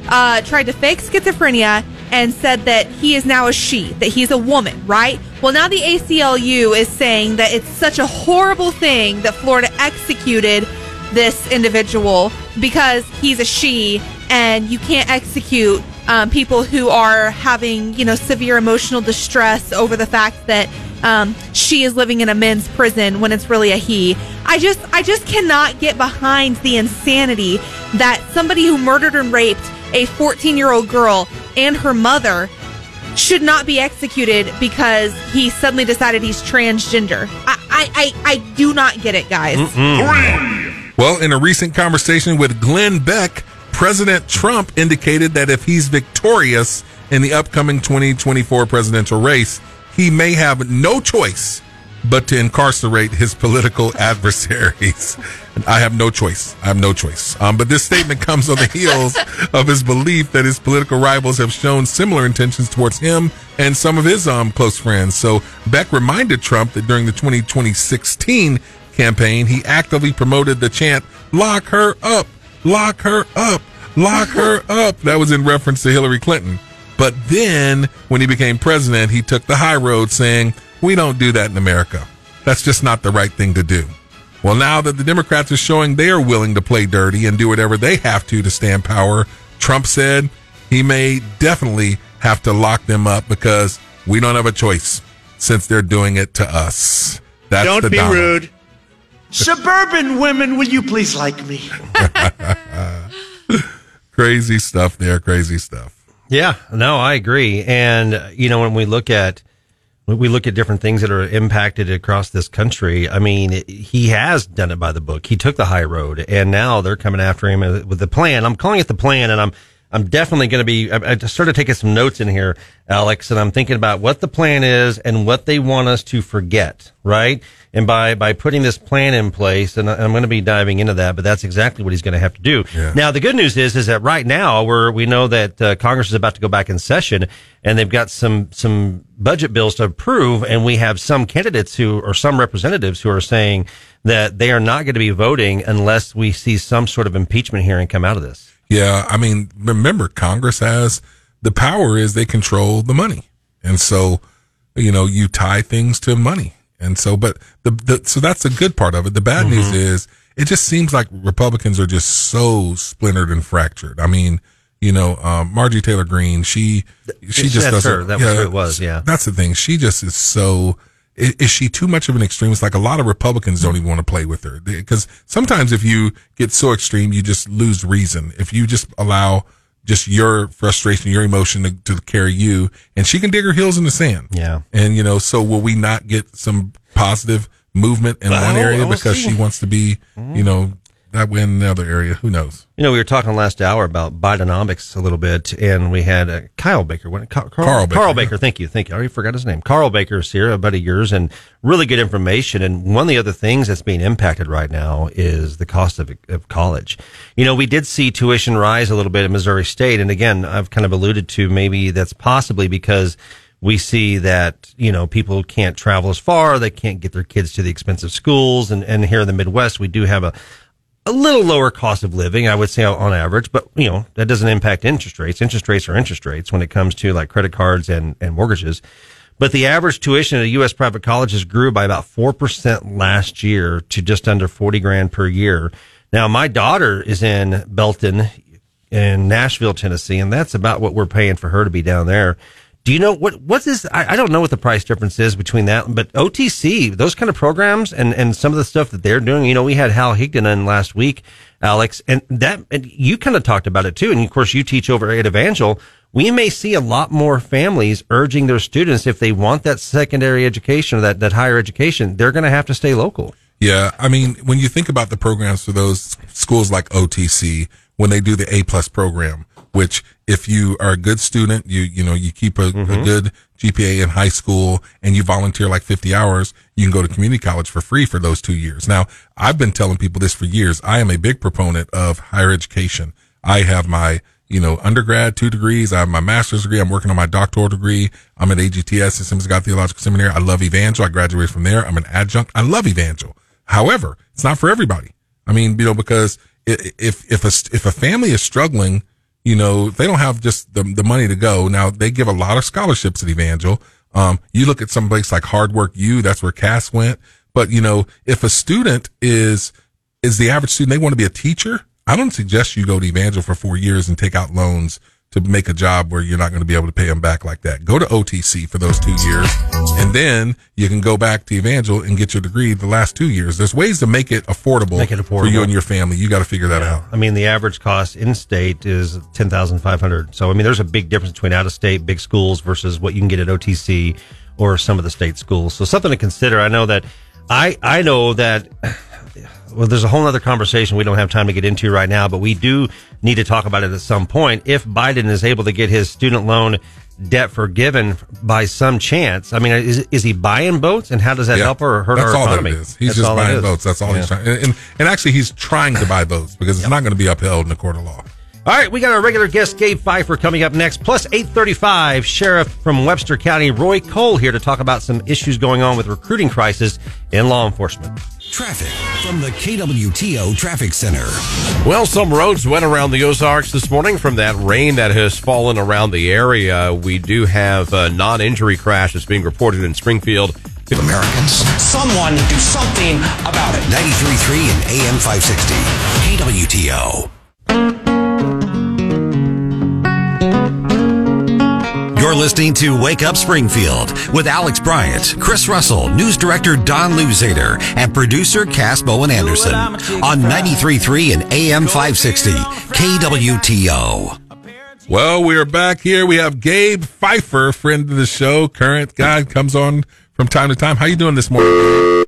uh, tried to fake schizophrenia and said that he is now a she, that he's a woman, right? Well, now the ACLU is saying that it's such a horrible thing that Florida executed this individual because he's a she and you can't execute um, people who are having, you know, severe emotional distress over the fact that um, she is living in a men's prison when it's really a he. I just, I just cannot get behind the insanity that somebody who murdered and raped a 14 year old girl and her mother should not be executed because he suddenly decided he's transgender. I, I, I, I do not get it, guys. Well, in a recent conversation with Glenn Beck, President Trump indicated that if he's victorious in the upcoming 2024 presidential race, he may have no choice but to incarcerate his political adversaries. I have no choice. I have no choice. Um, but this statement comes on the heels of his belief that his political rivals have shown similar intentions towards him and some of his um, close friends. So Beck reminded Trump that during the 2016 campaign, he actively promoted the chant, lock her up, lock her up, lock her up. That was in reference to Hillary Clinton. But then when he became president, he took the high road saying, we don't do that in America. That's just not the right thing to do. Well, now that the Democrats are showing they are willing to play dirty and do whatever they have to to stand power, Trump said he may definitely have to lock them up because we don't have a choice since they're doing it to us. That's Don't the be Donald. rude. Suburban women, will you please like me? Crazy stuff there. Crazy stuff. Yeah, no, I agree. And uh, you know, when we look at when we look at different things that are impacted across this country, I mean, he has done it by the book. He took the high road, and now they're coming after him with the plan. I'm calling it the plan, and I'm I'm definitely going to be. I, I started taking some notes in here, Alex, and I'm thinking about what the plan is and what they want us to forget, right? And by by putting this plan in place, and I'm going to be diving into that, but that's exactly what he's going to have to do. Now, the good news is is that right now we're we know that uh, Congress is about to go back in session, and they've got some some budget bills to approve, and we have some candidates who or some representatives who are saying that they are not going to be voting unless we see some sort of impeachment hearing come out of this. Yeah, I mean, remember, Congress has the power is they control the money, and so you know you tie things to money, and so but the, the so that's the good part of it. The bad news Mm-hmm. is it just seems like Republicans are just so splintered and fractured. I mean, you know, um, Margie Taylor Greene, she she just That's doesn't. her. That was who it was, yeah. that's the thing. She just is so is, is she too much of an extremist? Like a lot of Republicans don't even want to play with her because sometimes if you get so extreme, you just lose reason. If you just allow just your frustration, your emotion to, to carry you, and she can dig her heels in the sand. Yeah. And you know, so will we not get some positive movement in Well, one area because she wants to be, you know, that way in the other area? Who knows? You know, we were talking last hour about Bidenomics a little bit, and we had uh, Kyle Baker. What, Carl, Carl Baker, Carl Baker. Thank you. Thank you. I already forgot his name. Carl Baker is here, a buddy of yours, and really good information. And one of the other things that's being impacted right now is the cost of, of college. You know, we did see tuition rise a little bit at Missouri State. And again, I've kind of alluded to maybe that's possibly because we see that, you know, people can't travel as far. They can't get their kids to the expensive schools. And, and here in the Midwest, we do have a, a little lower cost of living, I would say on average, but you know, that doesn't impact interest rates. Interest rates are interest rates when it comes to like credit cards and, and mortgages. But the average tuition at a U.S. private colleges grew by about 4% last year to just under 40 grand per year. Now, my daughter is in Belmont in Nashville, Tennessee, and that's about what we're paying for her to be down there. Do you know what what's this? I, I don't know what the price difference is between that, but OTC, those kind of programs, and and some of the stuff that they're doing. You know, we had Hal Higdon in last week, Alex, and that and you kind of talked about it too. And of course, you teach over at Evangel. We may see a lot more families urging their students if they want that secondary education or that that higher education, they're going to have to stay local. Yeah, I mean, when you think about the programs for those schools like OTC, when they do the A plus program, which if you are a good student, you you know you keep a, a mm-hmm. good GPA in high school and you volunteer like 50 hours, you can go to community college for free for those two years. Now, I've been telling people this for years. I am a big proponent of higher education. I have my you know undergrad two degrees. I have my master's degree. I'm working on my doctoral degree. I'm at AGTS, Assemblies of God Theological Seminary. I love Evangel. I graduated from there. I'm an adjunct. I love Evangel. However, it's not for everybody. I mean, you know, because if if a if a family is struggling, you know, they don't have just the the money to go. Now they give a lot of scholarships at Evangel. Um, you look at some place like Hard Work U, that's where Cass went. But you know, if a student is is the average student, they want to be a teacher. I don't suggest you go to Evangel for four years and take out loans to make a job where you're not going to be able to pay them back like that. Go to OTC for those two years, and then you can go back to Evangel and get your degree the last two years. There's ways to make it affordable, Make it affordable. for you and your family. You got to figure that out. I mean, the average cost in state is ten thousand five hundred. So, I mean, there's a big difference between out of state big schools versus what you can get at OTC or some of the state schools. So, something to consider. I know that I I know that. Well, there's a whole other conversation we don't have time to get into right now, but we do need to talk about it at some point. If Biden is able to get his student loan debt forgiven by some chance, I mean, is, is he buying boats, and how does that Yeah. help or hurt That's our all economy? that it is. He's That's just buying boats. That's all he's trying. And, and, and actually, he's trying to buy boats because it's not going to be upheld in the court of law. All right, we got our regular guest Gabe Pfeiffer coming up next, plus 835 Sheriff from Webster County Roy Cole here to talk about some issues going on with recruiting crisis in law enforcement. Traffic from the KWTO Traffic Center. Well, some roads went around the Ozarks this morning from that rain that has fallen around the area. We do have uh, a non injury crash that's being reported in Springfield. Americans. Someone do something about it. 93.3 and AM 560. KWTO. You're listening to Wake Up Springfield with Alex Bryant, Chris Russell, news director Don Louzader, and producer Cass Bowen Anderson on 93.3 and AM 560. KWTO. Well, we're back here. We have Gabe Pfeiffer, friend of the show, current guy, comes on from time to time. How you doing this morning?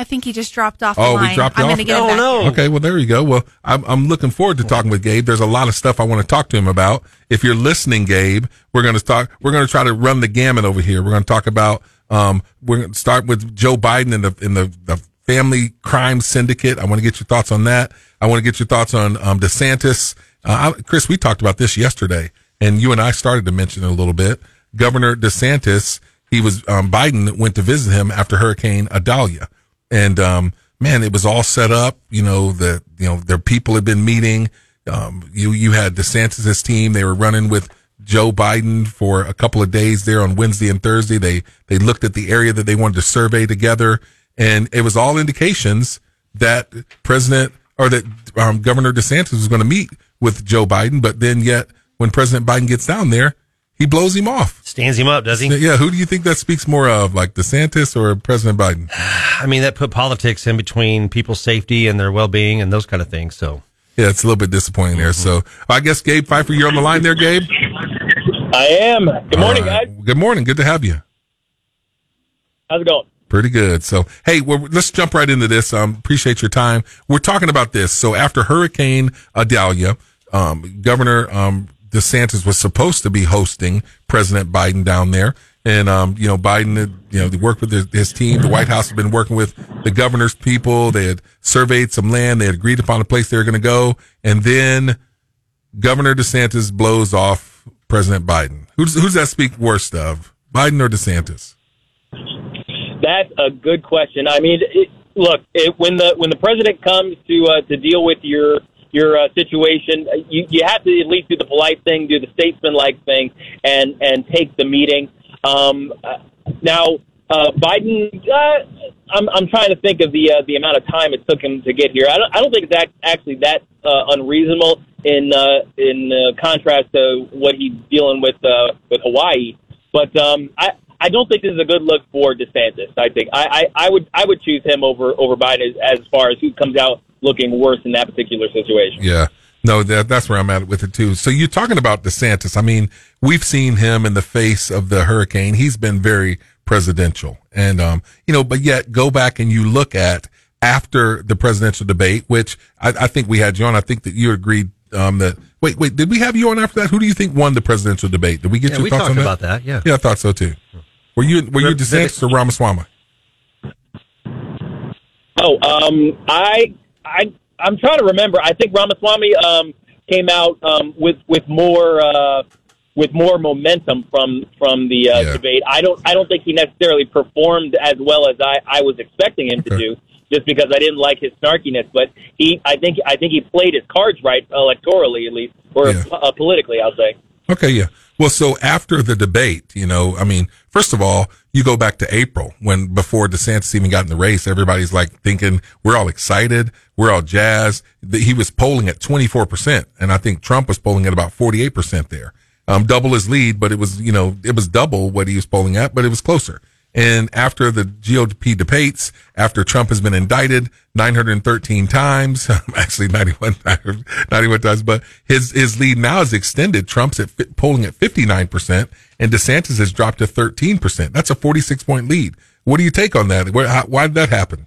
I think he just dropped off the Oh, line. we dropped you I'm off. going to get him back. Okay, well there you go. Well, I'm I'm looking forward to talking with Gabe. There's a lot of stuff I want to talk to him about. If you're listening, Gabe, we're going to talk. We're going to try to run the gamut over here. We're going to talk about. Um, we're going to start with Joe Biden and the in the, the family crime syndicate. I want to get your thoughts on that. I want to get your thoughts on um, DeSantis. Uh, I, Chris, we talked about this yesterday, and you and I started to mention it a little bit. Governor DeSantis, he was um, Biden went to visit him after Hurricane Idalia, and um, man, it was all set up. You know, the you know their people had been meeting. Um, you you had DeSantis' team; they were running with Joe Biden for a couple of days there on Wednesday and Thursday. They they looked at the area that they wanted to survey together, and it was all indications that President or that um, Governor DeSantis was going to meet with Joe Biden. But then, yet when President Biden gets down there, he blows him off. Stands him up, does he? Yeah. Who do you think that speaks more of, like DeSantis or President Biden? I mean, that put politics in between people's safety and their well being and those kind of things. So, Yeah, it's a little bit disappointing there. So I guess Gabe Pfeiffer, you're on the line there, Gabe. I am. Good morning, All right. guys. Good morning. Good to have you. How's it going? Pretty good. So, hey, well, let's jump right into this. Um, appreciate your time. We're talking about this. So, after Hurricane Idalia, um, Governor um, DeSantis was supposed to be hosting President Biden down there, and um, you know, Biden, had, you know, they worked with his, his team. The White House had been working with the governor's people. They had surveyed some land. They had agreed upon a place they were going to go, and then Governor DeSantis blows off President Biden. Who's who's that speak worst of, Biden or DeSantis? That's a good question. I mean, it, look, it, when the when the president comes to uh, to deal with your your uh, situation, you you have to at least do the polite thing, do the statesman-like thing, and and take the meeting. Um, uh, now, uh, Biden, uh, I'm I'm trying to think of the uh, the amount of time it took him to get here. I don't I don't think it's actually that uh, unreasonable in uh, in uh, contrast to what he's dealing with uh, with Hawaii. But um, I I don't think this is a good look for DeSantis. I think I, I, I would I would choose him over over Biden as, as far as who comes out looking worse in that particular situation. Yeah. No, that, that's where I'm at with it too. So you're talking about DeSantis. I mean, we've seen him in the face of the hurricane. He's been very presidential and, um, you know, but yet go back and you look at after the presidential debate, which I, I think we had you on. I think that you agreed, um, that, wait, wait, did we have you on after that? Who do you think won the presidential debate? Did we get Yeah, your we thoughts talked on that? about that, yeah. Yeah, I thought so too. Were you, were you DeSantis or Ramaswamy? Oh, um, I I I'm trying to remember. I think Ramaswamy um, came out um, with with more uh, with more momentum from from the uh, debate. I don't I don't think he necessarily performed as well as I, I was expecting him to do. Just because I didn't like his snarkiness, but he, I think, I think he played his cards right electorally, at least, or uh, politically, I'll say. Okay, yeah. Well, so after the debate, you know, I mean, first of all, you go back to April when before DeSantis even got in the race, everybody's like thinking we're all excited, we're all jazzed. He was polling at 24%, and I think Trump was polling at about 48% there. Um, double his lead, but it was, you know, it was double what he was polling at, but it was closer. And after the GOP debates, after Trump has been indicted 913 times, actually 91, 91 times, but his, his lead now is extended. Trump's at polling at 59% and DeSantis has dropped to 13%. That's a 46 point lead. What do you take on that? Where, how, why did that happen?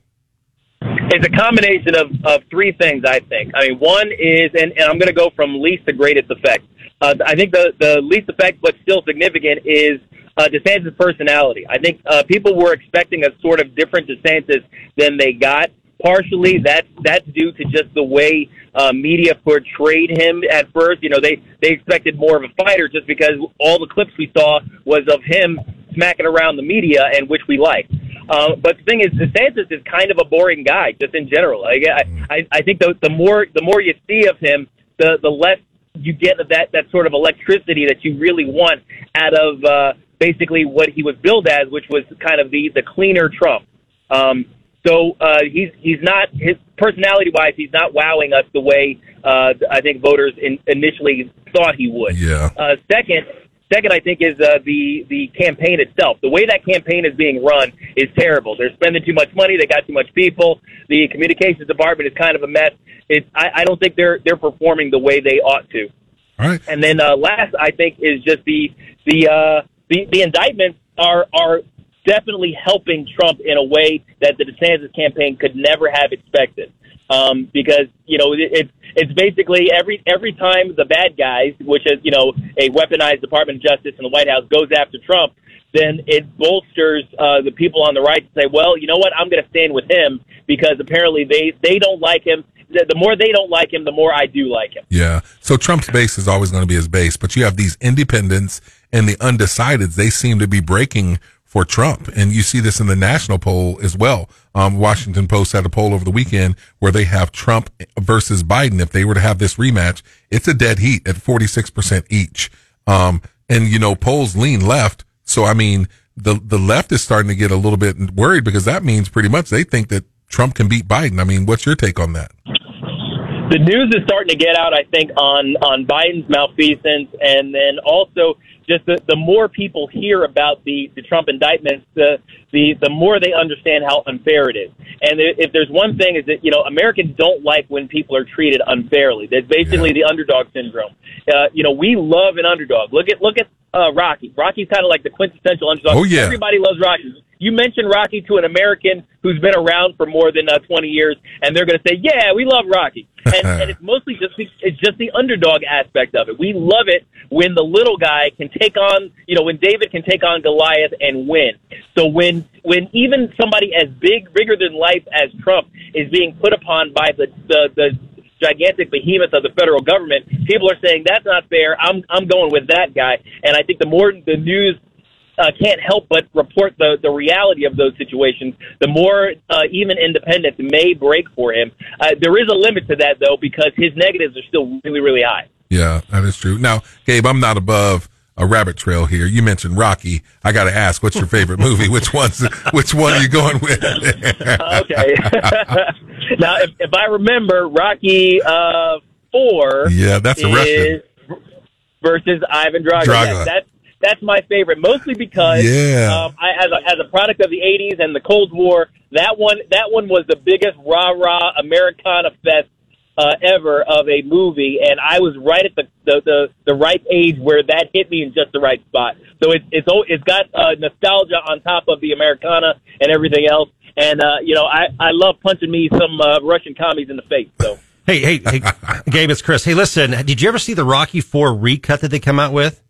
It's a combination of, of three things, I think. I mean, one is, and, and I'm going to go from least to greatest effect. Uh, I think the, the least effect, but still significant, is uh, DeSantis' personality. I think uh, people were expecting a sort of different DeSantis than they got. Partially, that's that's due to just the way uh, media portrayed him at first. You know, they they expected more of a fighter just because all the clips we saw was of him smacking around the media, and which we liked. Uh, but the thing is, DeSantis is kind of a boring guy, just in general. Like, I, I, I think the, the more the more you see of him, the the less you get that that sort of electricity that you really want out of uh, basically what he was billed as, which was kind of the the cleaner Trump. Um, so uh, he's he's not his personality wise, he's not wowing us the way uh, I think voters in, initially thought he would. Yeah. Uh, second, second, I think is uh, the the campaign itself. The way that campaign is being run is terrible. They're spending too much money. They got too much people. The communications department is kind of a mess. It's I, I don't think they're they're performing the way they ought to. All right. And then uh, last, I think, is just the the uh, the, the indictments are are definitely helping Trump in a way that the DeSantis campaign could never have expected. Um, because you know it, it's it's basically every every time the bad guys, which is you know a weaponized Department of Justice in the White House, goes after Trump, then it bolsters uh, the people on the right to say, well, you know what, I'm going to stand with him because apparently they they don't like him. The, the more they don't like him, the more I do like him. Yeah. So Trump's base is always going to be his base, but you have these independents and the undecideds. They seem to be breaking for Trump. And you see this in the national poll as well. Um, Washington Post had a poll over the weekend where they have Trump versus Biden. If they were to have this rematch, it's a dead heat at 46% each. Um, and you know, polls lean left. So, I mean, the, the left is starting to get a little bit worried because that means pretty much they think that Trump can beat Biden. I mean, what's your take on that? the news is starting to get out. I think on on Biden's malfeasance, and then also just the, the more people hear about the, the Trump indictments, the, the the more they understand how unfair it is. And if there's one thing is that you know Americans don't like when people are treated unfairly. That's basically yeah. the underdog syndrome. Uh, you know, we love an underdog. Look at look at uh, Rocky. Rocky's kind of like the quintessential underdog. Oh yeah, everybody loves Rocky you mention Rocky to an American who's been around for more than uh, 20 years, and they're going to say, "Yeah, we love Rocky." And, and it's mostly just the, it's just the underdog aspect of it. We love it when the little guy can take on, you know, when David can take on Goliath and win. So when when even somebody as big, bigger than life as Trump is being put upon by the the, the gigantic behemoth of the federal government, people are saying that's not fair. I'm I'm going with that guy. And I think the more the news uh, can't help but report the, the reality of those situations, the more uh, even independence may break for him. Uh, there is a limit to that, though, because his negatives are still really, really high. Yeah, that is true. Now, Gabe, I'm not above a rabbit trail here. You mentioned Rocky. I got to ask, what's your favorite movie? Which one's which one are you going with? okay. now, if, if, I remember, Rocky uh, four. Yeah, that's a Russian versus Ivan Drago. Drago. that's that's my favorite, mostly because yeah. um, I, as, a, as a product of the '80s and the Cold War, that one that one was the biggest rah rah Americana fest uh, ever of a movie, and I was right at the, the the the right age where that hit me in just the right spot. So it's it's it's got uh, nostalgia on top of the Americana and everything else, and uh, you know I I love punching me some uh, Russian commies in the face. So. Hey, hey, hey, Gabe, it's Chris. Hey, listen, did you ever see the Rocky Four recut that they come out with?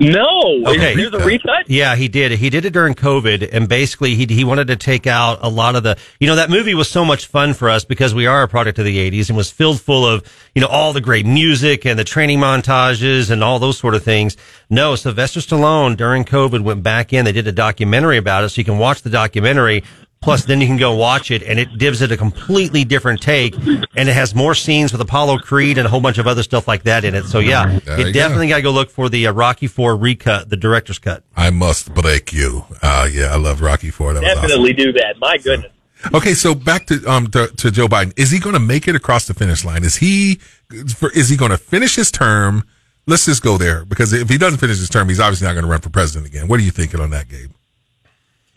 No. Okay. A recut? Yeah, he did. He did it during COVID. And basically, he, he wanted to take out a lot of the, you know, that movie was so much fun for us because we are a product of the 80s and was filled full of, you know, all the great music and the training montages and all those sort of things. No, Sylvester Stallone during COVID went back in. They did a documentary about it. So you can watch the documentary Plus, then you can go watch it, and it gives it a completely different take, and it has more scenes with Apollo Creed and a whole bunch of other stuff like that in it. So yeah, there you definitely got to go look for the uh, Rocky Four recut, the director's cut. I must break you. Uh, yeah, I love Rocky Four. That definitely awesome. do that. My goodness. Okay, so back to um to, to Joe Biden. Is he going to make it across the finish line? Is he is he going to finish his term? Let's just go there because if he doesn't finish his term, he's obviously not going to run for president again. What are you thinking on that, Gabe?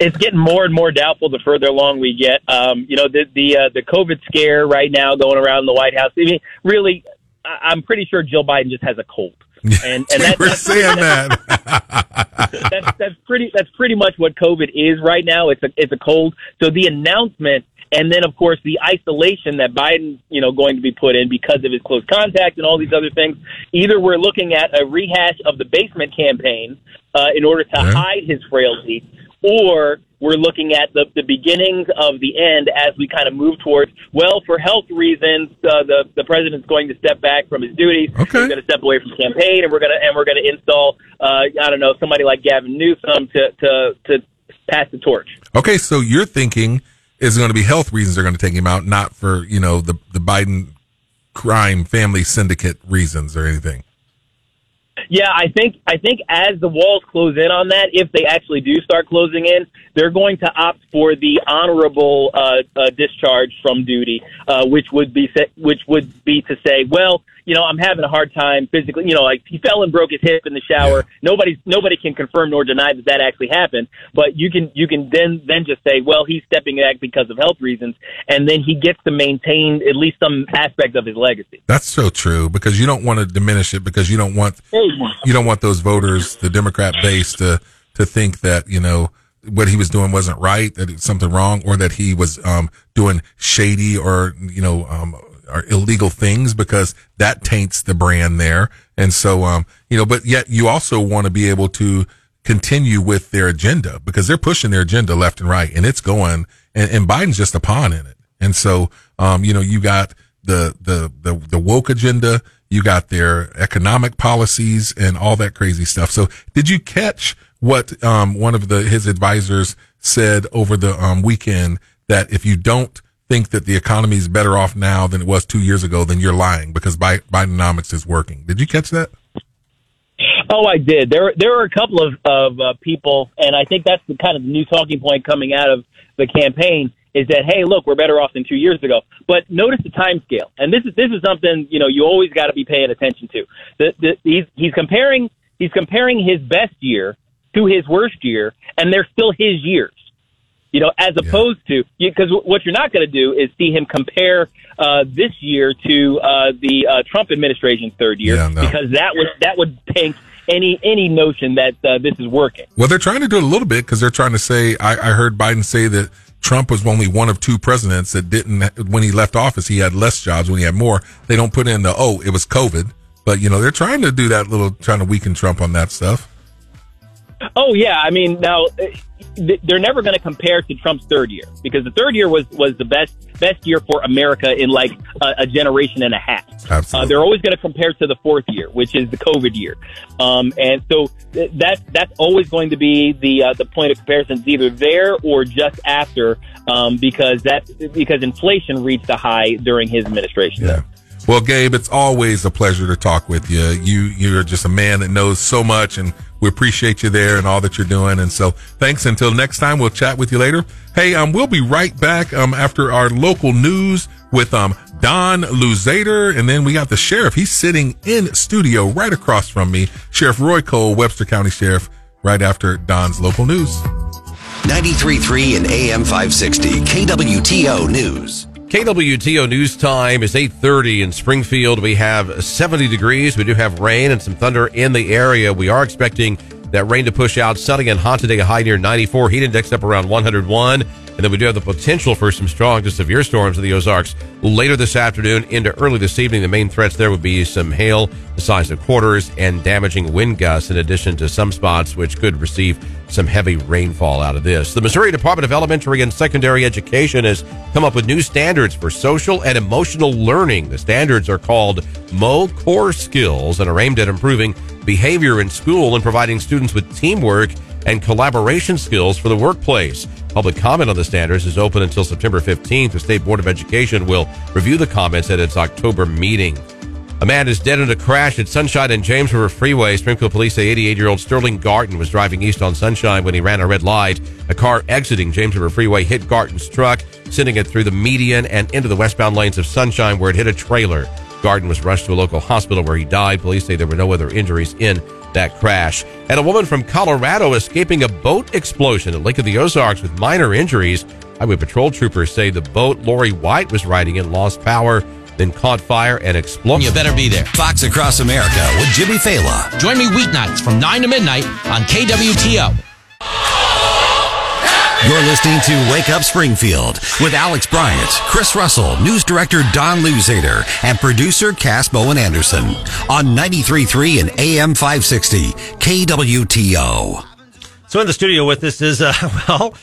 It's getting more and more doubtful the further along we get. Um, you know, the the uh, the COVID scare right now going around the White House. I mean, really, I'm pretty sure Jill Biden just has a cold. And, and that, we're that's, saying that. that's that's pretty that's pretty much what COVID is right now. It's a it's a cold. So the announcement and then of course the isolation that Biden's you know going to be put in because of his close contact and all these other things. Either we're looking at a rehash of the basement campaign uh, in order to yeah. hide his frailty, or we're looking at the, the beginnings of the end as we kind of move towards, well, for health reasons, uh, the, the president's going to step back from his duties. Okay. He's going to step away from campaign and we're going to, and we're going to install, uh, I don't know, somebody like Gavin Newsom to, to, to pass the torch. Okay. So you're thinking is going to be health reasons they're going to take him out, not for, you know, the, the Biden crime family syndicate reasons or anything. Yeah, I think I think as the walls close in on that, if they actually do start closing in, they're going to opt for the honorable uh, uh, discharge from duty, uh, which would be which would be to say, well, you know, I'm having a hard time physically. You know, like he fell and broke his hip in the shower. Yeah. Nobody, nobody can confirm nor deny that that actually happened. But you can, you can then, then just say, well, he's stepping back because of health reasons, and then he gets to maintain at least some aspect of his legacy. That's so true because you don't want to diminish it because you don't want, you don't want those voters, the Democrat base, to to think that you know what he was doing wasn't right, that it's something wrong, or that he was um, doing shady or you know um, or illegal things because that taints the brand there. And so, um, you know, but yet you also want to be able to continue with their agenda because they're pushing their agenda left and right and it's going and, and Biden's just a pawn in it. And so, um, you know, you got the, the, the, the woke agenda, you got their economic policies and all that crazy stuff. So did you catch what, um, one of the, his advisors said over the, um, weekend that if you don't, think that the economy is better off now than it was two years ago, then you're lying because Bidenomics is working. Did you catch that? Oh, I did. There, there were a couple of of uh, people, and I think that's the kind of new talking point coming out of the campaign is that hey, look, we're better off than two years ago. But notice the time scale, and this is this is something you know you always got to be paying attention to. The, the, he's he's comparing he's comparing his best year to his worst year, and they're still his years. You know, as opposed to because what you're not going to do is see him compare uh, this year to uh, the uh, Trump administration's third year Yeah, no. because that would that would tank any any notion that uh, this is working. Well, they're trying to do it a little bit because they're trying to say. I, I heard Biden say that Trump was only one of two presidents that didn't. When he left office, he had less jobs. When he had more, they don't put in the oh, it was COVID. But you know, they're trying to do that little, trying to weaken Trump on that stuff. Oh yeah, I mean now uh, they're never going to compare to Trump's third year because the third year was was the best best year for America in like a, a generation and a half. Uh, they're always going to compare to the fourth year, which is the COVID year, um, and so th- that that's always going to be the uh, the point of comparison. It's either there or just after, um, because that because inflation reached a high during his administration. Yeah. Well, Gabe, it's always a pleasure to talk with you. You you're just a man that knows so much, and we appreciate you there and all that you're doing. And so, thanks. Until next time, we'll chat with you later. Hey, um, we'll be right back um after our local news with um Don Louzader, and then we got the sheriff. He's sitting in studio right across from me, Sheriff Roy Cole, Webster County Sheriff. Right after Don's local news. 93.3 and AM 560 KWTO News. KWTO news time is 8:30 in Springfield. We have 70 degrees. We do have rain and some thunder in the area. We are expecting that rain to push out. Sunny and hot today, a high near 94. Heat index up around 101. And then we do have the potential for some strong to severe storms in the Ozarks later this afternoon into early this evening. The main threats there would be some hail the size of quarters and damaging wind gusts in addition to some spots which could receive some heavy rainfall out of this. The Missouri Department of Elementary and Secondary Education has come up with new standards for social and emotional learning. The standards are called MO Core Skills and are aimed at improving behavior in school and providing students with teamwork and collaboration skills for the workplace. Public comment on the standards is open until September 15th. The State Board of Education will review the comments at its October meeting. A man is dead in a crash at Sunshine and James River Freeway. Springfield police say 88 year old Sterling Garton was driving east on Sunshine when he ran a red light. A car exiting James River Freeway hit Garton's truck, sending it through the median and into the westbound lanes of Sunshine where it hit a trailer. Garton was rushed to a local hospital where he died. Police say there were no other injuries in that crash. And a woman from Colorado escaping a boat explosion at Lake of the Ozarks with minor injuries. Highway patrol troopers say the boat Lori White was riding in lost power, then caught fire and exploded. You better be there. Fox Across America with Jimmy Failla. Join me weeknights from 9 to midnight on KWTO. You're listening to Wake Up Springfield with Alex Bryant, Chris Russell, news director Don Louzader, and producer Cass Bowen Anderson on 93.3 and AM 560 KWTO. So in the studio with us is, uh, well,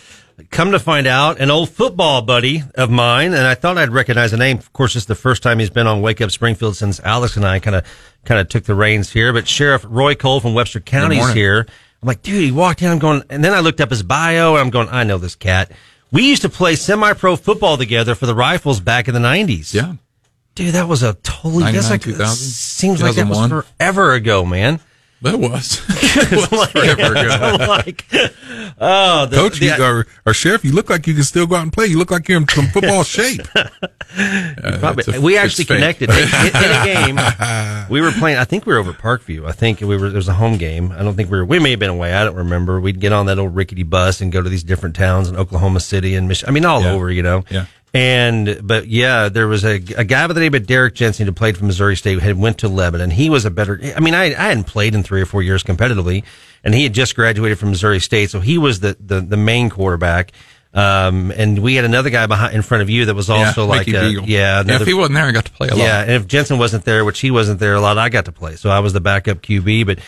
come to find out, an old football buddy of mine, and I thought I'd recognize the name. Of course, it's the first time he's been on Wake Up Springfield since Alex and I kind of kind of took the reins here. But Sheriff Roy Cole from Webster County is here. I'm like, dude, he walked in. I'm going, and then I looked up his bio, and I'm going, I know this cat. We used to play semi-pro football together for the Rifles back in the '90s. Yeah, dude, that was a totally. That's like seems like that was forever ago, man. That was. it was forever ago. like, oh, the, Coach, the- you, or, or sheriff, you look like you can still go out and play. You look like you're in some football shape. Uh, probably. we actually connected in, in- in a game. We were playing. I think we were over Parkview. I think we were. There was a home game. I don't think we were. We may have been away. I don't remember. We'd get on that old rickety bus and go to these different towns in Oklahoma City and Michigan. I mean, all Yeah. over. You know. Yeah. And but yeah, there was a, a guy by the name of Derek Jensen who played for Missouri State had went to Lebanon. He was a better. I mean, I I hadn't played in three or four years competitively, and he had just graduated from Missouri State, so he was the the, the main quarterback. Um, and we had another guy behind in front of you that was also Yeah, like a, yeah. Yeah, another- if he wasn't there, I got to play a lot. yeah, and if Jensen wasn't there, which he wasn't there a lot, I got to play. So I was the backup QB, but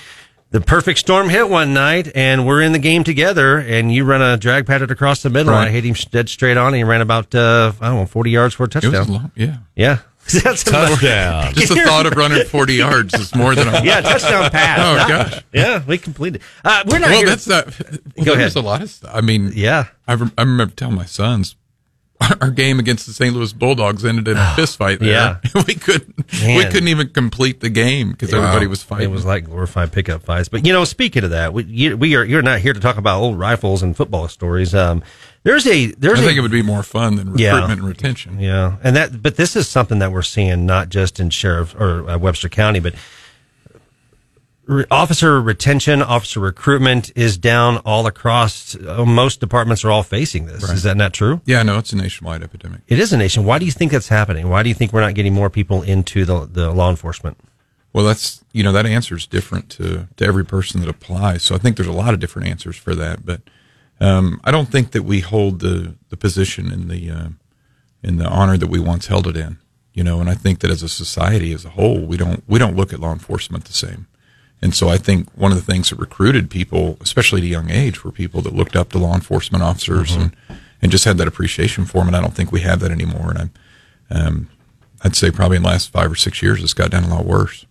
the perfect storm hit one night and we're in the game together and you run a drag pattern across the middle Right. and I hit him dead straight on and he ran about, uh, I don't know, 40 yards for a touchdown. long, yeah. Yeah. That's Touchdown. Just the thought of running 40 yards is more than a yeah, touchdown pass. Oh, gosh. Yeah, we completed. Uh, we're not well, here. that's not. Well, Go there's ahead. a lot of stuff. I mean, yeah. I, I remember telling my sons our game against the St. Louis Bulldogs ended in a fist fight. There. Yeah. we couldn't. We couldn't even complete the game because everybody was fighting. It was like glorified pickup fights. But you know, speaking of that, we, you, we are you're not here to talk about old rifles and football stories. Um, There's a there's I a, think it would be more fun than Yeah. recruitment and retention. Yeah, and that, but this is something that we're seeing not just in sheriff or uh, Webster County, but re- officer retention, officer recruitment is down all across. Uh, most departments are all facing this. Right. Is that not true? Yeah, no, it's a nationwide epidemic. It is a nation. Why do you think that's happening? Why do you think we're not getting more people into the the law enforcement? Well, that's you know that answer is different to to every person that applies. So I think there's a lot of different answers for that. But um, I don't think that we hold the the position in the uh, in the honor that we once held it in. You know, and I think that as a society as a whole, we don't we don't look at law enforcement the same. And so I think one of the things that recruited people, especially at a young age, were people that looked up to law enforcement officers and, and just had that appreciation for them. And I don't think we have that anymore. And I'm, um, I'd say probably in the last five or six years, it's got down a lot worse.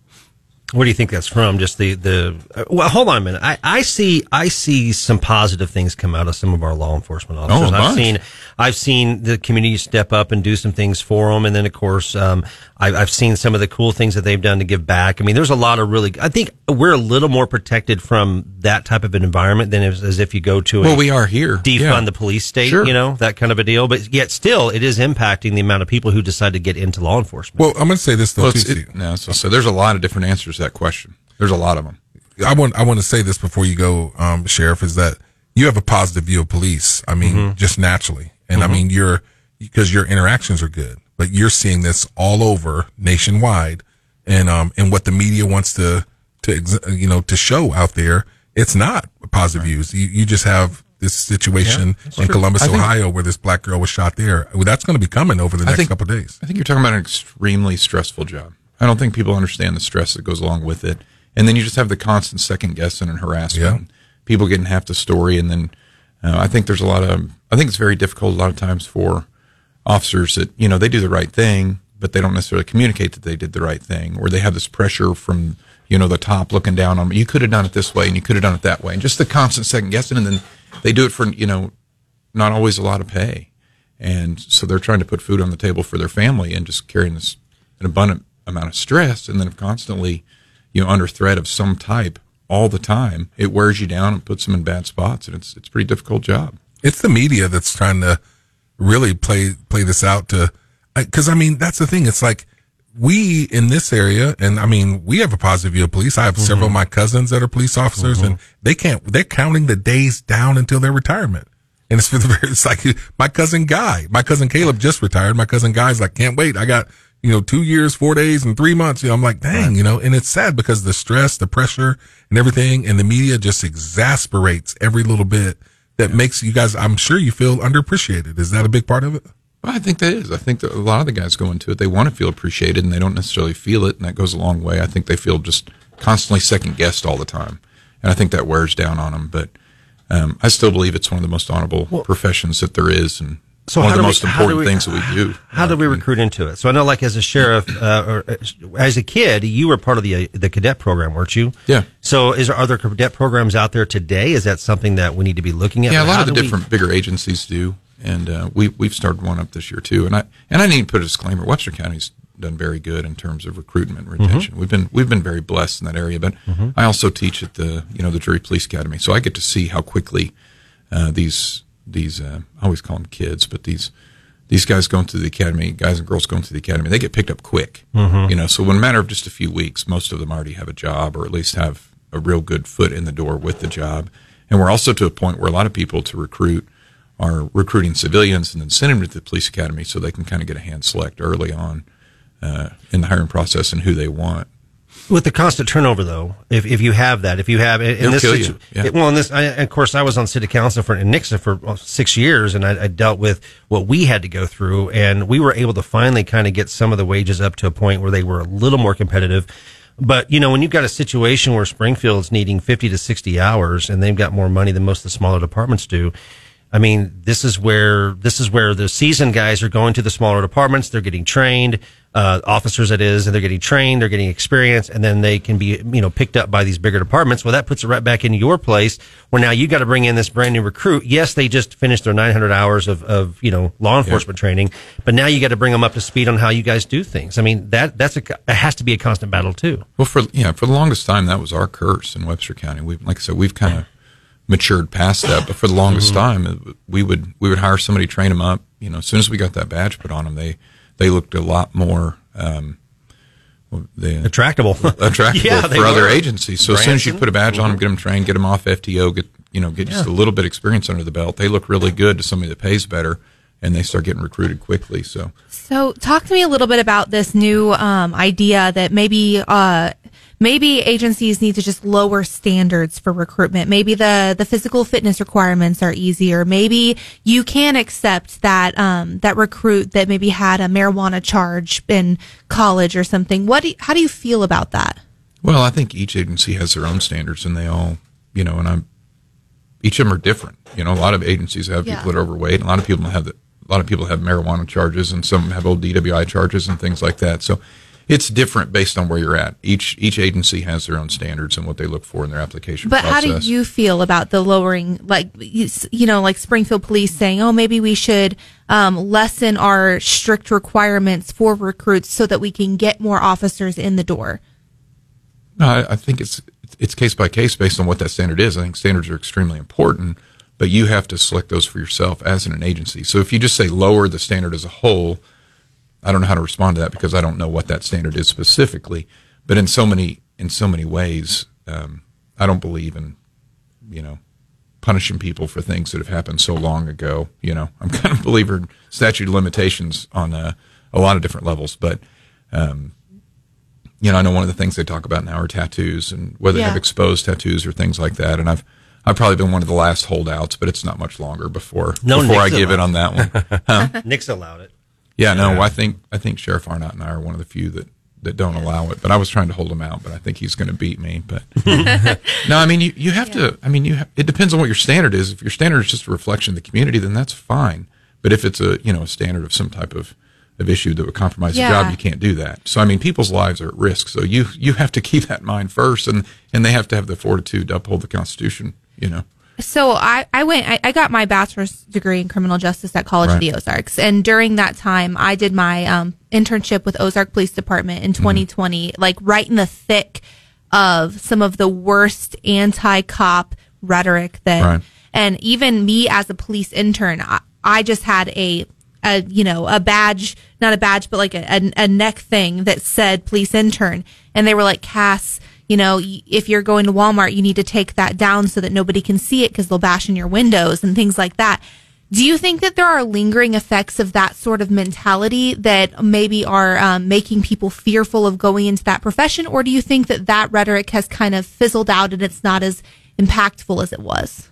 Where do you think that's from? Just the the uh, well, hold on a minute. I, I see I see some positive things come out of some of our law enforcement officers. a I've seen I've seen the community step up and do some things for them, and then of course um, I, I've seen some of the cool things that they've done to give back. I mean, there's a lot of really. I think we're a little more protected from that type of an environment than as, as if you go to a Well, we are here. defund Yeah. the police state, Sure. you know that kind of a deal. But yet still, it is impacting the amount of people who decide to get into law enforcement. Well, I'm going to say this though. Well, too, it, no, so, so there's a lot of different answers to that question. There's a lot of them. I want I want to say this before you go, um, Sheriff, is that you have a positive view of police. I mean, Mm-hmm. just naturally, and I mean you're because your interactions are good, but you're seeing this all over nationwide, and um and what the media wants to to you know to show out there, it's not positive views. You you just have this situation in Columbus, think- Ohio, where this black girl was shot there. Well, that's going to be coming over the next think- couple of days. I think you're talking about an extremely stressful job. I don't think people understand the stress that goes along with it. And then you just have the constant second guessing and harassment. Yeah. People getting half the story. And then uh, I think there's a lot of, I think it's very difficult a lot of times for officers that, you know, they do the right thing, but they don't necessarily communicate that they did the right thing, or they have this pressure from, you know, the top looking down on them. You could have done it this way and you could have done it that way. And just the constant second guessing. And then they do it for, you know, not always a lot of pay. And so they're trying to put food on the table for their family and just carrying this an abundant amount of stress and then constantly, you know, under threat of some type all the time. It wears you down and puts them in bad spots and it's it's a pretty difficult job. it's the media that's trying to really play play this out to because I mean that's the thing. It's like we in this area and I mean we have a positive view of police. I have mm-hmm. several of my cousins that are police officers and mm-hmm. they can't they're counting the days down until their retirement. And it's for the very it's like my cousin Guy my cousin Caleb just retired. My cousin Guy's like can't wait. I got you know two years four days and three months you know I'm like dang you know and it's sad because the stress the pressure and everything and the media just exasperates every little bit that makes you guys I'm sure you feel underappreciated. Is that a big part of it? Well, I think that is. I think that a lot of the guys go into it. They want to feel appreciated, and they don't necessarily feel it, and that goes a long way. I think they feel just constantly second guessed all the time, and I think that wears down on them. But um, I still believe it's one of the most honorable professions that there is, and So one of the do we- most important we- things that we do. How do we recruit into it? So I know, like as a sheriff, uh, or uh, as a kid, you were part of the uh, the cadet program, weren't you? Yeah. So is there other cadet programs out there today? Is that something that we need to be looking at? Yeah, a lot of the do we- different bigger agencies do, and uh, we we've started one up this year too. And I and I need to put a disclaimer: Webster County's done very good in terms of recruitment and retention. We've been we've been very blessed in that area. But Mhm. I also teach at the you know the Drury Police Academy, so I get to see how quickly uh, these these uh, I always call them kids, but these these guys going through the academy, guys and girls going through the academy, they get picked up quick. Mhm. You know, so in a matter of just a few weeks, most of them already have a job or at least have a real good foot in the door with the job. And we're also to a point where a lot of people to recruit are recruiting civilians and then sending them to the police academy so they can kind of get a hand select early on uh, in the hiring process and who they want. With the constant turnover, though, if, if you have that, if you have in It'll this, kill situ- you, yeah. it- well, in this, I, of course, I was on city council for in Nixa for well, six years, and I, I dealt with what we had to go through, and we were able to finally kind of get some of the wages up to a point where they were a little more competitive. But you know, when you've got a situation where Springfield's needing fifty to sixty hours, and they've got more money than most of the smaller departments do, I mean, this is where this is where the seasoned guys are going to the smaller departments. They're getting trained, uh, officers that is, and they're getting trained. They're getting experience, and then they can be you know picked up by these bigger departments. Well, that puts it right back into your place where now you got to bring in this brand new recruit. Yes, they just finished their 900 hours of of you know law enforcement training, but now you got to bring them up to speed on how you guys do things. I mean, that that's a it has to be a constant battle too. Well, for yeah, for the longest time, that was our curse in Webster County. We, like I said, we've kind of matured past that. But for the longest time, we would we would hire somebody, train them up. You know, as soon as we got that badge put on them, they they looked a lot more. Um, well, they, Attractable. attractive Yeah, for other were. agencies. So as soon as you put a badge on them, get them trained, get them off FTO, get you know, get just a little bit of experience under the belt. They look really good to somebody that pays better, and they start getting recruited quickly. So So, talk to me a little bit about this new um, idea that maybe uh, maybe agencies need to just lower standards for recruitment. Maybe the the physical fitness requirements are easier. Maybe you can accept that um, that recruit that maybe had a marijuana charge in college or something. What? Do you, how do you feel about that? Well, I think each agency has their own standards, and they all, you know, and I'm each of them are different. You know, a lot of agencies have Yeah. people that are overweight, a lot of people have the, a lot of people have marijuana charges, and some have old DWI charges and things like that. So it's different based on where you're at. Each each agency has their own standards and what they look for in their application But how process. do you feel about the lowering, like you you know, like Springfield Police saying, "Oh, maybe we should um, lessen our strict requirements for recruits so that we can get more officers in the door." No, I, I think it's it's case by case based on what that standard is. I think standards are extremely important, but you have to select those for yourself as in an agency. So if you just say lower the standard as a whole, I don't know how to respond to that because I don't know what that standard is specifically. But in so many in so many ways, um, I don't believe in you know punishing people for things that have happened so long ago. You know, I'm kind of a believer in statute of limitations on uh, a lot of different levels, but. Um, you know, I know one of the things they talk about now are tattoos and whether they have exposed tattoos or things like that. And I've I've probably been one of the last holdouts, but it's not much longer before No, before I give it on that one. Huh? Nick's allowed it. Yeah, no, Yeah. I think I think Sheriff Arnott and I are one of the few that that don't allow it. But I was trying to hold him out, but I think he's going to beat me. But no, I mean you you have to. I mean you. Ha- it depends on what your standard is. If your standard is just a reflection of the community, then that's fine. But if it's a you know a standard of some type of of issue that would compromise Yeah. the job, you can't do that. So I mean, people's lives are at risk. So you you have to keep that in mind first, and and they have to have the fortitude to uphold the Constitution. You know. So I, I went, I, I got my bachelor's degree in criminal justice at College of the Ozarks. And during that time, I did my um, internship with Ozark Police Department in 2020, like right in the thick of some of the worst anti cop rhetoric that, Right. and even me as a police intern, I, I just had a, a, you know, a badge, not a badge, but like a, a, a neck thing that said police intern. And they were like, Cass, you know, if you're going to Walmart, you need to take that down so that nobody can see it because they'll bash in your windows and things like that. Do you think that there are lingering effects of that sort of mentality that maybe are um, making people fearful of going into that profession? Or do you think that that rhetoric has kind of fizzled out and it's not as impactful as it was?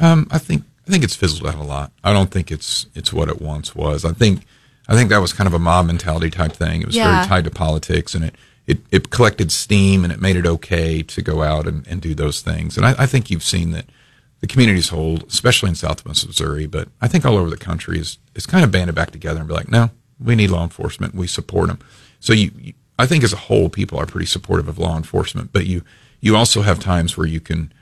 Um, I think I think it's fizzled out a lot. I don't think it's it's what it once was. I think I think that was kind of a mob mentality type thing. It was Yeah. very tied to politics, and it, it it collected steam, and it made it okay to go out and, and do those things. And I, I think you've seen that the a whole, especially in Southwest Missouri, but I think all over the country, is is kind of banded back together and be like, no, we need law enforcement. We support them. So you, you I think as a whole, people are pretty supportive of law enforcement, but you you also have times where you can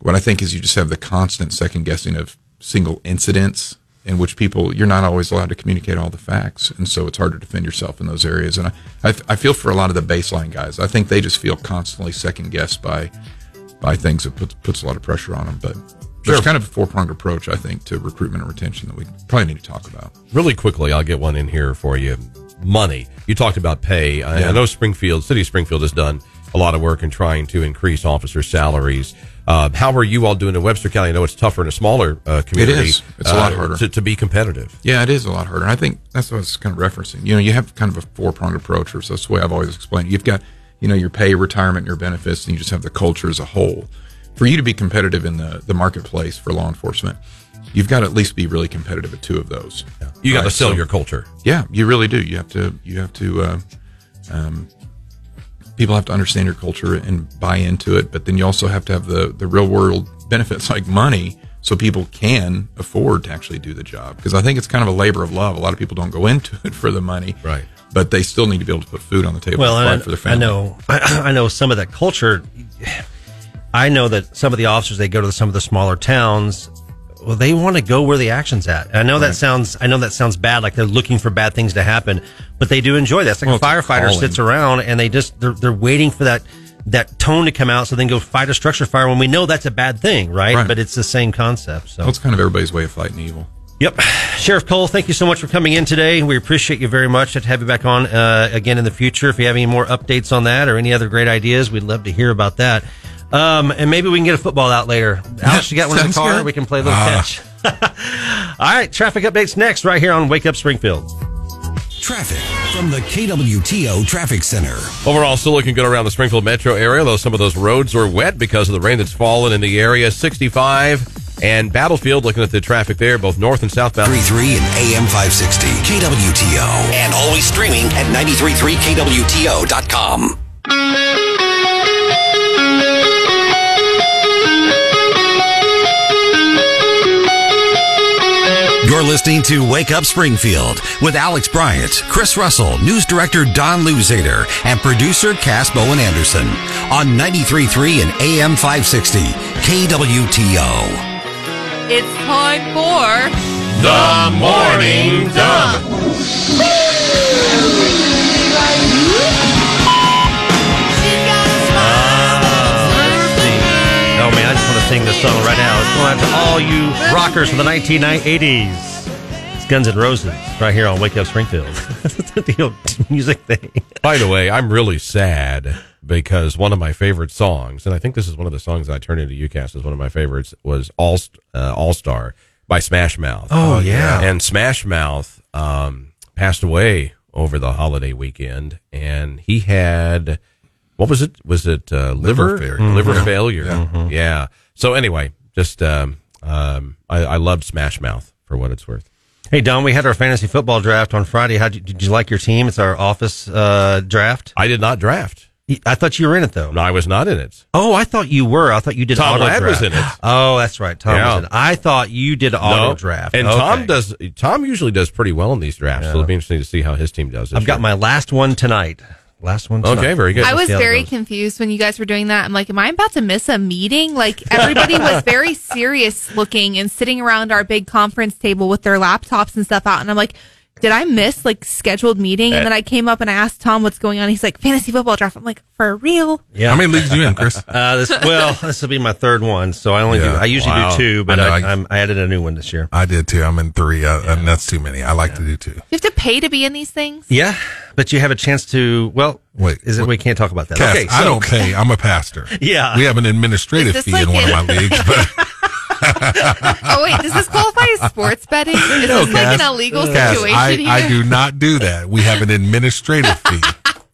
what I think is you just have the constant second guessing of single incidents in which people you're not always allowed to communicate all the facts, and so it's hard to defend yourself in those areas. And I, I, I feel for a lot of the baseline guys. I think they just feel constantly second guessed by by things that puts puts a lot of pressure on them. But there's Sure. kind of a four pronged approach, I think, to recruitment and retention that we probably need to talk about. Really quickly, I'll get one in here for you. Money. You talked about pay. I, Yeah. I know Springfield, City of Springfield has done a lot of work in trying to increase officer salaries. Uh, how are you all doing in Webster County? I know it's tougher in a smaller uh, community. is. It's a lot uh, harder. to, to be competitive. Yeah, it is a lot harder. And I think that's what I was kind of referencing. You know, you have kind of a four pronged approach, or so that's the way I've always explained. it. You've got, you know, your pay, retirement, your benefits, and you just have the culture as a whole. For you to be competitive in the, the marketplace for law enforcement, you've got to at least be really competitive at two of those. You got to sell so- your culture. Yeah, you really do. You have to. You have to. Uh, um, people have to understand your culture and buy into it, but then you also have to have the the real world benefits like money, so people can afford to actually do the job. Because I think it's kind of a labor of love. A lot of people don't go into it for the money, right? But they still need to be able to put food on the table. Well, and and for their I, I family. know, I know some of that culture. I know that some of the officers they go to some of the smaller towns. Well, they want to go where the action's at. And I know that sounds. I know that sounds bad, like they're looking for bad things to happen, but they do enjoy that. It's like Well, a firefighter sits around and they just they're, they're waiting for that that tone to come out, so then go fight a structure fire when we know that's a bad thing, right? Right. But it's the same concept. So Well, it's kind of everybody's way of fighting evil. Yep. Sheriff Cole, thank you so much for coming in today. We appreciate you very much. I'd have you back on uh, again in the future. If you have any more updates on that or any other great ideas, we'd love to hear about that. Um, and maybe we can get a football out later. Alex, you got one in the car? good. We can play a little Ah. catch. All right, traffic updates next, right here on Wake Up Springfield. Traffic from the KWTO Traffic Center. Overall, still looking good around the Springfield metro area, though some of those roads are wet because of the rain that's fallen in the area. 65 and Battlefield, looking at the traffic there, both north and southbound. 33 and AM 560. KWTO. And always streaming at 933KWTO.com. You're listening to Wake Up Springfield with Alex Bryant, Chris Russell, news director Don Louzader, and producer Cass Bowen Anderson on 93.3 and AM 560 KWTO. It's time for The Morning Dump. Sing this song right now. It's going out to all you rockers from the 1980s. It's Guns N' Roses right here on Wake Up Springfield. It's the old music thing. By the way, I'm really sad because one of my favorite songs, and I think this is one of the songs I turned into UCAS as one of my favorites, was All uh, All Star by Smash Mouth. Oh, yeah. and Smash Mouth um, passed away over the holiday weekend, and he had what was it? Was it uh, liver Liver failure. liver Mhm. failure? Yeah. Yeah. So anyway, just um, um, I, I loved Smash Mouth for what it's worth. Hey Don, we had our fantasy football draft on Friday. How did you like your team? It's our office uh, draft. I did not draft. I thought you were in it though. No, I was not in it. Oh, I thought you were. I thought you did Tom auto Ladd was in it. Oh, that's right. Tom Yeah. was in it. I thought you did auto No. draft. And Okay. Tom does. Tom usually does pretty well in these drafts. So it'll be interesting to see how his team does. I've got my last one tonight. Last one. Tonight. Okay, very good. I was see how it very confused when you guys were doing that. I'm like, am I about to miss a meeting? Like everybody was very serious looking and sitting around our big conference table with their laptops and stuff out. And I'm like, did I miss like scheduled meeting? And then I came up and I asked Tom what's going on. He's like, fantasy football draft. I'm like, for real? Yeah. How many leagues do you in, Chris? Uh, this, well, this will be my third one, so I only do. I usually Wow. do two, but I know, I, I- I'm, I added a new one this year. I did too. I'm in three, uh, and that's too many. I like to do two. You have to pay to be in these things? Yeah, but you have a chance to. Well, Wait, is it? We can't talk about that. Cass, okay, so I don't pay. I'm a pastor. Yeah. we have an administrative fee this in like one in- of my leagues, but Oh wait, does this qualify as sports betting? Is No, this like an illegal Cass, situation I, here? I do not do that. We have an administrative fee.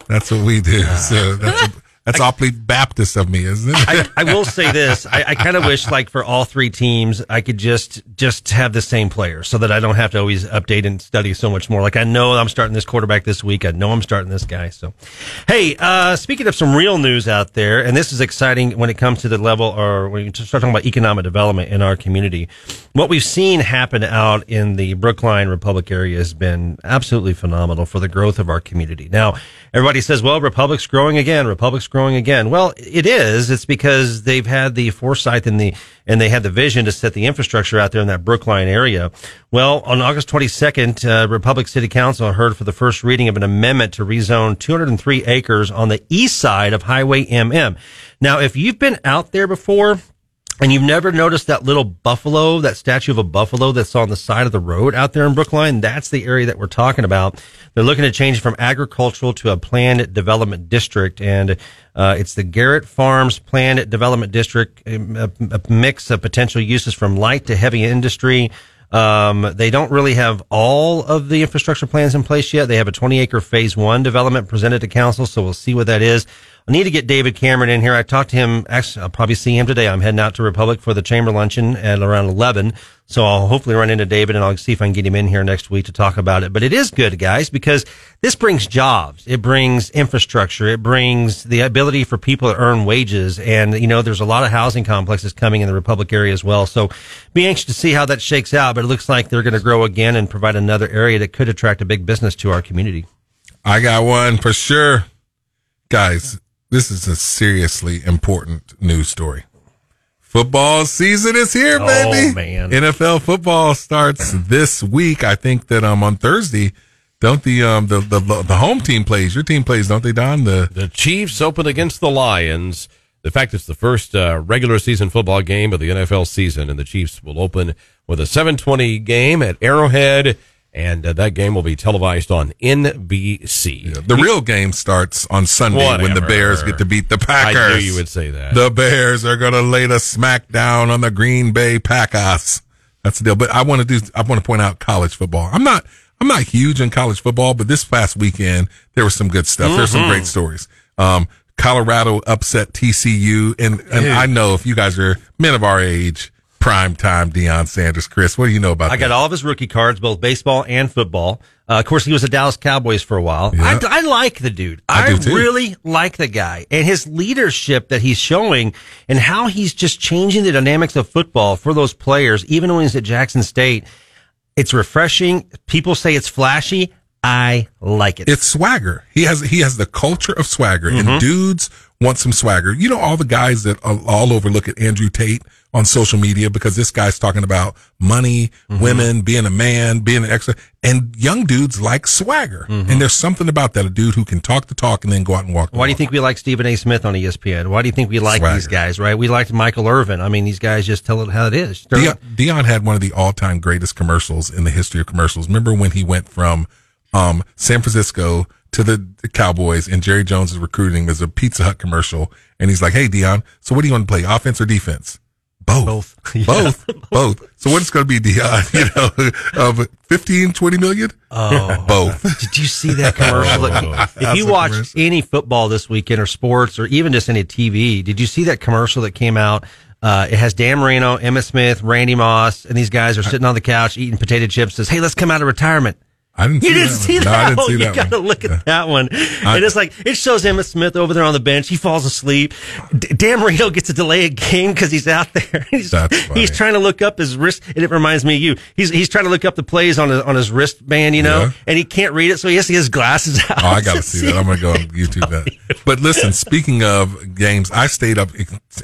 That's what we do. So that's a, that's awfully Baptist of me, isn't it? I, I will say this. I, I kind of wish, like, for all three teams, I could just just have the same players, so that I don't have to always update and study so much more. Like, I know I'm starting this quarterback this week. I know I'm starting this guy. So, hey, uh, speaking of some real news out there, and this is exciting when it comes to the level, or when you start talking about economic development in our community. What we've seen happen out in the Brookline Republic area has been absolutely phenomenal for the growth of our community. Now, everybody says, well, Republic's growing again. Republic's growing again. Well, it is. It's because they've had the foresight and the, and they had the vision to set the infrastructure out there in that Brookline area. Well, on August 22nd, uh, Republic City Council heard for the first reading of an amendment to rezone 203 acres on the east side of Highway MM. Now, if you've been out there before, and you've never noticed that little buffalo, that statue of a buffalo that's on the side of the road out there in Brookline? That's the area that we're talking about. They're looking to change from agricultural to a planned development district. And, uh, it's the Garrett Farms Planned Development District, a, a mix of potential uses from light to heavy industry. Um, they don't really have all of the infrastructure plans in place yet. They have a 20 acre phase one development presented to council. So we'll see what that is. I need to get David Cameron in here. I talked to him. Actually, I'll probably see him today. I'm heading out to Republic for the chamber luncheon at around 11. So I'll hopefully run into David and I'll see if I can get him in here next week to talk about it. But it is good, guys, because this brings jobs. It brings infrastructure. It brings the ability for people to earn wages. And, you know, there's a lot of housing complexes coming in the Republic area as well. So be anxious to see how that shakes out. But it looks like they're going to grow again and provide another area that could attract a big business to our community. I got one for sure. Guys, this is a seriously important news story. Football season is here, baby. Oh, man. NFL football starts this week. I think that um on Thursday Don't the um the, the the home team plays? Your team plays, don't they, Don? The The Chiefs open against the Lions. The fact it's the first uh, regular season football game of the NFL season, and the Chiefs will open with a 7:20 game at Arrowhead, and uh, that game will be televised on NBC. the real game starts on Sunday when the Bears get to beat the Packers. I knew you would say that. The Bears are going to lay the smack down on the Green Bay Packers. That's the deal. But I want to do. I want to point out college football. I'm not. I'm not huge in college football, but this past weekend there was some good stuff. There's some Mm-hmm. Great stories. Um, Colorado upset TCU, and and. I know if you guys are men of our age, prime time Deion Sanders, Chris. What do you know about I that? got all of his rookie cards, both baseball and football. Uh, of course, he was a Dallas Cowboys for a while. I, I like the dude. I I, really like the guy and his leadership that he's showing and how he's just changing the dynamics of football for those players, even when he's at Jackson State. It's refreshing. People say it's flashy. I like it. It's swagger. He has he has the culture of swagger, Mhm. and dudes want some swagger. You know, all the guys that all, all over look at Andrew Tate on social media because this guy's talking about money, Mm-hmm. women, being a man, being an extra, and young dudes like swagger. Mm-hmm. And there's something about that a dude who can talk the talk and then go out and walk. The Why do you think we like Stephen A. Smith on ESPN? Why do you think we like Swagger. these guys, right? We liked Michael Irvin. I mean, these guys just tell it how it is. Deion, Deion had one of the all-time greatest commercials in the history of commercials. Remember when he went from um, San Francisco to the Cowboys, and Jerry Jones is recruiting. There's a Pizza Hut commercial, and he's like, "Hey, Deion, so what do you want to play, offense or defense?" Both, both, both. So what's going to be Deion? You know, of 15, 20 million? Oh, both. Did you see that commercial? if you a watch commercial. any football this weekend or sports or even just any TV, did you see that commercial that came out? Uh, it has Dan Marino, Emmitt Smith, Randy Moss, and these guys are sitting on the couch eating potato chips. Says, "Hey, let's come out of retirement." I didn't. You see didn't that see one. that? No, I didn't one. see you that got to look at that one. I- and it's like it shows Emmitt Smith over there on the bench. He falls asleep. D- Dan Marino gets to delay a game because he's out there. he's, That's funny. he's trying to look up his wrist, and it reminds me of you. He's he's trying to look up the plays on his on his wristband, you know, Yeah. and he can't read it, so he has to get his glasses out. Oh, I got to see that. I'm going to go on YouTube that. But listen, speaking of games, I stayed up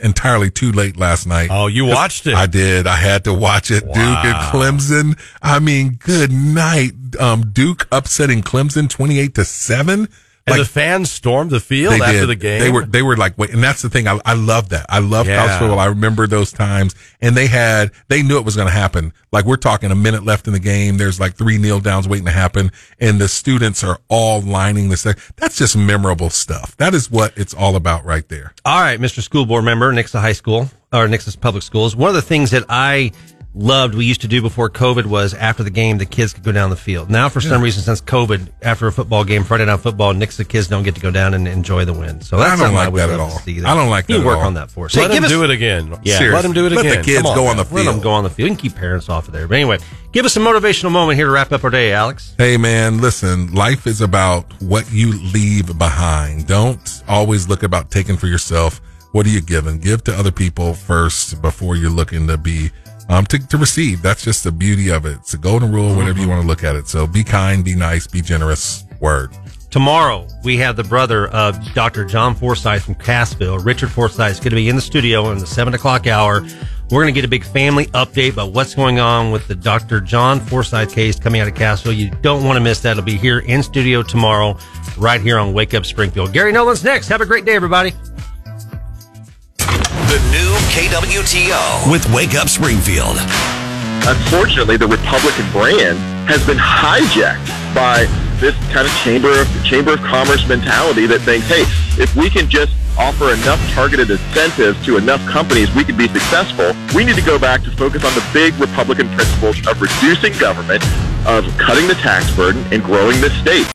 entirely too late last night. Oh, you watched it? I did. I had to watch it. Duke and Clemson. I mean, good night. Um, Duke upsetting Clemson 28 to 7. And the fans stormed the field after did. the game. They were they were like, wait, and that's the thing. I, I love that. I love Yeah. college football. I remember those times, and they had they knew it was going to happen. Like we're talking a minute left in the game. There's like three kneel downs waiting to happen, and the students are all lining the sec. That's just memorable stuff. That is what it's all about, right there. All right, Mr. School Board member, Nixa High School or Nixa Public Schools. One of the things that I loved we used to do before COVID was after the game the kids could go down the field. Now for some Yeah. reason since COVID after a football game Friday night football Nixa kids don't get to go down and enjoy the win. So that's I don't like that at all. see I don't like You that at work all. on that for us. Let hey, them us, do it again. Yeah, Let them do it Let the again. kids on go on the Let them go on the field. You can keep parents off of there. But anyway, give us a motivational moment here to wrap up our day, Alex. Hey man, listen, life is about what you leave behind. Don't always look about taking for yourself. What are you giving? Give to other people first before you're looking to be um to, to receive. That's just the beauty of it. It's a golden rule, whatever you want to look at it. So be kind, be nice, be generous. Word. Tomorrow, we have the brother of Dr. John Forsyth from Cassville. Richard Forsyth is going to be in the studio in the seven o'clock hour. We're going to get a big family update about what's going on with the Dr. John Forsyth case coming out of Cassville. You don't want to miss that. It'll be here in studio tomorrow, right here on Wake Up Springfield. Gary Nolan's next. Have a great day, everybody. KWTO with Wake Up Springfield. Unfortunately, the Republican brand has been hijacked by this kind of chamber of chamber of commerce mentality that thinks, hey, if we can just offer enough targeted incentives to enough companies, we could be successful. We need to go back to focus on the big Republican principles of reducing government, of cutting the tax burden, and growing the state.